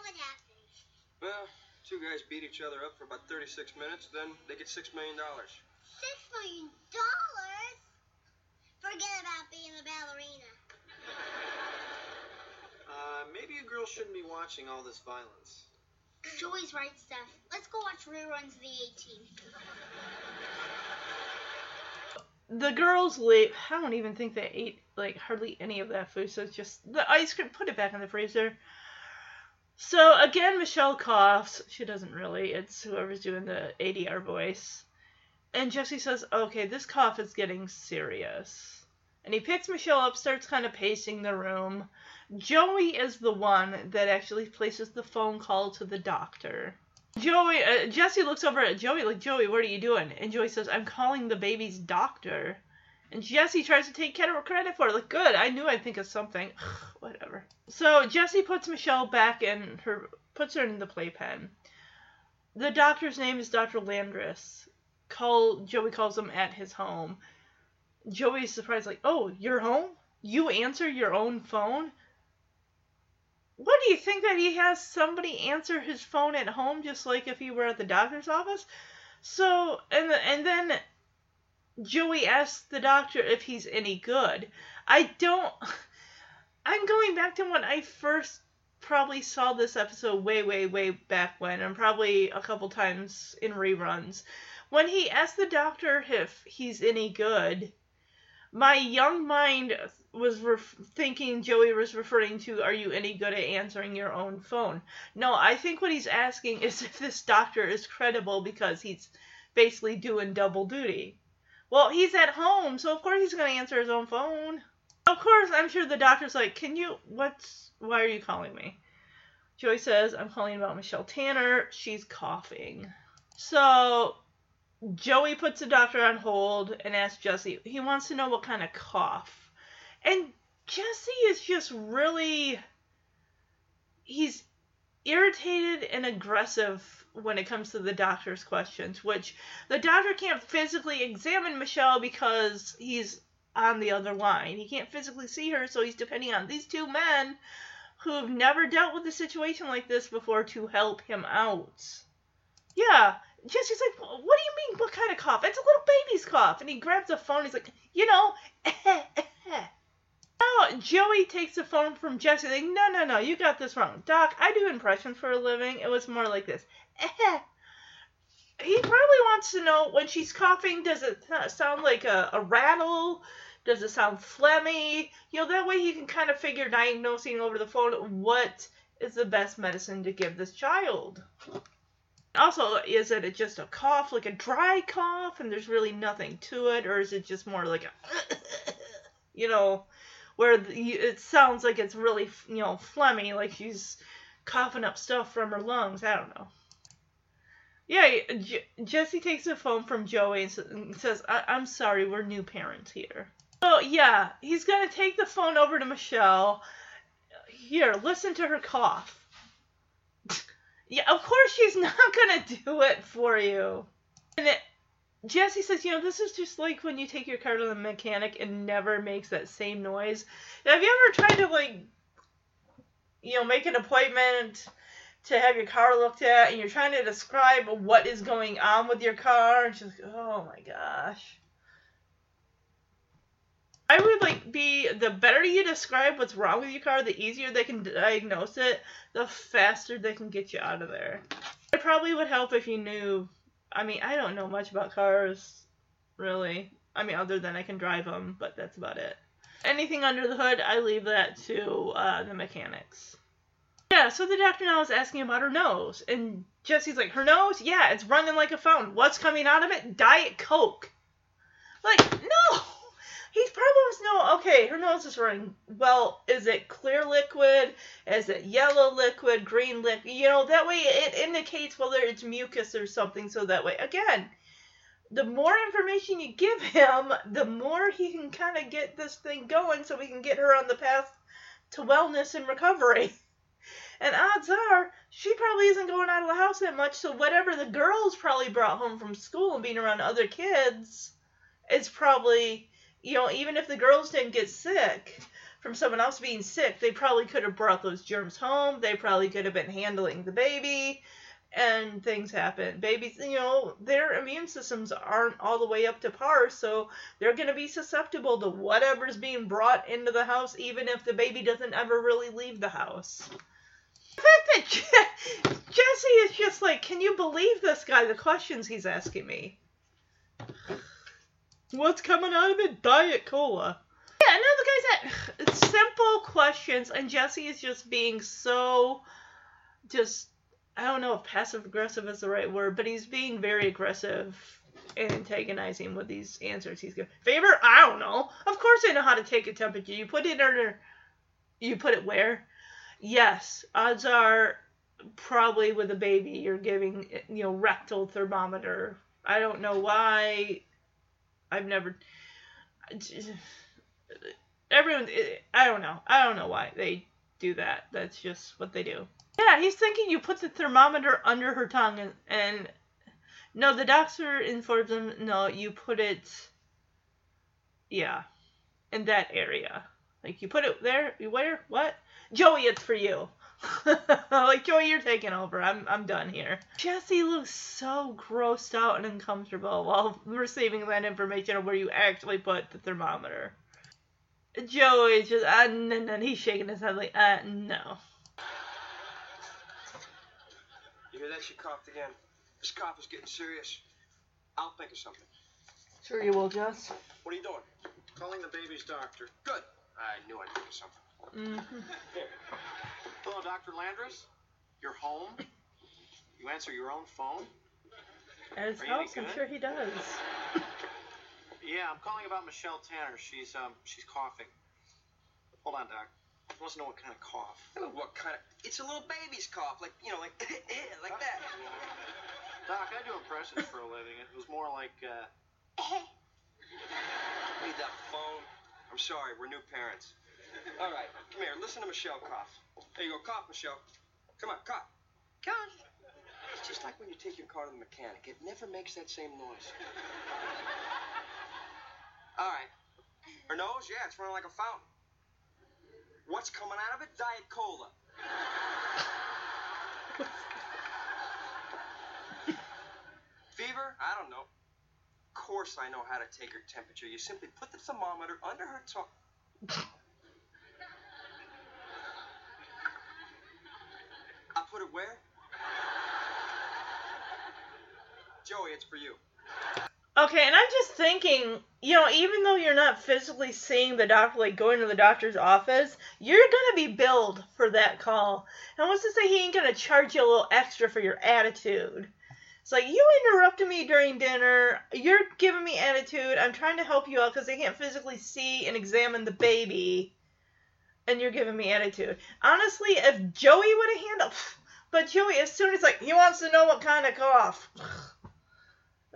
S4: what happens?
S8: Well, two guys beat each other up for about 36 minutes, then they get $6 million.
S4: Six million dollars? Forget about being a ballerina.
S8: Uh, maybe a girl shouldn't be watching all this violence.
S4: Joey's right, Steph. Let's go watch reruns of the A Team.
S1: the girls leave. I don't even think they ate like hardly any of that food. So it's just the ice cream. Put it back in the freezer. So again, Michelle coughs. She doesn't really. It's whoever's doing the ADR voice. And Jesse says, "Okay, this cough is getting serious." And he picks Michelle up, starts kind of pacing the room. Joey is the one that actually places the phone call to the doctor. Joey, uh, Jesse looks over at Joey like, Joey, what are you doing? And Joey says, I'm calling the baby's doctor. And Jesse tries to take credit for it. Like, good, I knew I'd think of something. *sighs* Whatever. So Jesse puts Michelle back in her, puts her in the playpen. The doctor's name is Dr. Landris. Call Joey calls him at his home. Joey's surprised, like, oh, you're home? You answer your own phone? What do you think that he has somebody answer his phone at home just like if he were at the doctor's office? So and and then Joey asks the doctor if he's any good. I don't *laughs* I'm going back to when I first probably saw this episode way way way back when and probably a couple times in reruns when he asked the doctor if he's any good my young mind was ref- thinking Joey was referring to are you any good at answering your own phone? No, I think what he's asking is *laughs* if this doctor is credible because he's basically doing double duty. Well, he's at home, so of course he's going to answer his own phone. Of course, I'm sure the doctor's like, "Can you what's why are you calling me?" Joey says, "I'm calling about Michelle Tanner. She's coughing." So, Joey puts the doctor on hold and asks Jesse. He wants to know what kind of cough. And Jesse is just really he's irritated and aggressive when it comes to the doctor's questions, which the doctor can't physically examine Michelle because he's on the other line. He can't physically see her, so he's depending on these two men who have never dealt with a situation like this before to help him out. Yeah, Jesse's like, what do you mean, what kind of cough? It's a little baby's cough. And he grabs the phone. He's like, you know, *laughs* eh, eh, eh. No, Joey takes the phone from Jesse. Like, no, no, no, you got this wrong. Doc, I do impressions for a living. It was more like this. *laughs* he probably wants to know when she's coughing, does it sound like a, a rattle? Does it sound phlegmy? You know, that way he can kind of figure diagnosing over the phone what is the best medicine to give this child. Also, is it just a cough, like a dry cough, and there's really nothing to it, or is it just more like a, *laughs* you know, where it sounds like it's really, you know, phlegmy, like she's coughing up stuff from her lungs? I don't know. Yeah, J- Jesse takes the phone from Joey and says, I- I'm sorry, we're new parents here. So, yeah, he's to take the phone over to Michelle. Here, listen to her cough. *laughs* Yeah, of course she's *laughs* not gonna do it for you. And it, Jesse says, you know, this is just like when you take your car to the mechanic and never makes that same noise. Have you ever tried to like, you know, make an appointment to have your car looked at, and you're trying to describe what is going on with your car, and she's like, oh my gosh. I would like be the better you describe what's wrong with your car, the easier they can diagnose it, the faster they can get you out of there. It probably would help if you knew. I mean, I don't know much about cars, really. I mean, other than I can drive them, but that's about it. Anything under the hood, I leave that to uh, the mechanics. Yeah, so the doctor now is asking about her nose, and Jesse's like, her nose? Yeah, it's running like a fountain. What's coming out of it? Diet Coke. Like, no! He probably to okay, her nose is running. Well, is it clear liquid? Is it yellow liquid, green liquid? You know, that way it indicates whether it's mucus or something, so that way, again, the more information you give him, the more he can kind of get this thing going so we can get her on the path to wellness and recovery. And odds are, she probably isn't going out of the house that much, so whatever the girls probably brought home from school and being around other kids is probably, you know, even if the girls didn't get sick from someone else being sick, they probably could have brought those germs home. They probably could have been handling the baby, and things happen. Babies, you know, their immune systems aren't all the way up to par, so they're going to be susceptible to whatever's being brought into the house, even if the baby doesn't ever really leave the house. The fact that Je- Jesse is just like, can you believe this guy? The questions he's asking me. What's coming out of it? Diet Cola. Yeah, no, the guy's at simple questions, and Jesse is just being so, just, I don't know if passive aggressive is the right word, but he's being very aggressive and antagonizing with these answers he's giving. Favor? I don't know. Of course I know how to take a temperature. You put it under, you put it where? Yes, odds are probably with a baby you're giving you know rectal thermometer. I don't know why. I've never. Everyone, eh, I don't know. I don't know why they do that. That's just what they do. Yeah, he's thinking you put the thermometer under her tongue and, and no, the doctor informs him no, you put it. Yeah, in that area. Like you put it there. You where? What? Joey, it's for you. *laughs* like Joey, you're taking over. I'm I'm done here. Jesse looks so grossed out and uncomfortable while *laughs* receiving that information of where you actually put the thermometer. Joey's just uh, no, no, he's shaking his head like uh no.
S8: You hear that? She coughed again. This cough is getting serious. I'll think of something.
S1: Sure you will, Jess.
S8: What are you doing?
S3: Calling the baby's doctor.
S8: Good. I knew I'd think of something.
S1: Mhm.
S3: Hello, Dr. Landris. You're home? You answer your own phone?
S1: At his
S3: Are you any
S1: house, I'm
S3: good?
S1: sure he does.
S3: Yeah, I'm calling about Michelle Tanner. She's um she's coughing. Hold on, Doc. I want to know what kind of cough.
S8: What kind of? It's a little baby's cough, like you know, like *laughs* like that.
S3: Doc, I do impressions for a living. It was more like uh
S8: Need that phone. I'm sorry, we're new parents. All right, come here. Listen to Michelle cough. There you go, cough, Michelle. Come on, cough. Cough. It's just like when you take your car to the mechanic. It never makes that same noise. All right. Her nose, yeah, it's running like a fountain. What's coming out of it? Diet Cola. Fever? I don't know. Of course I know how to take her temperature. You simply put the thermometer under her tongue. Put it where? Joey, it's for you.
S1: Okay, and I'm just thinking, you know, even though you're not physically seeing the doctor, like going to the doctor's office, you're gonna be billed for that call. And what's to say he ain't gonna charge you a little extra for your attitude? It's like you interrupted me during dinner. You're giving me attitude. I'm trying to help you out because I can't physically see and examine the baby, and you're giving me attitude. Honestly, if Joey would have handled, but Joey, as soon as like he wants to know what kind of cough. *sighs*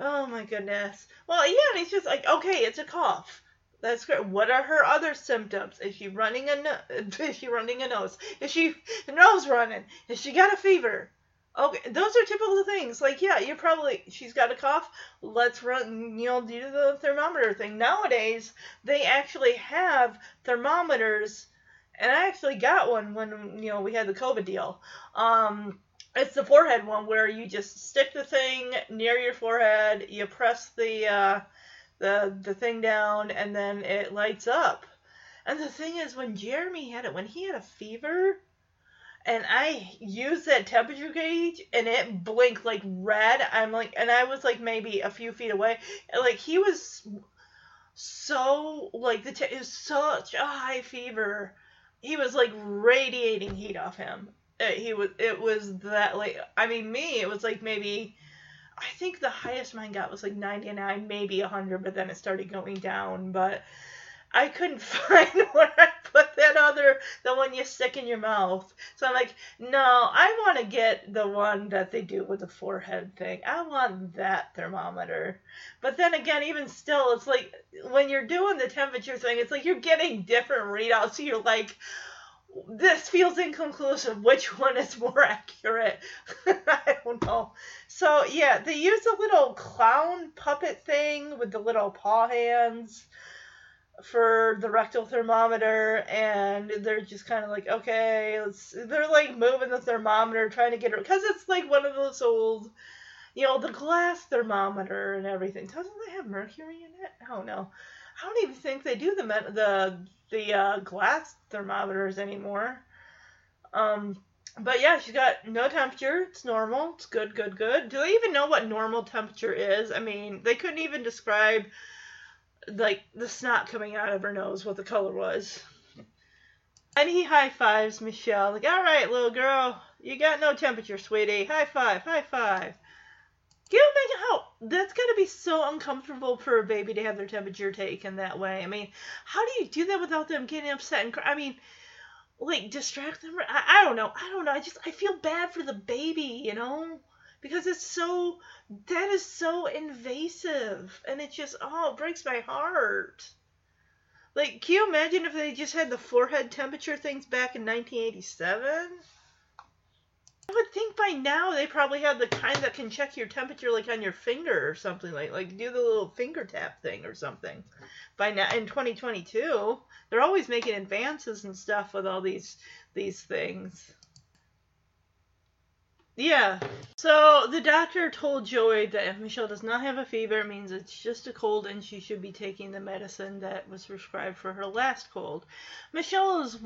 S1: Oh my goodness. Well, yeah, he's just like, okay, it's a cough. That's great. What are her other symptoms? Is she running a no- *laughs* is she running a nose? Is she nose running? Is she got a fever? Okay, those are typical things. Like, yeah, you're probably she's got a cough. Let's run, you know, do the thermometer thing. Nowadays, they actually have thermometers, and I actually got one when you know we had the COVID deal. Um, it's the forehead one where you just stick the thing near your forehead, you press the uh, the the thing down, and then it lights up. And the thing is, when Jeremy had it, when he had a fever, and I used that temperature gauge, and it blinked like red. I'm like, and I was like maybe a few feet away, like he was so like the it was such a high fever. He was like radiating heat off him. It, he was it was that like I mean me it was like maybe I think the highest mine got was like 99 maybe 100 but then it started going down. But I couldn't *laughs* find where I put that other the one you stick in your mouth so I'm like no I want to get the one that they do with the forehead thing I want that thermometer but then again even still it's like when you're doing the temperature thing it's like you're getting different readouts so you're like this feels inconclusive. Which one is more accurate? *laughs* I don't know. So yeah, they use a little clown puppet thing with the little paw hands for the rectal thermometer, and they're just kind of like, okay, let's. They're like moving the thermometer, trying to get it because it's like one of those old, you know, the glass thermometer and everything. Doesn't it have mercury in it? I don't know. I don't even think they do the the the uh, glass thermometers anymore. Um, but yeah, she's got no temperature. It's normal. It's good, good, good. Do they even know what normal temperature is? I mean, they couldn't even describe like the snot coming out of her nose, what the color was. And he high fives Michelle, like, all right, little girl, you got no temperature, sweetie. High five, high five. Can you imagine how that's gotta be so uncomfortable for a baby to have their temperature taken that way? I mean, how do you do that without them getting upset and cry? I mean, like distract them? I, I don't know. I don't know. I just I feel bad for the baby, you know, because it's so that is so invasive, and it just oh it breaks my heart. Like, can you imagine if they just had the forehead temperature things back in 1987? I would think by now they probably have the kind that can check your temperature like on your finger or something like like do the little finger tap thing or something. By now in 2022, they're always making advances and stuff with all these these things. Yeah. So the doctor told Joey that if Michelle does not have a fever, it means it's just a cold and she should be taking the medicine that was prescribed for her last cold. Michelle is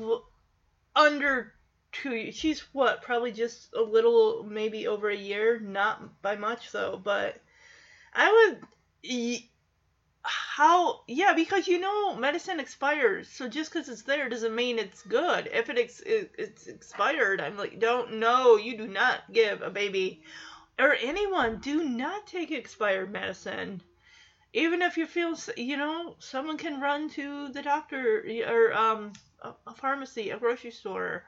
S1: under two she's what probably just a little maybe over a year not by much though but i would how yeah because you know medicine expires so just because it's there doesn't mean it's good. If it ex- it's expired i'm like don't know you do not give a baby or anyone do not take expired medicine. Even if you feel you know someone can run to the doctor or um a pharmacy a grocery store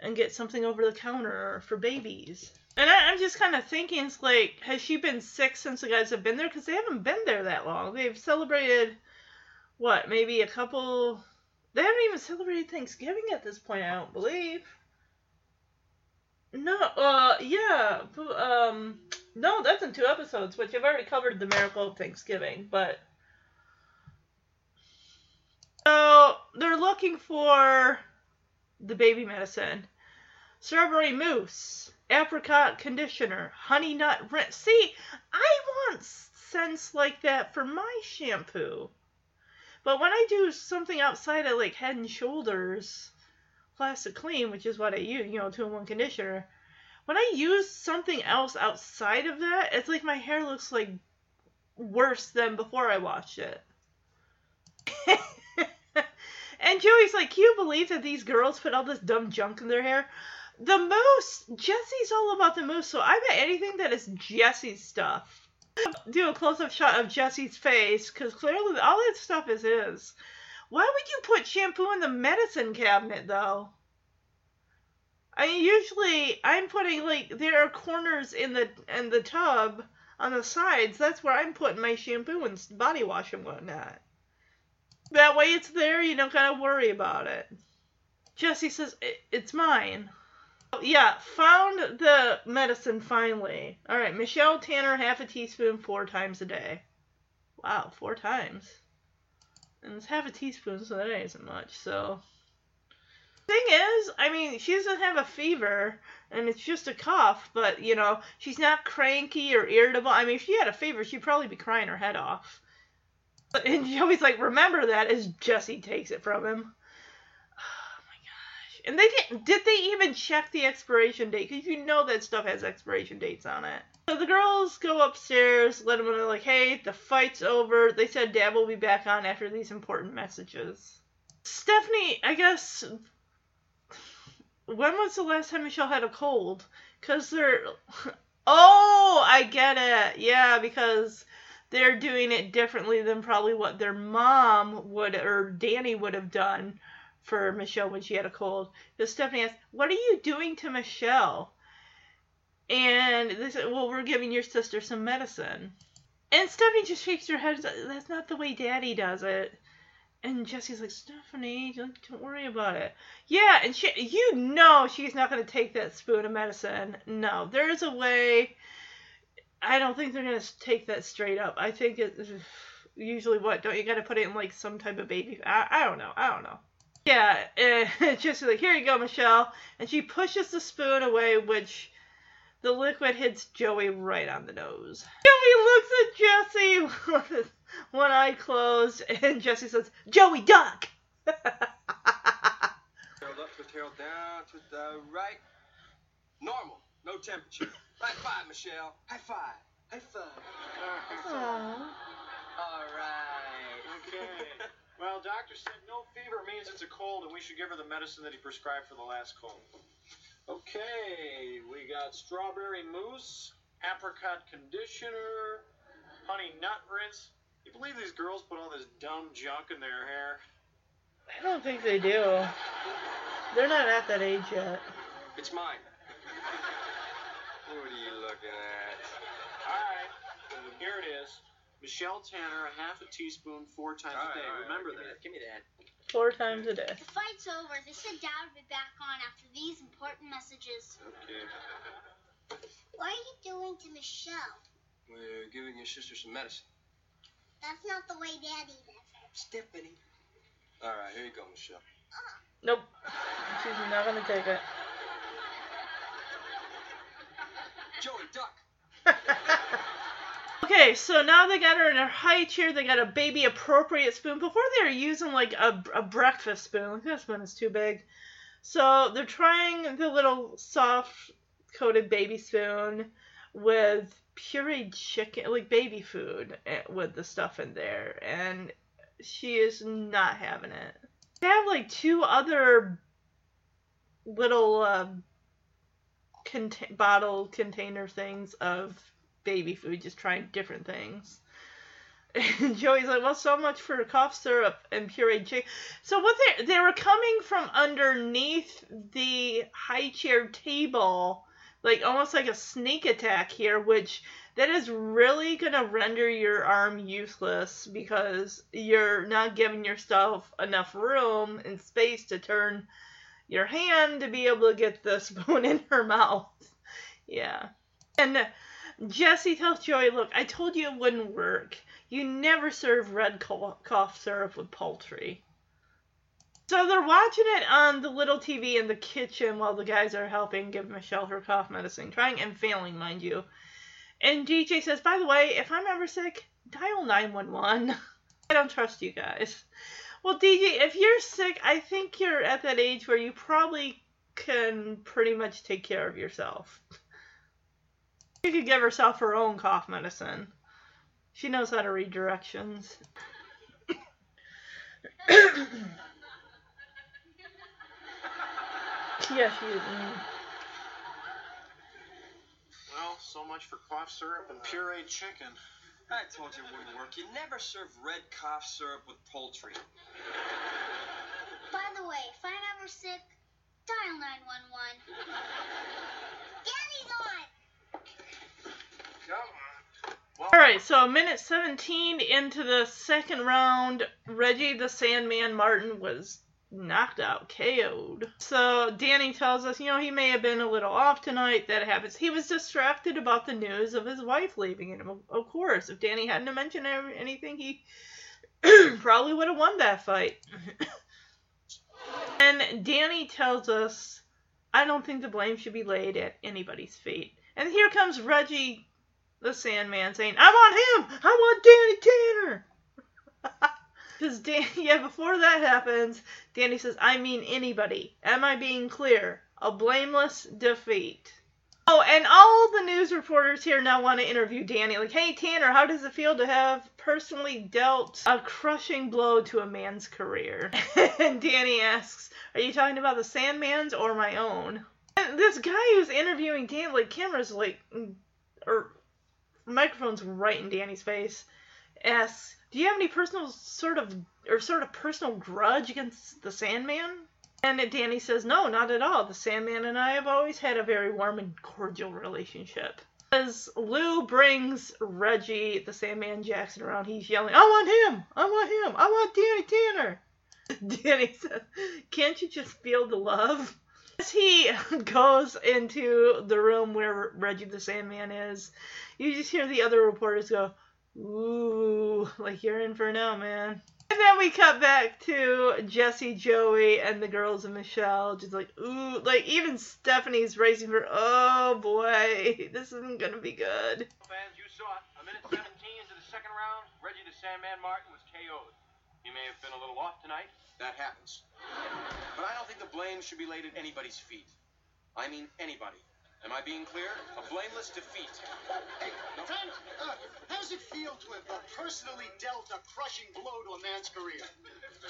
S1: and get something over the counter for babies and I, I'm just kind of thinking, it's like, has she been sick since the guys have been there? Because they haven't been there that long. They've celebrated, what, maybe a couple. They haven't even celebrated Thanksgiving at this point, I don't believe. No, uh, yeah, um, no, that's in two episodes, which I've already covered the miracle of Thanksgiving, but. So, they're looking for the baby medicine. Strawberry mousse apricot conditioner, honey nut rinse. See, I want scents like that for my shampoo. But when I do something outside of like head and shoulders, classic clean, which is what I use, you know, two in one conditioner, when I use something else outside of that, it's like my hair looks like worse than before I washed it. *laughs* and Joey's like, Can you believe that these girls put all this dumb junk in their hair? The mousse jesse's all about the mousse so i bet anything that is jesse's stuff. Do a close-up shot of jesse's face because clearly all that stuff is his. Why would you put shampoo in the medicine cabinet though? I usually i'm putting like there are corners in the in the tub on the sides. That's where i'm putting my shampoo and body wash and whatnot. That way it's there you don't gotta worry about it. Jesse says "I- it's mine yeah, found the medicine finally. All right, Michelle Tanner, half a teaspoon, four times a day. Wow, four times. And it's half a teaspoon, so that isn't much. So, thing is, I mean, she doesn't have a fever, and it's just a cough. But you know, she's not cranky or irritable. I mean, if she had a fever, she'd probably be crying her head off. And Joey's like, remember that as Jesse takes it from him. And they didn't. Did they even check the expiration date? Because you know that stuff has expiration dates on it. So the girls go upstairs, let them know, like, hey, the fight's over. They said Dad will be back on after these important messages. Stephanie, I guess. When was the last time Michelle had a cold? Because they're. *laughs* Oh, I get it. Yeah, because they're doing it differently than probably what their mom would or Danny would have done for Michelle when she had a cold. Because Stephanie asked, What are you doing to Michelle? And they said, Well, we're giving your sister some medicine. And Stephanie just shakes her head. That's not the way Daddy does it. And Jesse's like, Stephanie, don't don't worry about it. Yeah, and she, you know she's not going to take that spoon of medicine. No, there's a way. I don't think they're going to take that straight up. I think it's *sighs* usually what don't you got to put it in like some type of baby? I, I don't know. I don't know. Yeah, uh, *laughs* just like here you go, Michelle, and she pushes the spoon away, which the liquid hits Joey right on the nose. Joey looks at Jesse with one eye closed, and Jesse says, "Joey, duck."
S8: Tail up, twist tail down, twist the right. Normal, no temperature. High five, Michelle. High five. High five.
S1: Aww.
S8: All right.
S5: Okay. *laughs* Well, doctor said no fever means it's a cold, and we should give her the medicine that he prescribed for the last cold. Okay, we got strawberry mousse, apricot conditioner, honey nut rinse. You believe these girls put all this dumb junk in their hair?
S1: I don't think they do. They're not at that age yet.
S8: It's mine. *laughs* What are you looking at?
S5: All right, here it is. Michelle Tanner, a half a teaspoon, four times a day. Remember that.
S8: Give me that.
S1: Four times a day.
S4: The fight's over. They said Dad would be back on after these important messages.
S5: Okay.
S4: What are you doing to Michelle?
S8: We're giving your sister some medicine.
S4: That's not the way Daddy does it.
S8: Stephanie. All right, here you go, Michelle.
S1: Nope. She's not gonna take it.
S8: Joey, duck. *laughs*
S1: Okay, so now they got her in her high chair. They got a baby appropriate spoon. Before they were using like a, a breakfast spoon. That spoon is too big. So they're trying the little soft coated baby spoon. with pureed chicken, like baby food, eh, with the stuff in there, and she is not having it. They have like two other little uh, cont- bottle container things of baby food, just trying different things. *laughs* And Joey's like, well, so much for cough syrup and pureed chicken. So what they they were coming from underneath the high chair table, like almost like a sneak attack here, which that is really gonna render your arm useless because you're not giving yourself enough room and space to turn your hand to be able to get the *laughs* spoon in her mouth. Yeah. And Jesse tells Joey, look, I told you it wouldn't work. You never serve red cough syrup with poultry. So they're watching it on the little TV in the kitchen while the guys are helping give Michelle her cough medicine, trying and failing, mind you. And DJ says, by the way, if I'm ever sick, dial 911. *laughs* I don't trust you guys. Well, DJ, if you're sick, I think you're at that age where you probably can pretty much take care of yourself. *laughs* She could give herself her own cough medicine. She knows how to read directions. yeah, she is. mm.
S3: Well, so much for cough syrup and pureed chicken.
S8: I told you it wouldn't work. You never serve red cough syrup with poultry.
S4: By the way, if I'm ever sick, dial 911. Daddy's on!
S3: Come on. Well,
S1: All right, so minute 17 into the second round, Reggie the Sandman Martin was knocked out, KO'd. So Danny tells us, you know, he may have been a little off tonight. That happens. He was distracted about the news of his wife leaving him. Of- Of course, if Danny hadn't mentioned anything, he *clears throat* probably would have won that fight. *coughs* and Danny tells us, I don't think the blame should be laid at anybody's feet. And here comes Reggie the Sandman saying, I want him! I want Danny Tanner! *laughs* Because Dan- *laughs* yeah, before that happens, Danny says, I mean anybody. Am I being clear? A blameless defeat. Oh, and all the news reporters here now want to interview Danny. Like, hey, Tanner, how does it feel to have personally dealt a crushing blow to a man's career? *laughs* and Danny asks, Are you talking about the Sandman's or my own? And this guy who's interviewing Danny, like, camera's like, mm, or microphone's right in Danny's face, asks, "Do you have any personal sort of or sort of personal grudge against the Sandman?" And Danny says, "No, not at all. The Sandman and I have always had a very warm and cordial relationship." As Lou brings Reggie, the Sandman Jackson, around, he's yelling, "I want him! I want him! I want Danny Tanner!" *laughs* Danny says, "Can't you just feel the love?" As he *laughs* goes into the room where Reggie the Sandman is, you just hear the other reporters go, Ooh, like you're in for now, man. And then we cut back to Jesse, Joey, and the girls and Michelle, just like, ooh, like even Stephanie's racing for, oh boy, this isn't gonna be good.
S5: Fans, you saw it. A minute 17 into the second round, Reggie the Sandman Martin was KO'd. He may have been a little off tonight.
S2: That happens. But I don't think the blame should be laid at anybody's feet. I mean anybody. Am I being clear? A blameless defeat.
S7: Hey, uh, how does it feel to have personally dealt a crushing blow to a man's career?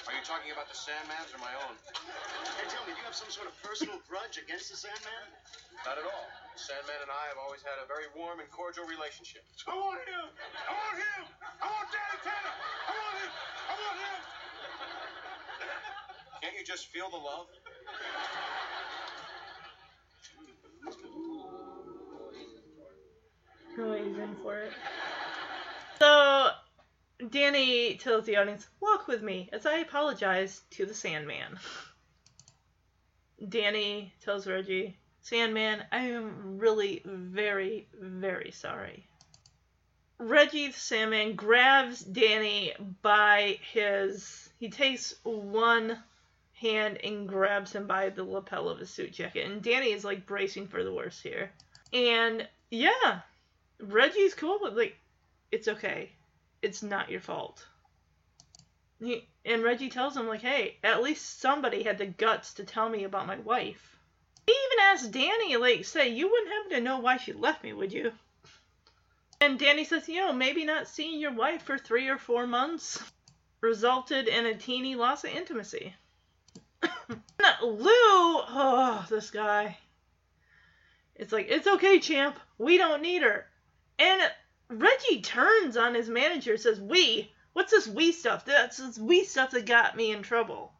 S2: Are you talking about the Sandman's or my own?
S7: Hey, tell me, do you have some sort of personal grudge against the Sandman?
S2: Not at all. The Sandman and I have always had a very warm and cordial relationship.
S7: I want him! I want him! I want Danny Tanner! I want him! I want him!
S2: Can't you just feel the love?
S1: Oh, he's in for it. So, Danny tells the audience, walk with me as I apologize to the Sandman. Danny tells Reggie, Sandman, I am really very, very sorry. Reggie the Sandman grabs Danny by his. He takes one hand and grabs him by the lapel of his suit jacket. And Danny is like bracing for the worst here. And yeah, Reggie's cool, but like, it's okay. It's not your fault. He, and Reggie tells him, like, hey, at least somebody had the guts to tell me about my wife. He even asks Danny, like, say, you wouldn't happen to know why she left me, would you? And Danny says, you know, maybe not seeing your wife for three or four months resulted in a teeny loss of intimacy. *coughs* Lou, oh, this guy. It's like, it's okay, champ. We don't need her. And Reggie turns on his manager says, We? What's this we stuff? That's this we stuff that got me in trouble.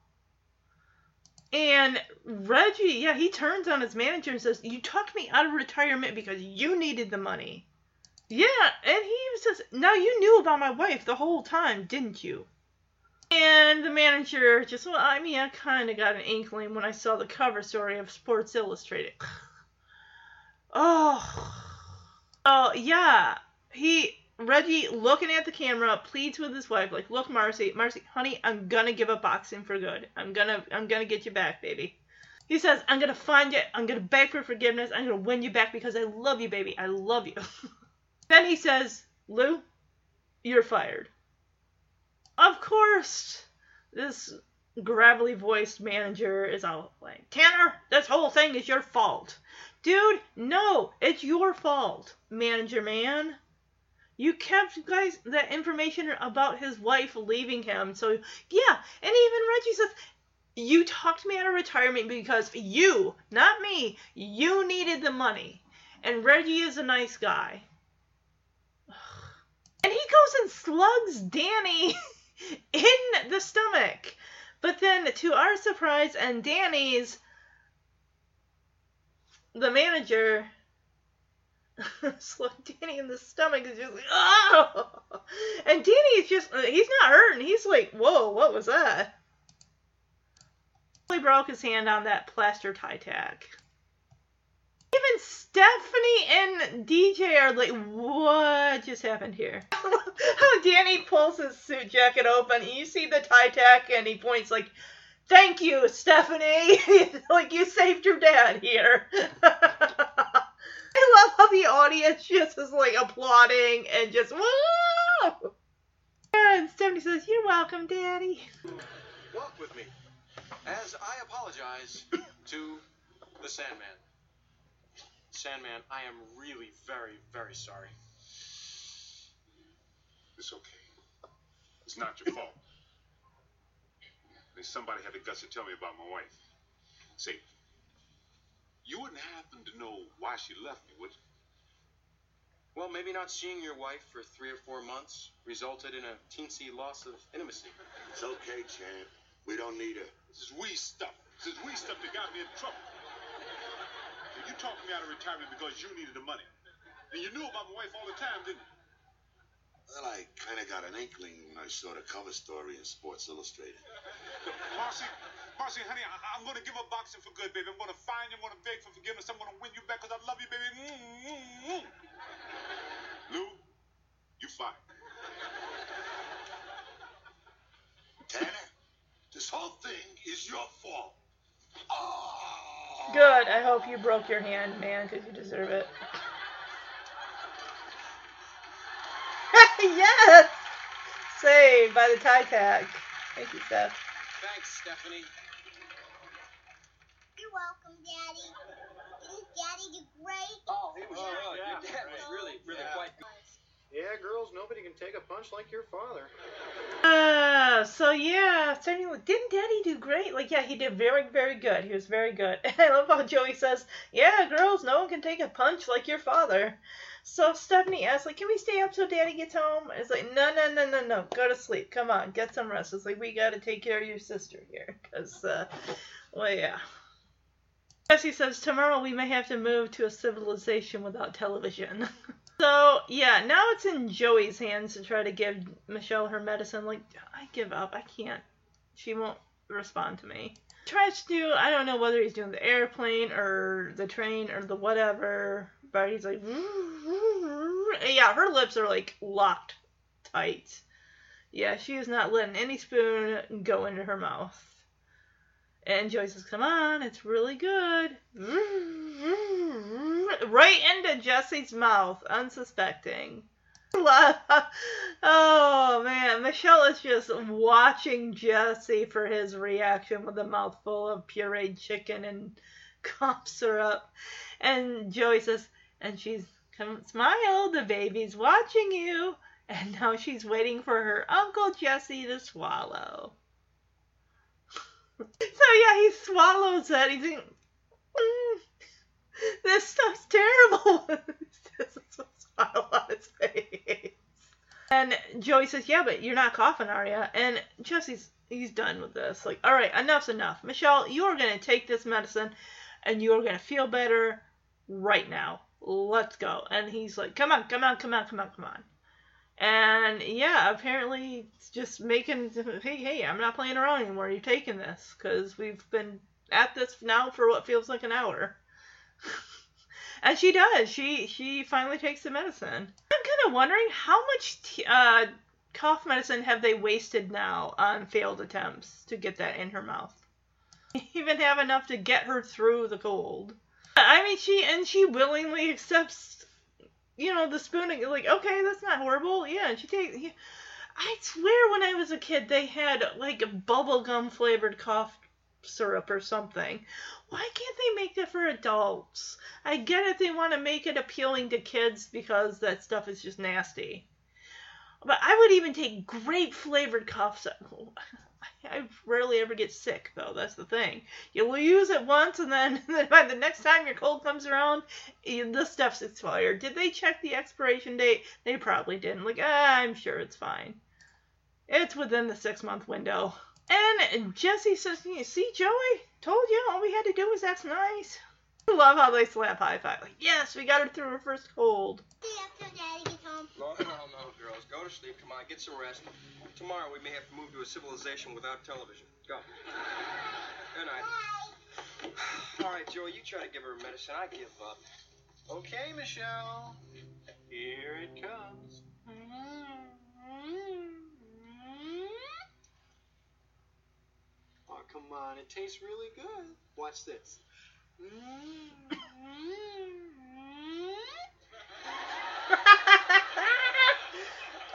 S1: And Reggie, yeah, he turns on his manager and says, You talked me out of retirement because you needed the money. Yeah, and he says, Now you knew about my wife the whole time, didn't you? And the manager just, well, I mean, I kind of got an inkling when I saw the cover story of Sports Illustrated. oh. Oh, yeah. He, Reggie, looking at the camera, pleads with his wife, like, look, Marcy, Marcy, honey, I'm gonna give up boxing for good. I'm gonna, I'm gonna get you back, baby. He says, I'm gonna find you, I'm gonna beg for forgiveness, I'm gonna win you back because I love you, baby. I love you. *laughs* then he says, Lou, you're fired. Of course, this gravelly voiced manager is all like, Tanner, this whole thing is your fault. Dude, no, it's your fault, manager man. You kept guys that information about his wife leaving him. So yeah, and even Reggie says you talked me out of retirement because you, not me, you needed the money. And Reggie is a nice guy. And he goes and slugs Danny *laughs* in the stomach. But then, to our surprise and Danny's, the manager *laughs* slug Danny in the stomach is just like, oh! And Danny is just, uh, he's not hurting. He's like, whoa, what was that? He broke his hand on that plaster tie tack. Even Stephanie and DJ are like, what just happened here? *laughs* How Danny pulls his suit jacket open, you see the tie tack, and he points like, thank you, Stephanie. *laughs* like, you saved your dad here. *laughs* I love how the audience just is like applauding and just whoa. And Stephanie says, "You're welcome, Daddy."
S2: Walk with me as I apologize to the Sandman. Sandman, I am really very, very sorry.
S9: It's okay. It's not your fault. Then somebody had the guts to tell me about my wife. Say, you wouldn't happen to know why she left me, would you?
S2: Well, maybe not seeing your wife for three or four months resulted in a teensy loss of intimacy.
S6: It's okay, champ. We don't need her.
S9: This is we stuff. This is we stuff that got me in trouble. You talked me out of retirement because you needed the money. And you knew about my wife all the time, didn't you?
S6: Well, I kind of got an inkling when I saw the cover story in Sports Illustrated.
S9: Marcy, Marcy, honey, I, I'm going to give up boxing for good, baby. I'm going to find you. I'm going to beg for forgiveness. I'm going to win you back because I love you, baby. Mm-hmm. Lou, you fired.
S6: Tanner, this whole thing is your fault. Oh.
S1: Good. I hope you broke your hand, man, because you deserve it. *laughs* yes! Saved by the tie tag. Thank you, Steph.
S2: Thanks, Stephanie.
S4: You're welcome, Daddy. Didn't Daddy do great?
S8: Oh, he was
S5: Oh,
S8: good.
S5: yeah,
S8: Your dad was really, really
S5: Yeah.
S8: quite good.
S5: Yeah, girls, nobody can take a punch like your father.
S1: Uh, so yeah, so anyway, didn't Daddy do great? Like, yeah, he did very, very good. He was very good. *laughs* I love how Joey says, "Yeah, girls, no one can take a punch like your father." So Stephanie asks, like, "Can we stay up till Daddy gets home?" It's like, "No, no, no, no, no. Go to sleep. Come on, get some rest." It's like we got to take care of your sister here, *laughs* cause, uh, well, yeah. Jesse says tomorrow we may have to move to a civilization without television. *laughs* So yeah, now it's in Joey's hands to try to give Michelle her medicine. Like I give up. I can't. She won't respond to me. Tries to do. I don't know whether he's doing the airplane or the train or the whatever. But he's like, *laughs* yeah, her lips are like locked tight. Yeah, she is not letting any spoon go into her mouth. And Joey says, Come on, it's really good. Right into Jesse's mouth, unsuspecting. *laughs* Oh man, Michelle is just watching Jesse for his reaction with a mouthful of pureed chicken and *laughs* cough syrup. And Joey says, and she's Come, smile, the baby's watching you. And now she's waiting for her Uncle Jesse to swallow. So yeah, he swallows that. He's like, mm, this stuff's terrible. *laughs* Just a smile on his face. And Joey says, yeah, but you're not coughing, are you? And Jesse's, he's done with this. Like, all right, enough's enough. Michelle, you are going to take this medicine and you are going to feel better right now. Let's go. And he's like, come on, come on, come on, come on, come on. And yeah, apparently just making, hey, hey, I'm not playing around anymore. You're taking this because we've been at this now for what feels like an hour. *laughs* and she does. She she finally takes the medicine. I'm kind of wondering how much t- uh, cough medicine have they wasted now on failed attempts to get that in her mouth. *laughs* Even have enough to get her through the cold. I mean, she and she willingly accepts, you know, the spooning. Like, okay, that's not horrible. Yeah, and she takes. I swear, when I was a kid, they had like bubblegum flavored cough syrup or something. Why can't they make that for adults? I get it, they want to make it appealing to kids because that stuff is just nasty. But I would even take grape flavored cough syrup. *laughs* I rarely ever get sick, though. That's the thing. You'll use it once, and then, *laughs* then by the next time your cold comes around, you, the stuff's expired. Did they check the expiration date? They probably didn't. Like, ah, I'm sure it's fine. It's within the six month window. And Jesse says, "See, Joey, told you all we had to do was ask nice." I *laughs* love how they slap high five. Like, yes, we got her through her first cold.
S4: See you after Daddy gets home.
S8: No, no, no, girls. Go to sleep. Come on, get some rest. Tomorrow we may have to move to a civilization without television. Go. Good night. All right, Joey, you try to give her medicine. I give up.
S3: Okay, Michelle. Here it comes. Oh, come on. It tastes really good. Watch this. *laughs*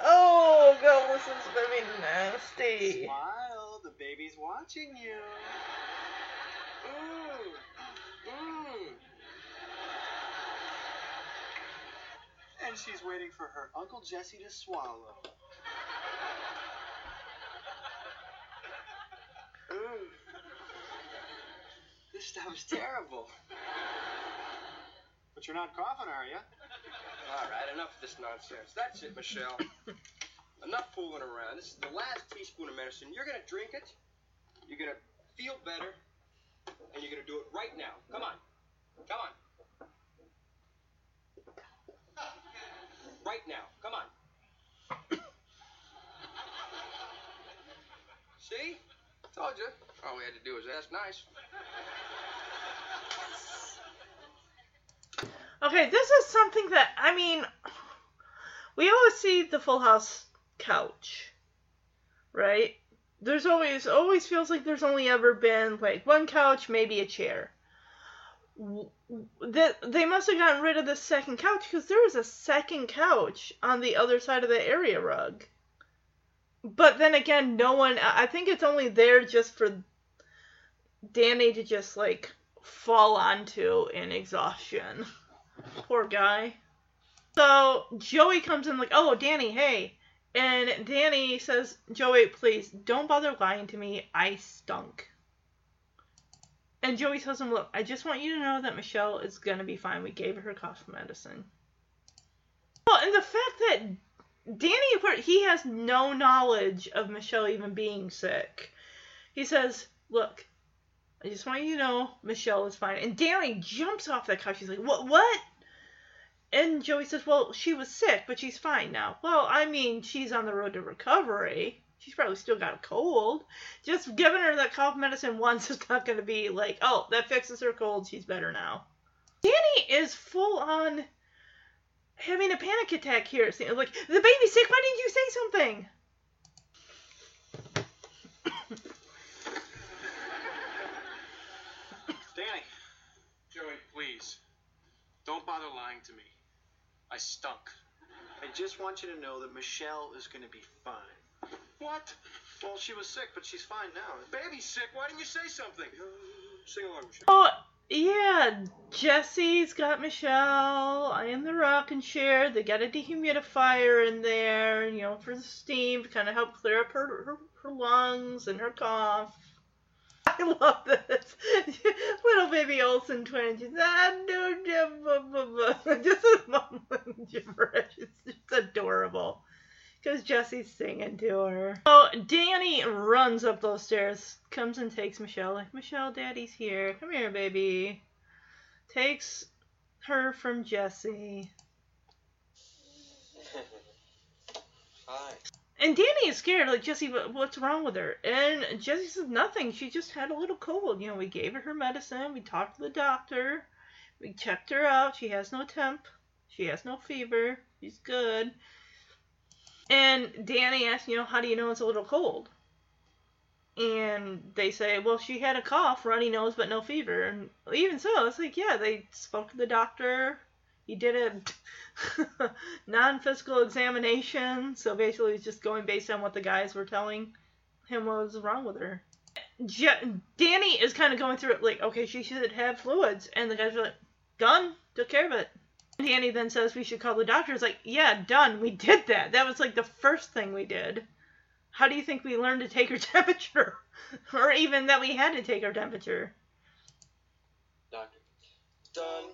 S1: oh, God, this is very nasty.
S3: Smile. The baby's watching you. Ooh. Mmm. And she's waiting for her Uncle Jesse to swallow. Ooh. *laughs* Mm. This stuff's terrible. *laughs* But you're not coughing, are you?
S8: All right, enough of this nonsense. That's it, Michelle. *coughs* enough fooling around. This is the last teaspoon of medicine. You're gonna drink it. You're gonna feel better, and you're gonna do it right now. Come on, come on. Right now, come on. *coughs* See? Told you. All we had to do was ask nice.
S1: Okay, this is something that I mean, we always see the Full House couch, right? There's always always feels like there's only ever been like one couch, maybe a chair. That they must have gotten rid of the second couch because there was a second couch on the other side of the area rug. But then again, no one. I think it's only there just for Danny to just like fall onto in exhaustion. Poor guy. So Joey comes in like, "Oh, Danny, hey." And Danny says, "Joey, please don't bother lying to me. I stunk." And Joey tells him, "Look, I just want you to know that Michelle is going to be fine. We gave her cough medicine." Well, and the fact that Danny, he has no knowledge of Michelle even being sick. He says, "Look, I just want you to know Michelle is fine." And Danny jumps off that couch. She's like, "What? What?" And Joey says, "Well, she was sick, but she's fine now." Well, I mean, she's on the road to recovery. She's probably still got a cold. Just giving her that cough medicine once *laughs* is not going to be like, "Oh, that fixes her cold. She's better now." Danny is full on having a panic attack here. Like, the baby's sick. Why didn't you say something?
S3: Danny. Joey, please. Don't bother lying to me. I stunk. I just want you to know that Michelle is going to be fine. What? Well, she was sick, but she's fine now. Baby's sick. Why didn't you say something? *sighs*
S8: Sing along, Michelle.
S1: Oh, Yeah, Jesse's got Michelle I am the rocking chair. They got a dehumidifier in there, you know, for the steam to kind of help clear up her, her, her lungs and her cough. I love this. *laughs* Little baby Olsen twin. She's ah, no, no, *laughs* just a mumbling gibberish. It's just adorable. Because Jesse's singing to her. Oh, Danny runs up those stairs, comes and takes Michelle. Like, Michelle, daddy's here. Come here, baby. Takes her from Jesse. *laughs*
S8: Hi.
S1: And Danny is scared, like, Jesse, what's wrong with her? And Jesse says, nothing. She just had a little cold. You know, we gave her her medicine. We talked to the doctor. We checked her out. She has no temp. She has no fever. She's good. And Danny asks, you know, how do you know it's a little cold? And they say, well, she had a cough, runny nose, but no fever. And even so, it's like, yeah, they spoke to the doctor. He did a *laughs* non-physical examination, so basically he's just going based on what the guys were telling him what was wrong with her. Je- Danny is kind of going through it like, okay, she should have fluids, and the guys are like, done, took care of it. Danny then says we should call the doctor. It's like, yeah, done, we did that. That was like the first thing we did. How do you think we learned to take her *laughs* temperature? or even that we had to take her temperature?
S8: Doctor. Done.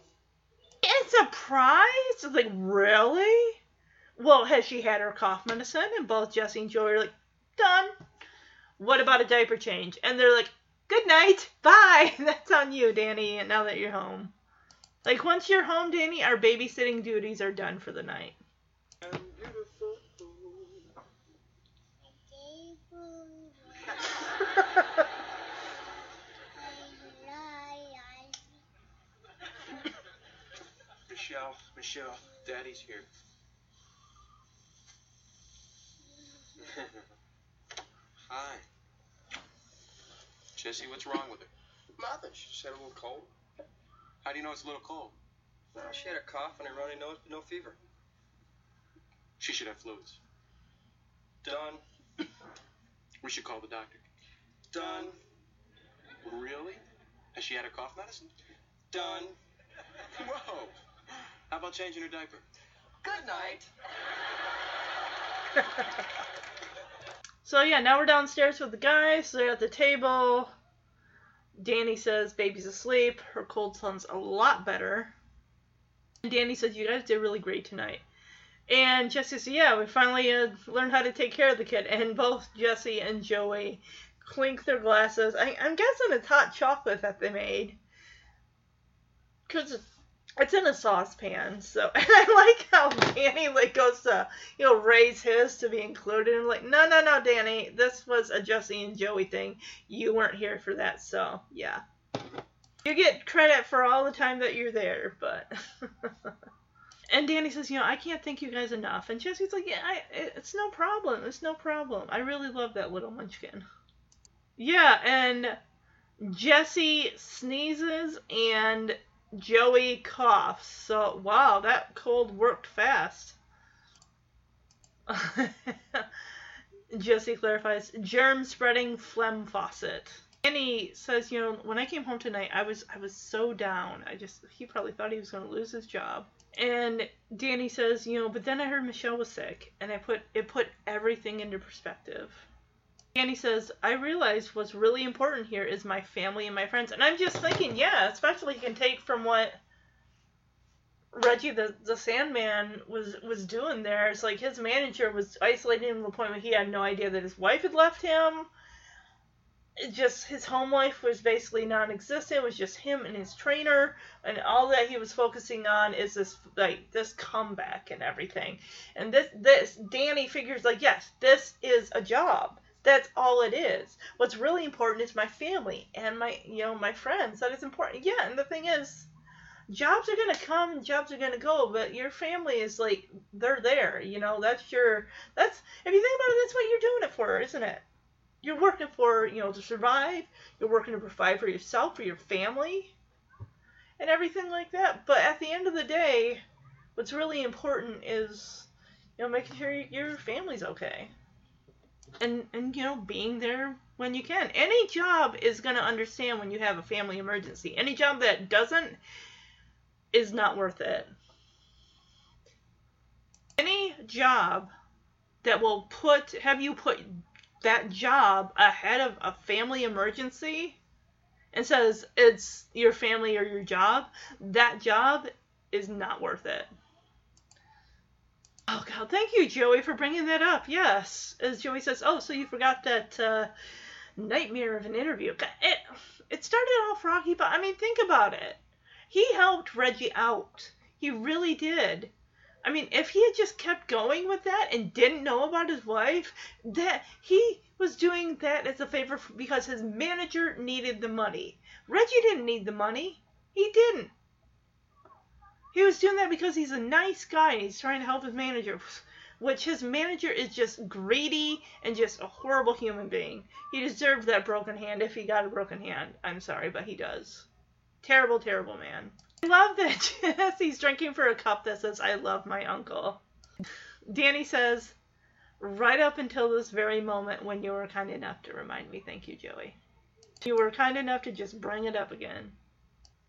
S1: And surprised? Like, really? Well, has she had her cough medicine? And both Jesse and Joey are like, done. What about a diaper change? And they're like, good night, bye. *laughs* That's on you, Danny, And now that you're home. Like, once you're home, Danny, our babysitting duties are done for the night. *laughs* *laughs*
S2: Michelle, Michelle, Daddy's here. *laughs*
S8: Hi.
S2: Jesse, what's wrong with her?
S8: Nothing. She just had a little cold.
S2: How do you know it's a little cold?
S8: Well, she had a cough and a runny nose, but no fever.
S2: She should have fluids.
S8: Done.
S2: We should call the doctor.
S8: Done.
S2: Really? Has she had her cough medicine?
S8: Done.
S2: Whoa. How about changing her diaper?
S8: Good night. *laughs*
S1: So yeah, now we're downstairs with the guys. They're at the table. Danny says baby's asleep. Her cold sounds a lot better. And Danny says you guys did really great tonight. And Jesse says, yeah, we finally uh, learned how to take care of the kid. And both Jesse and Joey clink their glasses. I, I'm guessing it's hot chocolate that they made. Because it's in a saucepan. So, *laughs* and I like how Danny like goes to, you know, raise his to be included. And like, no, no, no, Danny, this was a Jesse and Joey thing. You weren't here for that. So, yeah. You get credit for all the time that you're there, but. *laughs* And Danny says, you know, I can't thank you guys enough. And Jesse's like, yeah, I, it's no problem. It's no problem. I really love that little munchkin. Yeah, and Jesse sneezes and Joey coughs. So, wow, that cold worked fast. *laughs* Jesse clarifies, germ spreading phlegm faucet. Danny says, you know, when I came home tonight, I was I was so down. I just he probably thought he was going to lose his job. And Danny says, you know, but then I heard Michelle was sick, and I put it put everything into perspective. Danny says, I realized what's really important here is my family and my friends. And I'm just thinking, yeah, especially you can take from what Reggie the, the Sandman was was doing there. It's like his manager was isolating him to the point where he had no idea that his wife had left him. It just his home life was basically non-existent. It was just him and his trainer, and all that he was focusing on is this like this comeback and everything. And this this Danny figures like yes, this is a job. That's all it is. What's really important is my family and my you know my friends. That is important. Yeah, and the thing is, jobs are gonna come, jobs are gonna go, but your family is like they're there. You know that's your that's if you think about it, that's what you're doing it for, isn't it? You're working for you know to survive. You're working to provide for yourself, for your family, and everything like that. But at the end of the day, what's really important is you know making sure your family's okay and and you know being there when you can. Any job is going to understand when you have a family emergency. Any job that doesn't is not worth it. Any job that will put have you put that job ahead of a family emergency and says it's your family or your job, that job is not worth it. Oh God, thank you, Joey, for bringing that up. Yes, as Joey says, oh, so you forgot that uh, nightmare of an interview. It it started off rocky, but I mean, think about it. He helped Reggie out. He really did. I mean, if he had just kept going with that and didn't know about his wife, that he was doing that as a favor because his manager needed the money. Reggie didn't need the money. He didn't. He was doing that because he's a nice guy and he's trying to help his manager, which his manager is just greedy and just a horrible human being. He deserved that broken hand if he got a broken hand. I'm sorry, but he does. Terrible, terrible man. I love that *laughs* Jesse's drinking for a cup that says, I love my uncle. Danny says, right up until this very moment when you were kind enough to remind me. Thank you, Joey. You were kind enough to just bring it up again.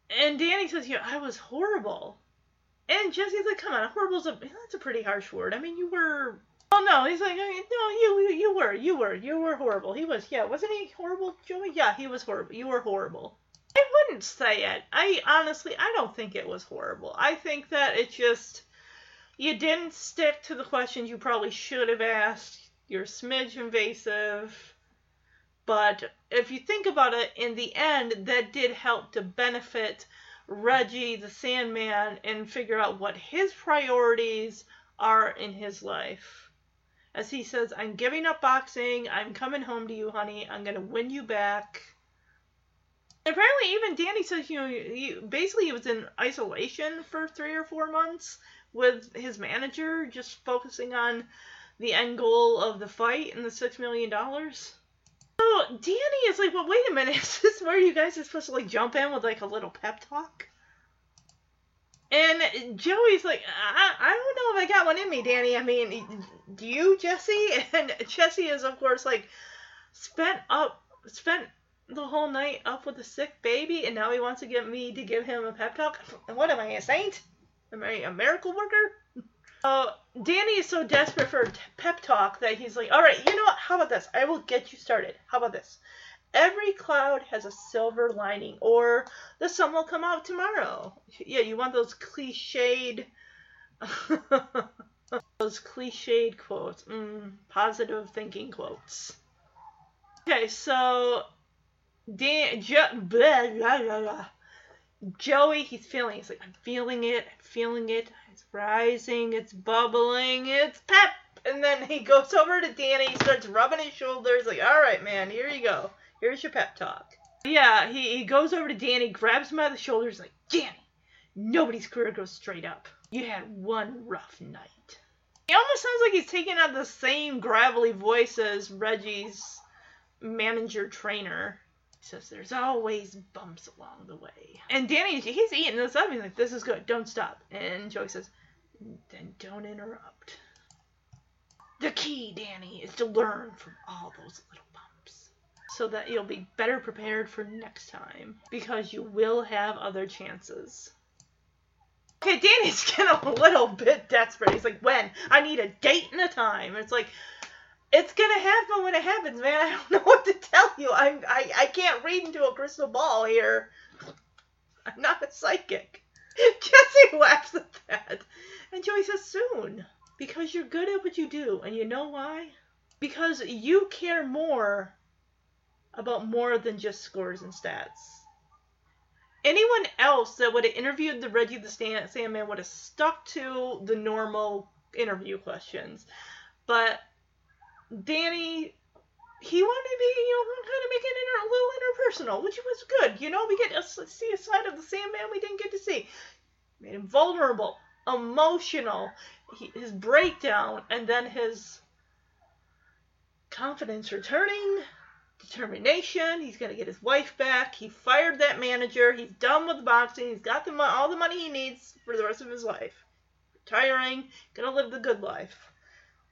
S1: And Danny says, yeah, I was horrible. And Jesse's like, come on, horrible's a that's a pretty harsh word. I mean, you were. Oh no, he's like, no, you you were you were you were horrible. He was, yeah, wasn't he horrible, Joey? Yeah, he was horrible. You were horrible. I wouldn't say it. I honestly, I don't think it was horrible. I think that it just you didn't stick to the questions you probably should have asked. You're smidge invasive. But if you think about it, in the end, that did help to benefit Reggie the Sandman and figure out what his priorities are in his life. As he says, I'm giving up boxing. I'm coming home to you, honey. I'm going to win you back. apparently, even Danny says, you know, he, basically he was in isolation for three or four months with his manager, just focusing on the end goal of the fight and the $6 million. So Danny is like, well, wait a minute, *laughs* is this where you guys are supposed to like jump in with like a little pep talk? And Joey's like, I, I don't know if I got one in me, Danny. I mean, do you, Jesse? *laughs* And Jesse is, of course, like spent up, spent the whole night up with a sick baby, and now he wants to get me to give him a pep talk. What am I, a saint? Am I a miracle worker? Uh, Danny is so desperate for pep talk that he's like, all right, you know what? How about this? I will get you started. How about this? Every cloud has a silver lining, or the sun will come out tomorrow. Yeah, you want those cliched, *laughs* those cliched quotes, mm, positive thinking quotes. Okay, so Dan, jo- blah, blah, blah, Joey, he's feeling. He's like, I'm feeling it. I'm feeling it. It's rising. It's bubbling. It's pep. And then he goes over to Danny. He starts rubbing his shoulders. Like, all right, man, here you go. Here's your pep talk. Yeah, he, he goes over to Danny, grabs him by the shoulders, like, Danny, nobody's career goes straight up. You had one rough night. He almost sounds like he's taking on the same gravelly voice as Reggie's manager trainer. He says there's always bumps along the way. And Danny, he's eating this up. He's like, this is good. Don't stop. And Joey says, then don't interrupt. The key, Danny, is to learn from all those little bumps so that you'll be better prepared for next time because you will have other chances. Okay, Danny's *laughs* getting a little bit desperate. He's like, when? I need a date and a time. It's like, it's gonna happen when it happens, man. I don't *laughs* know what to tell you. I'm, I, I can't read into a crystal ball here. I'm not a psychic. *laughs* Jesse laughs at that. And Joey says, soon. Because you're good at what you do. And you know why? Because you care more about more than just scores and stats. Anyone else that would have interviewed the Reggie the Sandman would have stuck to the normal interview questions. But Danny, he wanted to be, you know, kind of make it inter- a little interpersonal, which was good. You know, we get to see a side of the Sandman we didn't get to see. Made him vulnerable, emotional, he, his breakdown, and then his confidence returning, determination. He's gonna get his wife back. He fired that manager. He's done with boxing. He's got the mo- all the money he needs for the rest of his life. Retiring, gonna live the good life.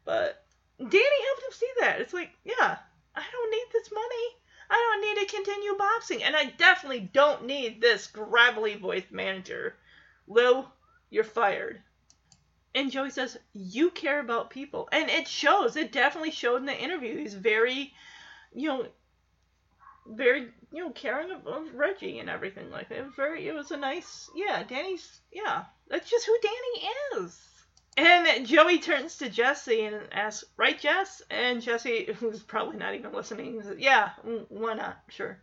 S1: But Danny helped him see that. It's like, yeah, I don't need this money. I don't need to continue boxing. And I definitely don't need this gravelly voiced manager. Lou, you're fired. And Joey says, You care about people. And it shows. It definitely showed in the interview. He's very, you know, very, you know, caring of, Reggie and everything like that. Very, it was a nice, yeah, Danny's, yeah. That's just who Danny is. And Joey turns to Jesse and asks, Right, Jess? And Jesse, who's probably not even listening, says, Yeah, why not? Sure.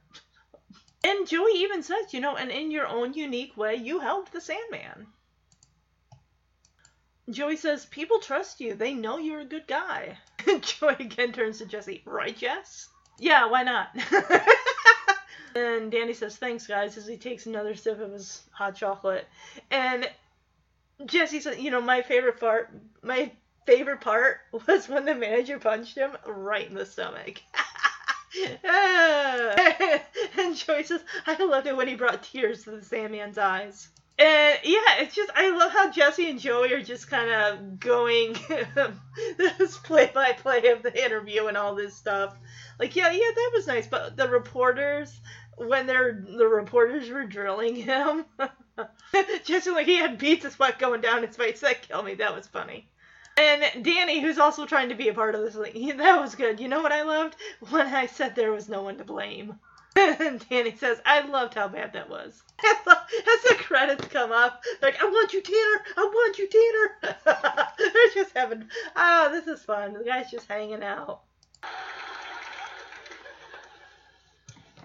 S1: And Joey even says, you know, and in your own unique way, you helped the Sandman. Joey says, People trust you. They know you're a good guy. *laughs* Joey again turns to Jesse, Right, Jess? Yeah, why not? *laughs* and Danny says, Thanks, guys, as he takes another sip of his hot chocolate. And Jesse said, You know, my favorite part, my favorite part *laughs* was when the manager punched him right in the stomach. *laughs* and Joey says, I loved it when he brought tears to the Sandman's eyes. And yeah, it's just I love how Jesse and Joey are just kind of going *laughs* this play by play of the interview and all this stuff. Like yeah, yeah, that was nice. But the reporters, when they're the reporters were drilling him, *laughs* Jesse like he had of sweat going down his face. That killed me. That was funny. And Danny, who's also trying to be a part of this, like, *laughs* that was good. You know what I loved when I said there was no one to blame. *laughs* And Danny says, I loved how bad that was. As the credits come up, like, I want you, Tanner! I want you, Tanner! They're just having, oh, this is fun. The guy's just hanging out.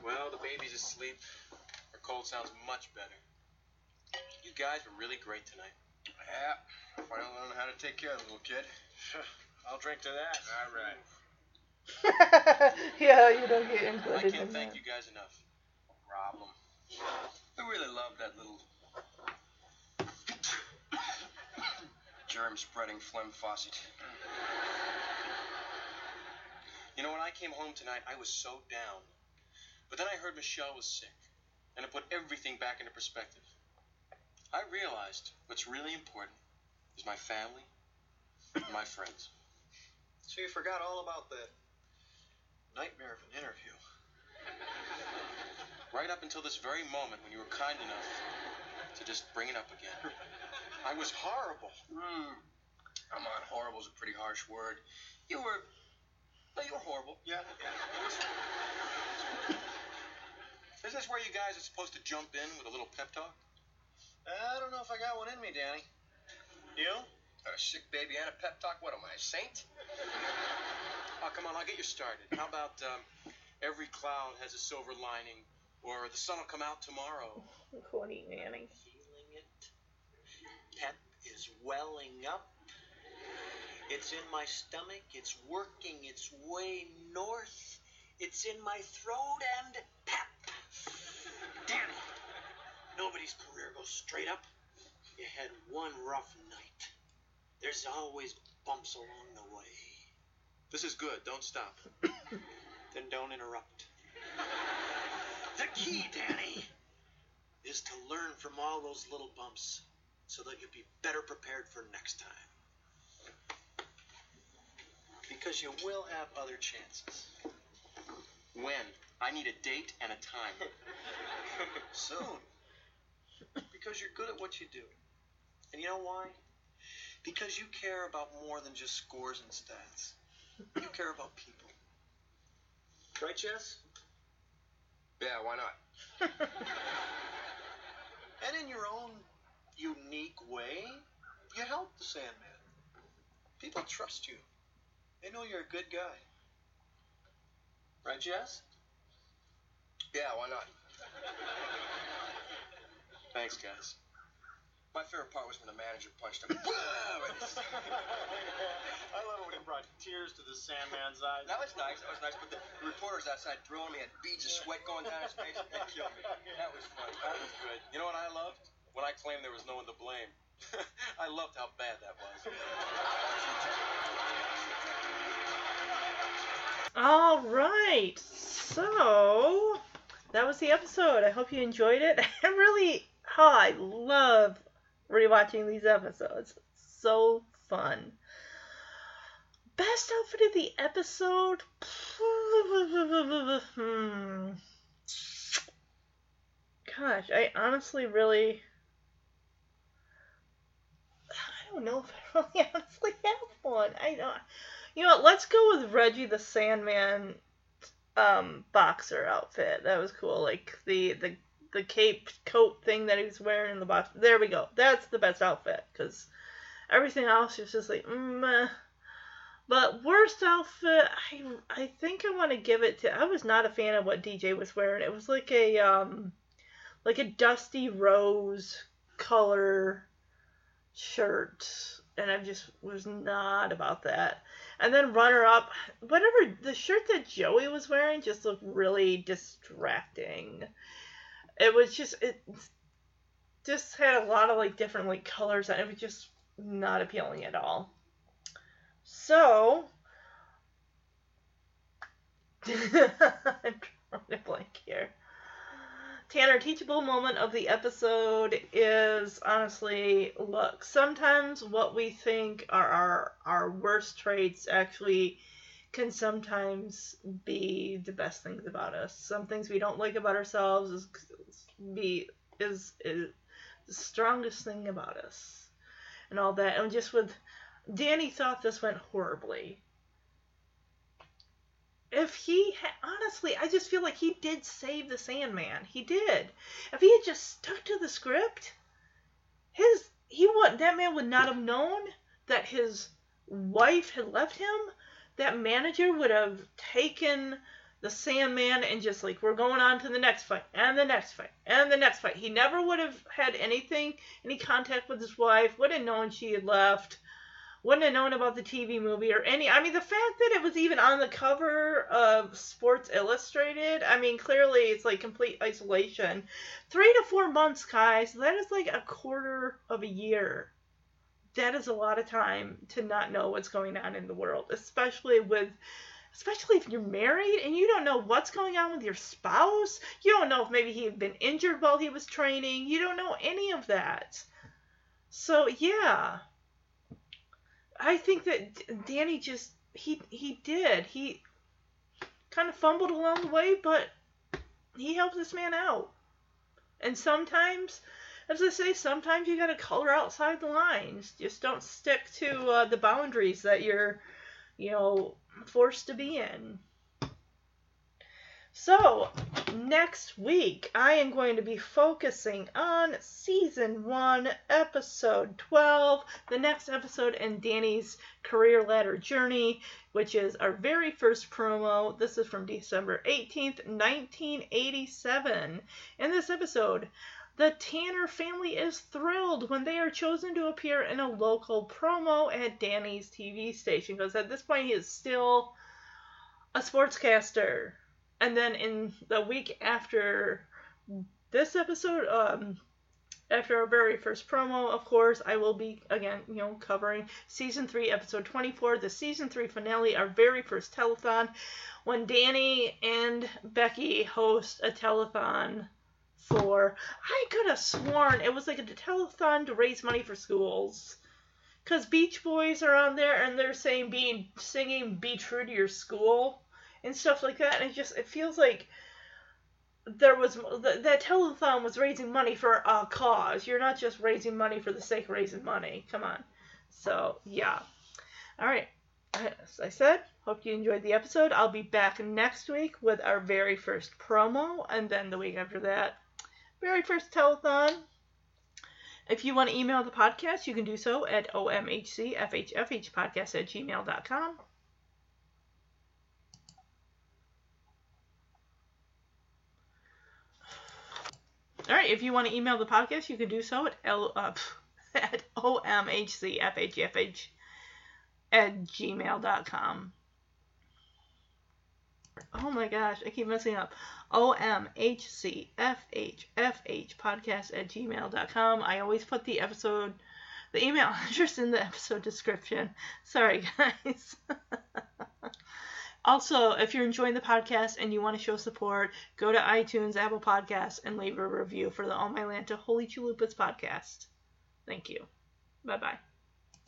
S2: Well, the baby's asleep. Her cold sounds much better. You guys were really great tonight.
S8: Yeah, finally learned how to take care of the little kid. *laughs*
S2: I'll drink to that.
S8: All right. *laughs*
S1: yeah, you don't get included.
S2: I can't
S1: in
S2: thank
S1: that.
S2: you guys enough.
S8: No problem. We really love that little germ-spreading phlegm faucet.
S2: You know, when I came home tonight, I was so down. But then I heard Michelle was sick, and it put everything back into perspective. I realized what's really important is my family and my friends.
S3: So you forgot all about the nightmare of an interview.
S2: Right up until this very moment when you were kind enough to just bring it up again. I was horrible.
S8: Hmm. Come on, horrible's a pretty harsh word. You were. No, you were horrible.
S2: Yeah. Is this where you guys are supposed to jump in with a little pep talk?
S3: I don't know if I got one in me, Danny. You?
S8: A sick baby and a pep talk? What am I, a saint?
S2: Oh, come on, I'll get you started. How about um, every cloud has a silver lining, or the sun will come out tomorrow?
S1: Corny Nanny.
S3: Feeling it. Pep is welling up. It's in my stomach. It's working its way north. It's in my throat and pep. Danny, nobody's career goes straight up. You had one rough night. There's always bumps along the way.
S2: This is good. Don't stop. *coughs*
S3: Then don't interrupt. The key, Danny, is to learn from all those little bumps so that you'll be better prepared for next time. Because you will have other chances.
S2: When? I need a date and a time. *laughs*
S3: Soon. Because you're good at what you do. And you know why? Because you care about more than just scores and stats. You care about people. Right, Jess?
S8: Yeah, why not? *laughs*
S3: And in your own unique way, you help the Sandman. People trust you. They know you're a good guy. Right, Jess?
S8: Yeah, why not?
S2: Thanks, guys.
S8: My favorite part was when the manager punched him. *laughs* *laughs*
S3: I love it when he brought tears to the Sandman's eyes.
S8: That was nice. That was nice. But the reporters outside drilling me had beads of sweat going down his face. That killed me. That was funny.
S2: That was good. You know what I loved? When I claimed there was no one to blame. *laughs* I loved how bad that was.
S1: All right. So that was the episode. I hope you enjoyed it. I really, I love rewatching these episodes. So fun. Best outfit of the episode? Hmm. Gosh, I honestly really. I don't know if I *laughs* really honestly have one. I don't. You know what? Let's go with Reggie the Sandman um boxer outfit. That was cool. Like the the the cape coat thing that he was wearing in the box. There we go. That's the best outfit because everything else is just like mm, but worst outfit, I I think I want to give it to. I was not a fan of what DJ was wearing. It was like a um, like a dusty rose color shirt, and I just was not about that. And then runner up, whatever the shirt that Joey was wearing just looked really distracting. It was just it just had a lot of like different like colors and it was just not appealing at all. So *laughs* I'm drawing a blank here. Tanner, teachable moment of the episode is honestly look, sometimes what we think are our our worst traits actually can sometimes be the best things about us. Some things we don't like about ourselves is be is, is the strongest thing about us and all that. And just with Danny thought this went horribly. If he honestly, I just feel like he did save the Sandman. He did. If he had just stuck to the script, his he would that man would not have known that his wife had left him. That manager would have taken the Sandman and just like we're going on to the next fight and the next fight and the next fight. He never would have had anything, any contact with his wife. Wouldn't have known she had left wouldn't have known about the TV movie or any. I mean, the fact that it was even on the cover of Sports Illustrated, I mean, clearly it's like complete isolation. Three to four months, guys, that is like a quarter of a year. That is a lot of time to not know what's going on in the world, especially with. Especially if you're married and you don't know what's going on with your spouse. You don't know if maybe he had been injured while he was training. You don't know any of that. So, yeah, I think that Danny just he he did he kind of fumbled along the way, but he helped this man out. And sometimes, as I say, sometimes you got to color outside the lines. Just don't stick to uh, the boundaries that you're, you know, forced to be in. So, next week, I am going to be focusing on season 1, episode 12, the next episode in Danny's career ladder journey, which is our very first promo. This is from December 18th, 1987. In this episode, the Tanner family is thrilled when they are chosen to appear in a local promo at Danny's TV station because at this point he is still a sportscaster. And then in the week after this episode, um, after our very first promo, of course, I will be again, you know, covering season three, episode 24, the season three finale, our very first telethon, when Danny and Becky host a telethon for. I could have sworn it was like a telethon to raise money for schools. Because Beach Boys are on there and they're saying, being singing Be True to Your School and stuff like that. And it just it feels like there was that telethon was raising money for a cause. You're not just raising money for the sake of raising money. Come on. So yeah. All right. As I said, hope you enjoyed the episode. I'll be back next week with our very first promo, and then the week after that, very first telethon. If you want to email the podcast, you can do so at omhcfhfhpodcast at gmail.com. All right, if you want to email the podcast, you can do so at l uh, *laughs* at omhcfhfh at gmail.com. Oh my gosh, I keep messing up. omhcfhfh podcast at gmail.com. I always put the episode, the email *laughs* address in the episode description. Sorry, guys. *laughs* Also, if you're enjoying the podcast and you want to show support, go to iTunes, Apple Podcasts, and leave a review for the All My Lanta Holy Chalupas podcast. Thank you. Bye bye.